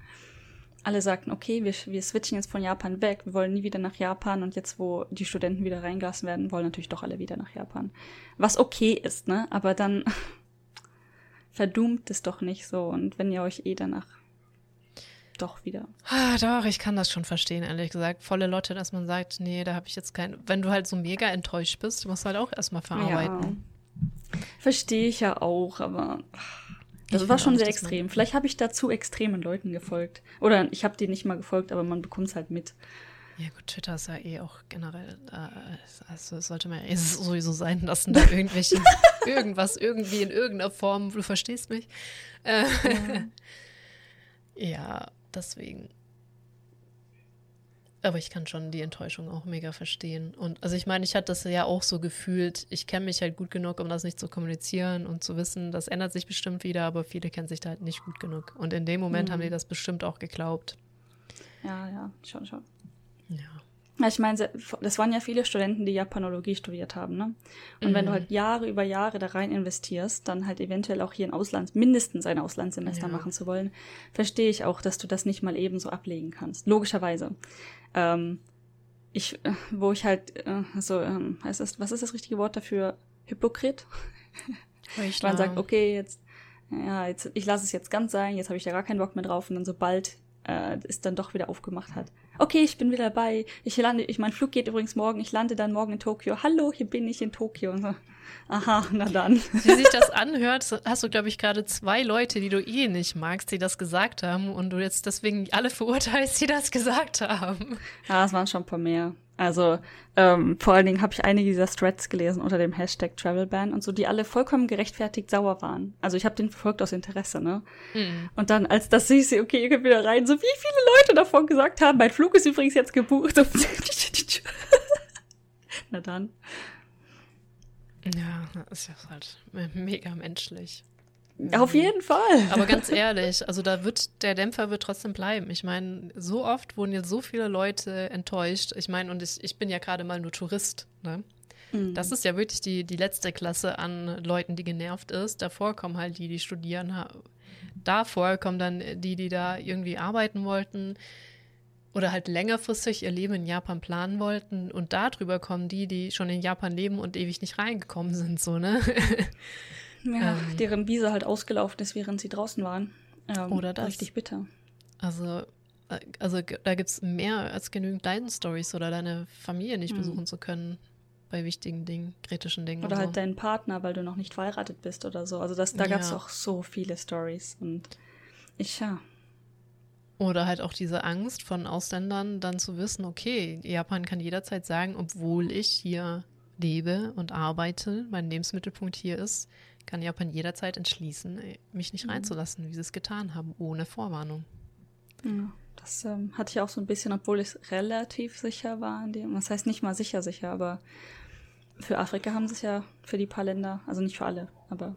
alle sagten, okay, wir, wir switchen jetzt von Japan weg, wir wollen nie wieder nach Japan und jetzt, wo die Studenten wieder reingelassen werden, wollen natürlich doch alle wieder nach Japan. Was okay ist, ne? Aber dann verdummt es doch nicht so und wenn ihr euch eh danach doch wieder.
Ah, doch, ich kann das schon verstehen, ehrlich gesagt. Volle Lotte, dass man sagt, nee, da habe ich jetzt kein. Wenn du halt so mega enttäuscht bist, musst du halt auch erstmal verarbeiten.
Ja. Verstehe ich ja auch, aber das
Ich
war
find
schon
auch,
sehr extrem. Vielleicht habe ich da zu extremen Leuten gefolgt. Oder ich habe denen nicht mal gefolgt, aber man bekommt es halt mit.
Ja, gut, Twitter ist ja eh auch generell, äh, also es sollte man ja eh sowieso sein lassen, da irgendwelche, irgendwas irgendwie in irgendeiner Form, du verstehst mich. Äh, ja, deswegen. Aber ich kann schon die Enttäuschung auch mega verstehen. Und also ich meine, ich hatte das ja auch so gefühlt, ich kenne mich halt gut genug, um das nicht zu kommunizieren und zu wissen, das ändert sich bestimmt wieder, aber viele kennen sich da halt nicht gut genug. Und in dem Moment mhm. haben die das bestimmt auch geglaubt.
Ja, ja, schon, schon.
Ja.
Ich meine, das waren ja viele Studenten, die Japanologie studiert haben, ne? Und mhm. wenn du mhm. halt Jahre über Jahre da rein investierst, dann halt eventuell auch hier ein Ausland, mindestens ein Auslandssemester ja. machen zu wollen, verstehe ich auch, dass du das nicht mal eben so ablegen kannst. Logischerweise. Ähm, ich, äh, wo ich halt, äh, so, ähm, heißt das, was ist das richtige Wort dafür? Hypokrit? Man sagt, okay, jetzt, ja, jetzt, ich lasse es jetzt ganz sein, jetzt habe ich da gar keinen Bock mehr drauf und dann sobald äh, es dann doch wieder aufgemacht hat. Okay, ich bin wieder dabei. Ich lande, ich mein Flug geht übrigens morgen. Ich lande dann morgen in Tokio. Hallo, hier bin ich in Tokio. So. Aha, na dann.
Wie sich das anhört, hast du, glaube ich, gerade zwei Leute, die du eh nicht magst, die das gesagt haben und du jetzt deswegen alle verurteilst, die das gesagt haben.
Ja, es waren schon ein paar mehr. Also ähm, vor allen Dingen habe ich einige dieser Threads gelesen unter dem Hashtag Travelban und so, die alle vollkommen gerechtfertigt sauer waren. Also ich habe den verfolgt aus Interesse, ne? Mhm. Und dann, als das hieß, okay, ihr könnt wieder rein, so wie viele Leute davon gesagt haben, mein Flug ist übrigens jetzt gebucht. Na dann.
Ja, das ist halt mega menschlich.
Auf jeden Fall.
Aber ganz ehrlich, also da wird der Dämpfer wird trotzdem bleiben. Ich meine, so oft wurden jetzt so viele Leute enttäuscht. Ich meine, und ich, ich bin ja gerade mal nur Tourist. Ne? Mhm. Das ist ja wirklich die, die letzte Klasse an Leuten, die genervt ist. Davor kommen halt die, die studieren. Davor kommen dann die, die da irgendwie arbeiten wollten oder halt längerfristig ihr Leben in Japan planen wollten. Und darüber kommen die, die schon in Japan leben und ewig nicht reingekommen sind, so, ne?
Ja, ähm, deren Visa halt ausgelaufen ist, während sie draußen waren.
Ähm, oder das.
Richtig bitter.
Also, äh, also da gibt es mehr als genügend Leiden-Stories oder deine Familie nicht mhm. besuchen zu können bei wichtigen Dingen, kritischen Dingen.
Oder halt so. deinen Partner, weil du noch nicht verheiratet bist oder so. Also das, da gab es auch so viele Stories. Und ich, ja.
Oder halt auch diese Angst von Ausländern, dann zu wissen, okay, Japan kann jederzeit sagen, obwohl ich hier lebe und arbeite, mein Lebensmittelpunkt hier ist, kann Japan jederzeit entschließen, äh, mich nicht mhm. reinzulassen, wie sie es getan haben, ohne Vorwarnung.
Ja, das ähm, hatte ich auch so ein bisschen, obwohl ich relativ sicher war. In dem, das heißt nicht mal sicher, sicher, aber für Afrika haben sie es ja für die paar Länder, also nicht für alle, aber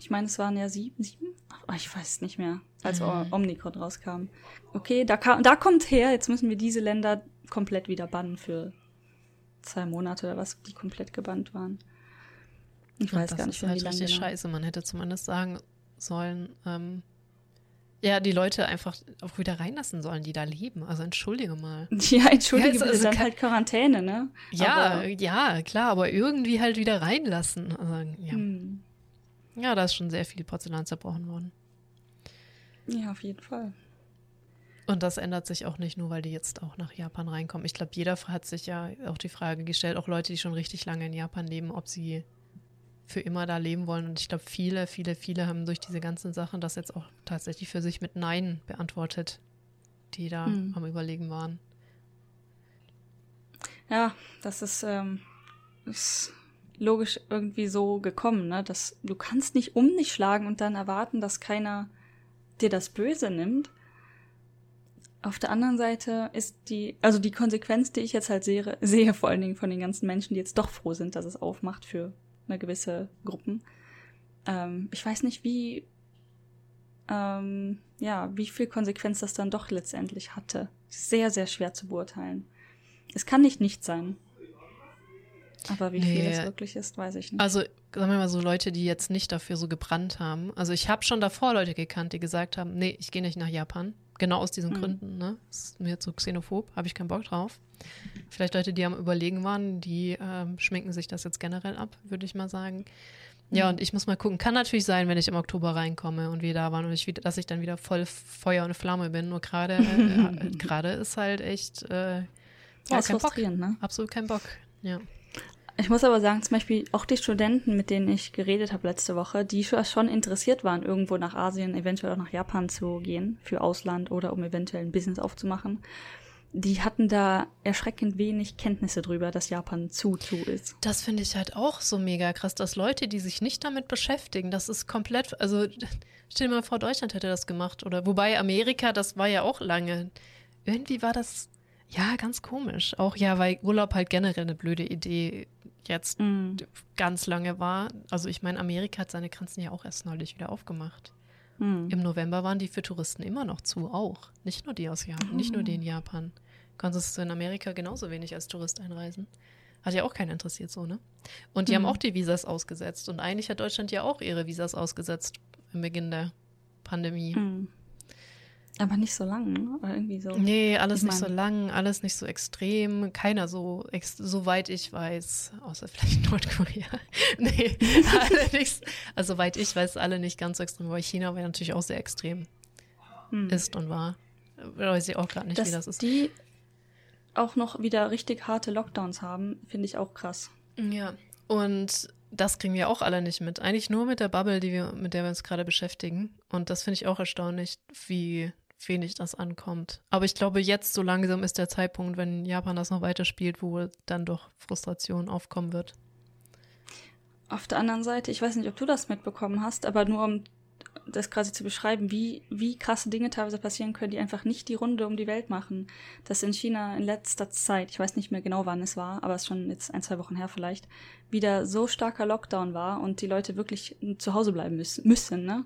ich meine, es waren ja sieben, sieben? Ach, ich weiß nicht mehr, als mhm. Omnicron rauskam. Okay, da, kam, da kommt her, jetzt müssen wir diese Länder komplett wieder bannen für zwei Monate oder was, die komplett gebannt waren.
Ich weiß gar nicht, ist halt wie lange. Richtig genau. scheiße. Man hätte zumindest sagen sollen, ähm, ja, die Leute einfach auch wieder reinlassen sollen, die da leben. Also entschuldige mal.
Ja, entschuldige, ja, also, dann halt Quarantäne, ne?
Ja, aber, ja, klar, aber irgendwie halt wieder reinlassen. Also, ja. Hm. ja, da ist schon sehr viel Porzellan zerbrochen worden.
Ja, auf jeden Fall.
Und das ändert sich auch nicht nur, weil die jetzt auch nach Japan reinkommen. Ich glaube, jeder hat sich ja auch die Frage gestellt, auch Leute, die schon richtig lange in Japan leben, ob sie für immer da leben wollen. Und ich glaube, viele, viele, viele haben durch diese ganzen Sachen das jetzt auch tatsächlich für sich mit Nein beantwortet, die da hm. am Überlegen waren.
Ja, das ist, ähm, ist logisch irgendwie so gekommen, ne? Dass du kannst nicht um dich schlagen und dann erwarten, dass keiner dir das Böse nimmt. Auf der anderen Seite ist die, also die Konsequenz, die ich jetzt halt sehe, sehe vor allen Dingen von den ganzen Menschen, die jetzt doch froh sind, dass es aufmacht für eine gewisse Gruppen. Ähm, ich weiß nicht, wie, ähm, ja, wie viel Konsequenz das dann doch letztendlich hatte. Sehr, sehr schwer zu beurteilen. Es kann nicht nicht sein. Aber wie nee. viel es wirklich ist, weiß ich nicht.
Also, sagen wir mal so Leute, die jetzt nicht dafür so gebrannt haben. Also ich habe schon davor Leute gekannt, die gesagt haben, nee, ich gehe nicht nach Japan. Genau aus diesen mhm. Gründen, ne? Das ist mir zu xenophob, habe ich keinen Bock drauf. Vielleicht Leute, die am Überlegen waren, die ähm, schminken sich das jetzt generell ab, würde ich mal sagen. Ja, mhm. und ich muss mal gucken. Kann natürlich sein, wenn ich im Oktober reinkomme und wir da waren und ich wieder, dass ich dann wieder voll Feuer und Flamme bin. Nur gerade äh, gerade ist halt echt äh,
boah, kein Bock. Ne?
Absolut kein Bock. Ja.
Ich muss aber sagen, zum Beispiel auch die Studenten, mit denen ich geredet habe letzte Woche, die schon interessiert waren, irgendwo nach Asien, eventuell auch nach Japan zu gehen, für Ausland oder um eventuell ein Business aufzumachen, die hatten da erschreckend wenig Kenntnisse drüber, dass Japan zu zu ist.
Das finde ich halt auch so mega krass, dass Leute, die sich nicht damit beschäftigen, das ist komplett, also stell dir mal vor, Deutschland hätte das gemacht oder wobei Amerika, das war ja auch lange. Irgendwie war das Ja, ganz komisch. Auch ja, weil Urlaub halt generell eine blöde Idee jetzt mm. ganz lange war. Also ich meine, Amerika hat seine Grenzen ja auch erst neulich wieder aufgemacht. Mm. Im November waren die für Touristen immer noch zu, auch. Nicht nur die aus Japan, mm. nicht nur die in Japan. Konntest du in Amerika genauso wenig als Tourist einreisen. Hat ja auch keinen interessiert so, ne? Und die haben auch die Visas ausgesetzt. Und eigentlich hat Deutschland ja auch ihre Visas ausgesetzt im Beginn der Pandemie.
Aber nicht so lang, ne? Oder irgendwie so.
Nee, alles nicht so lang, alles nicht so extrem. Keiner so, ex soweit ich weiß, außer vielleicht Nordkorea. nee, alle nicht, also soweit ich weiß, alle nicht ganz so extrem, weil China war natürlich auch sehr extrem hm. ist und war. Weiß ich auch gerade nicht,
Dass
wie das ist.
Die auch noch wieder richtig harte Lockdowns haben, finde ich auch krass.
Ja, und das kriegen wir auch alle nicht mit. Eigentlich nur mit der Bubble, die wir, mit der wir uns gerade beschäftigen. Und das finde ich auch erstaunlich, wie wenig das ankommt. Aber ich glaube, jetzt so langsam ist der Zeitpunkt, wenn Japan das noch weiterspielt, wo dann doch Frustration aufkommen wird.
Auf der anderen Seite, ich weiß nicht, ob du das mitbekommen hast, aber nur um das quasi zu beschreiben, wie, wie krasse Dinge teilweise passieren können, die einfach nicht die Runde um die Welt machen. Dass in China in letzter Zeit, ich weiß nicht mehr genau wann es war, aber es ist schon jetzt ein, zwei Wochen her vielleicht, wieder so starker Lockdown war und die Leute wirklich zu Hause bleiben müssen, müssen ne?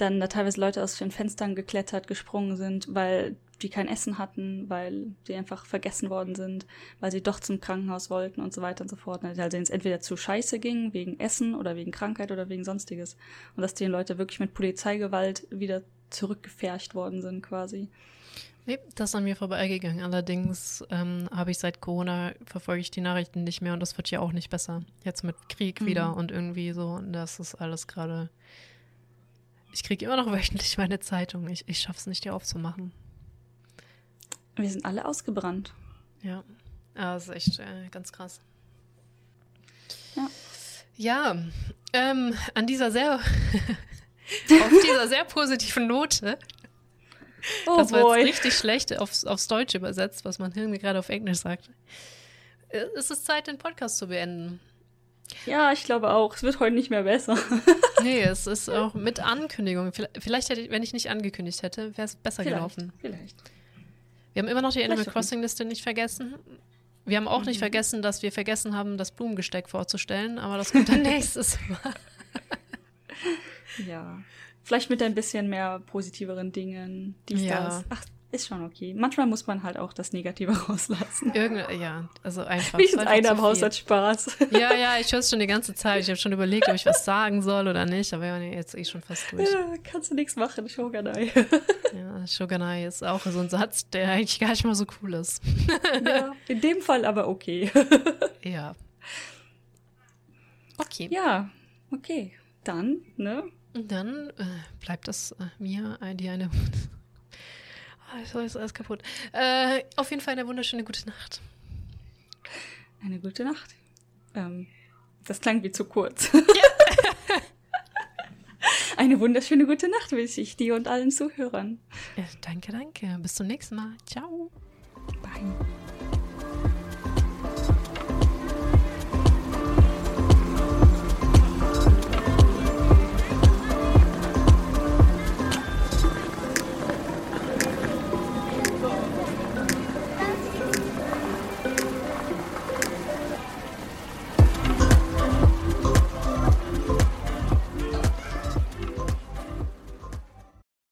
Dann da teilweise Leute aus den Fenstern geklettert, gesprungen sind, weil die kein Essen hatten, weil die einfach vergessen worden sind, weil sie doch zum Krankenhaus wollten und so weiter und so fort. Also denen es entweder zu scheiße ging, wegen Essen oder wegen Krankheit oder wegen sonstiges. Und dass die Leute wirklich mit Polizeigewalt wieder zurückgefercht worden sind quasi.
Nee, das ist an mir vorbeigegangen. Allerdings ähm, habe ich seit Corona verfolge ich die Nachrichten nicht mehr und das wird ja auch nicht besser. Jetzt mit Krieg mhm. wieder und irgendwie so, das ist alles gerade ich kriege immer noch wöchentlich meine Zeitung. Ich, ich schaffe es nicht, die aufzumachen.
Wir sind alle ausgebrannt.
Ja, das ist echt äh, ganz krass.
Ja.
Ja, ähm, an dieser sehr, auf dieser sehr positiven Note, oh das war boy. jetzt richtig schlecht aufs, aufs Deutsch übersetzt, was man irgendwie gerade auf Englisch sagt. Äh, es ist Zeit, den Podcast zu beenden.
Ja, ich glaube auch. Es wird heute nicht mehr besser.
nee, es ist auch mit Ankündigung. Vielleicht hätte ich, wenn ich nicht angekündigt hätte, wäre es besser
vielleicht,
gelaufen.
Vielleicht.
Wir haben immer noch die Animal Crossing Liste nicht vergessen. Wir haben auch mhm. nicht vergessen, dass wir vergessen haben, das Blumengesteck vorzustellen, aber das kommt dann nächstes Mal.
ja. Vielleicht mit ein bisschen mehr positiveren Dingen. Dies, ja. Das. Ach, ist schon okay. Manchmal muss man halt auch das Negative rauslassen.
Irgend ja, also einfach.
Wie einer im Haus hat Spaß.
Ja, ja, ich höre es schon die ganze Zeit. Ich habe schon überlegt, ob ich was sagen soll oder nicht, aber ja, jetzt eh schon fast durch.
Ja, kannst du nichts machen, Shogunai.
Ja, Shogunai ist auch so ein Satz, der eigentlich gar nicht mal so cool ist.
Ja, in dem Fall aber okay.
Ja. Okay.
Ja, okay. Dann, ne?
Dann äh, bleibt es äh, mir, dir eine Oh, ist alles kaputt. Äh, auf jeden Fall eine wunderschöne gute Nacht.
Eine gute Nacht. Ähm, das klang wie zu kurz. Ja. eine wunderschöne gute Nacht wünsche ich dir und allen Zuhörern.
Ja, danke, danke. Bis zum nächsten Mal. Ciao.
Bye.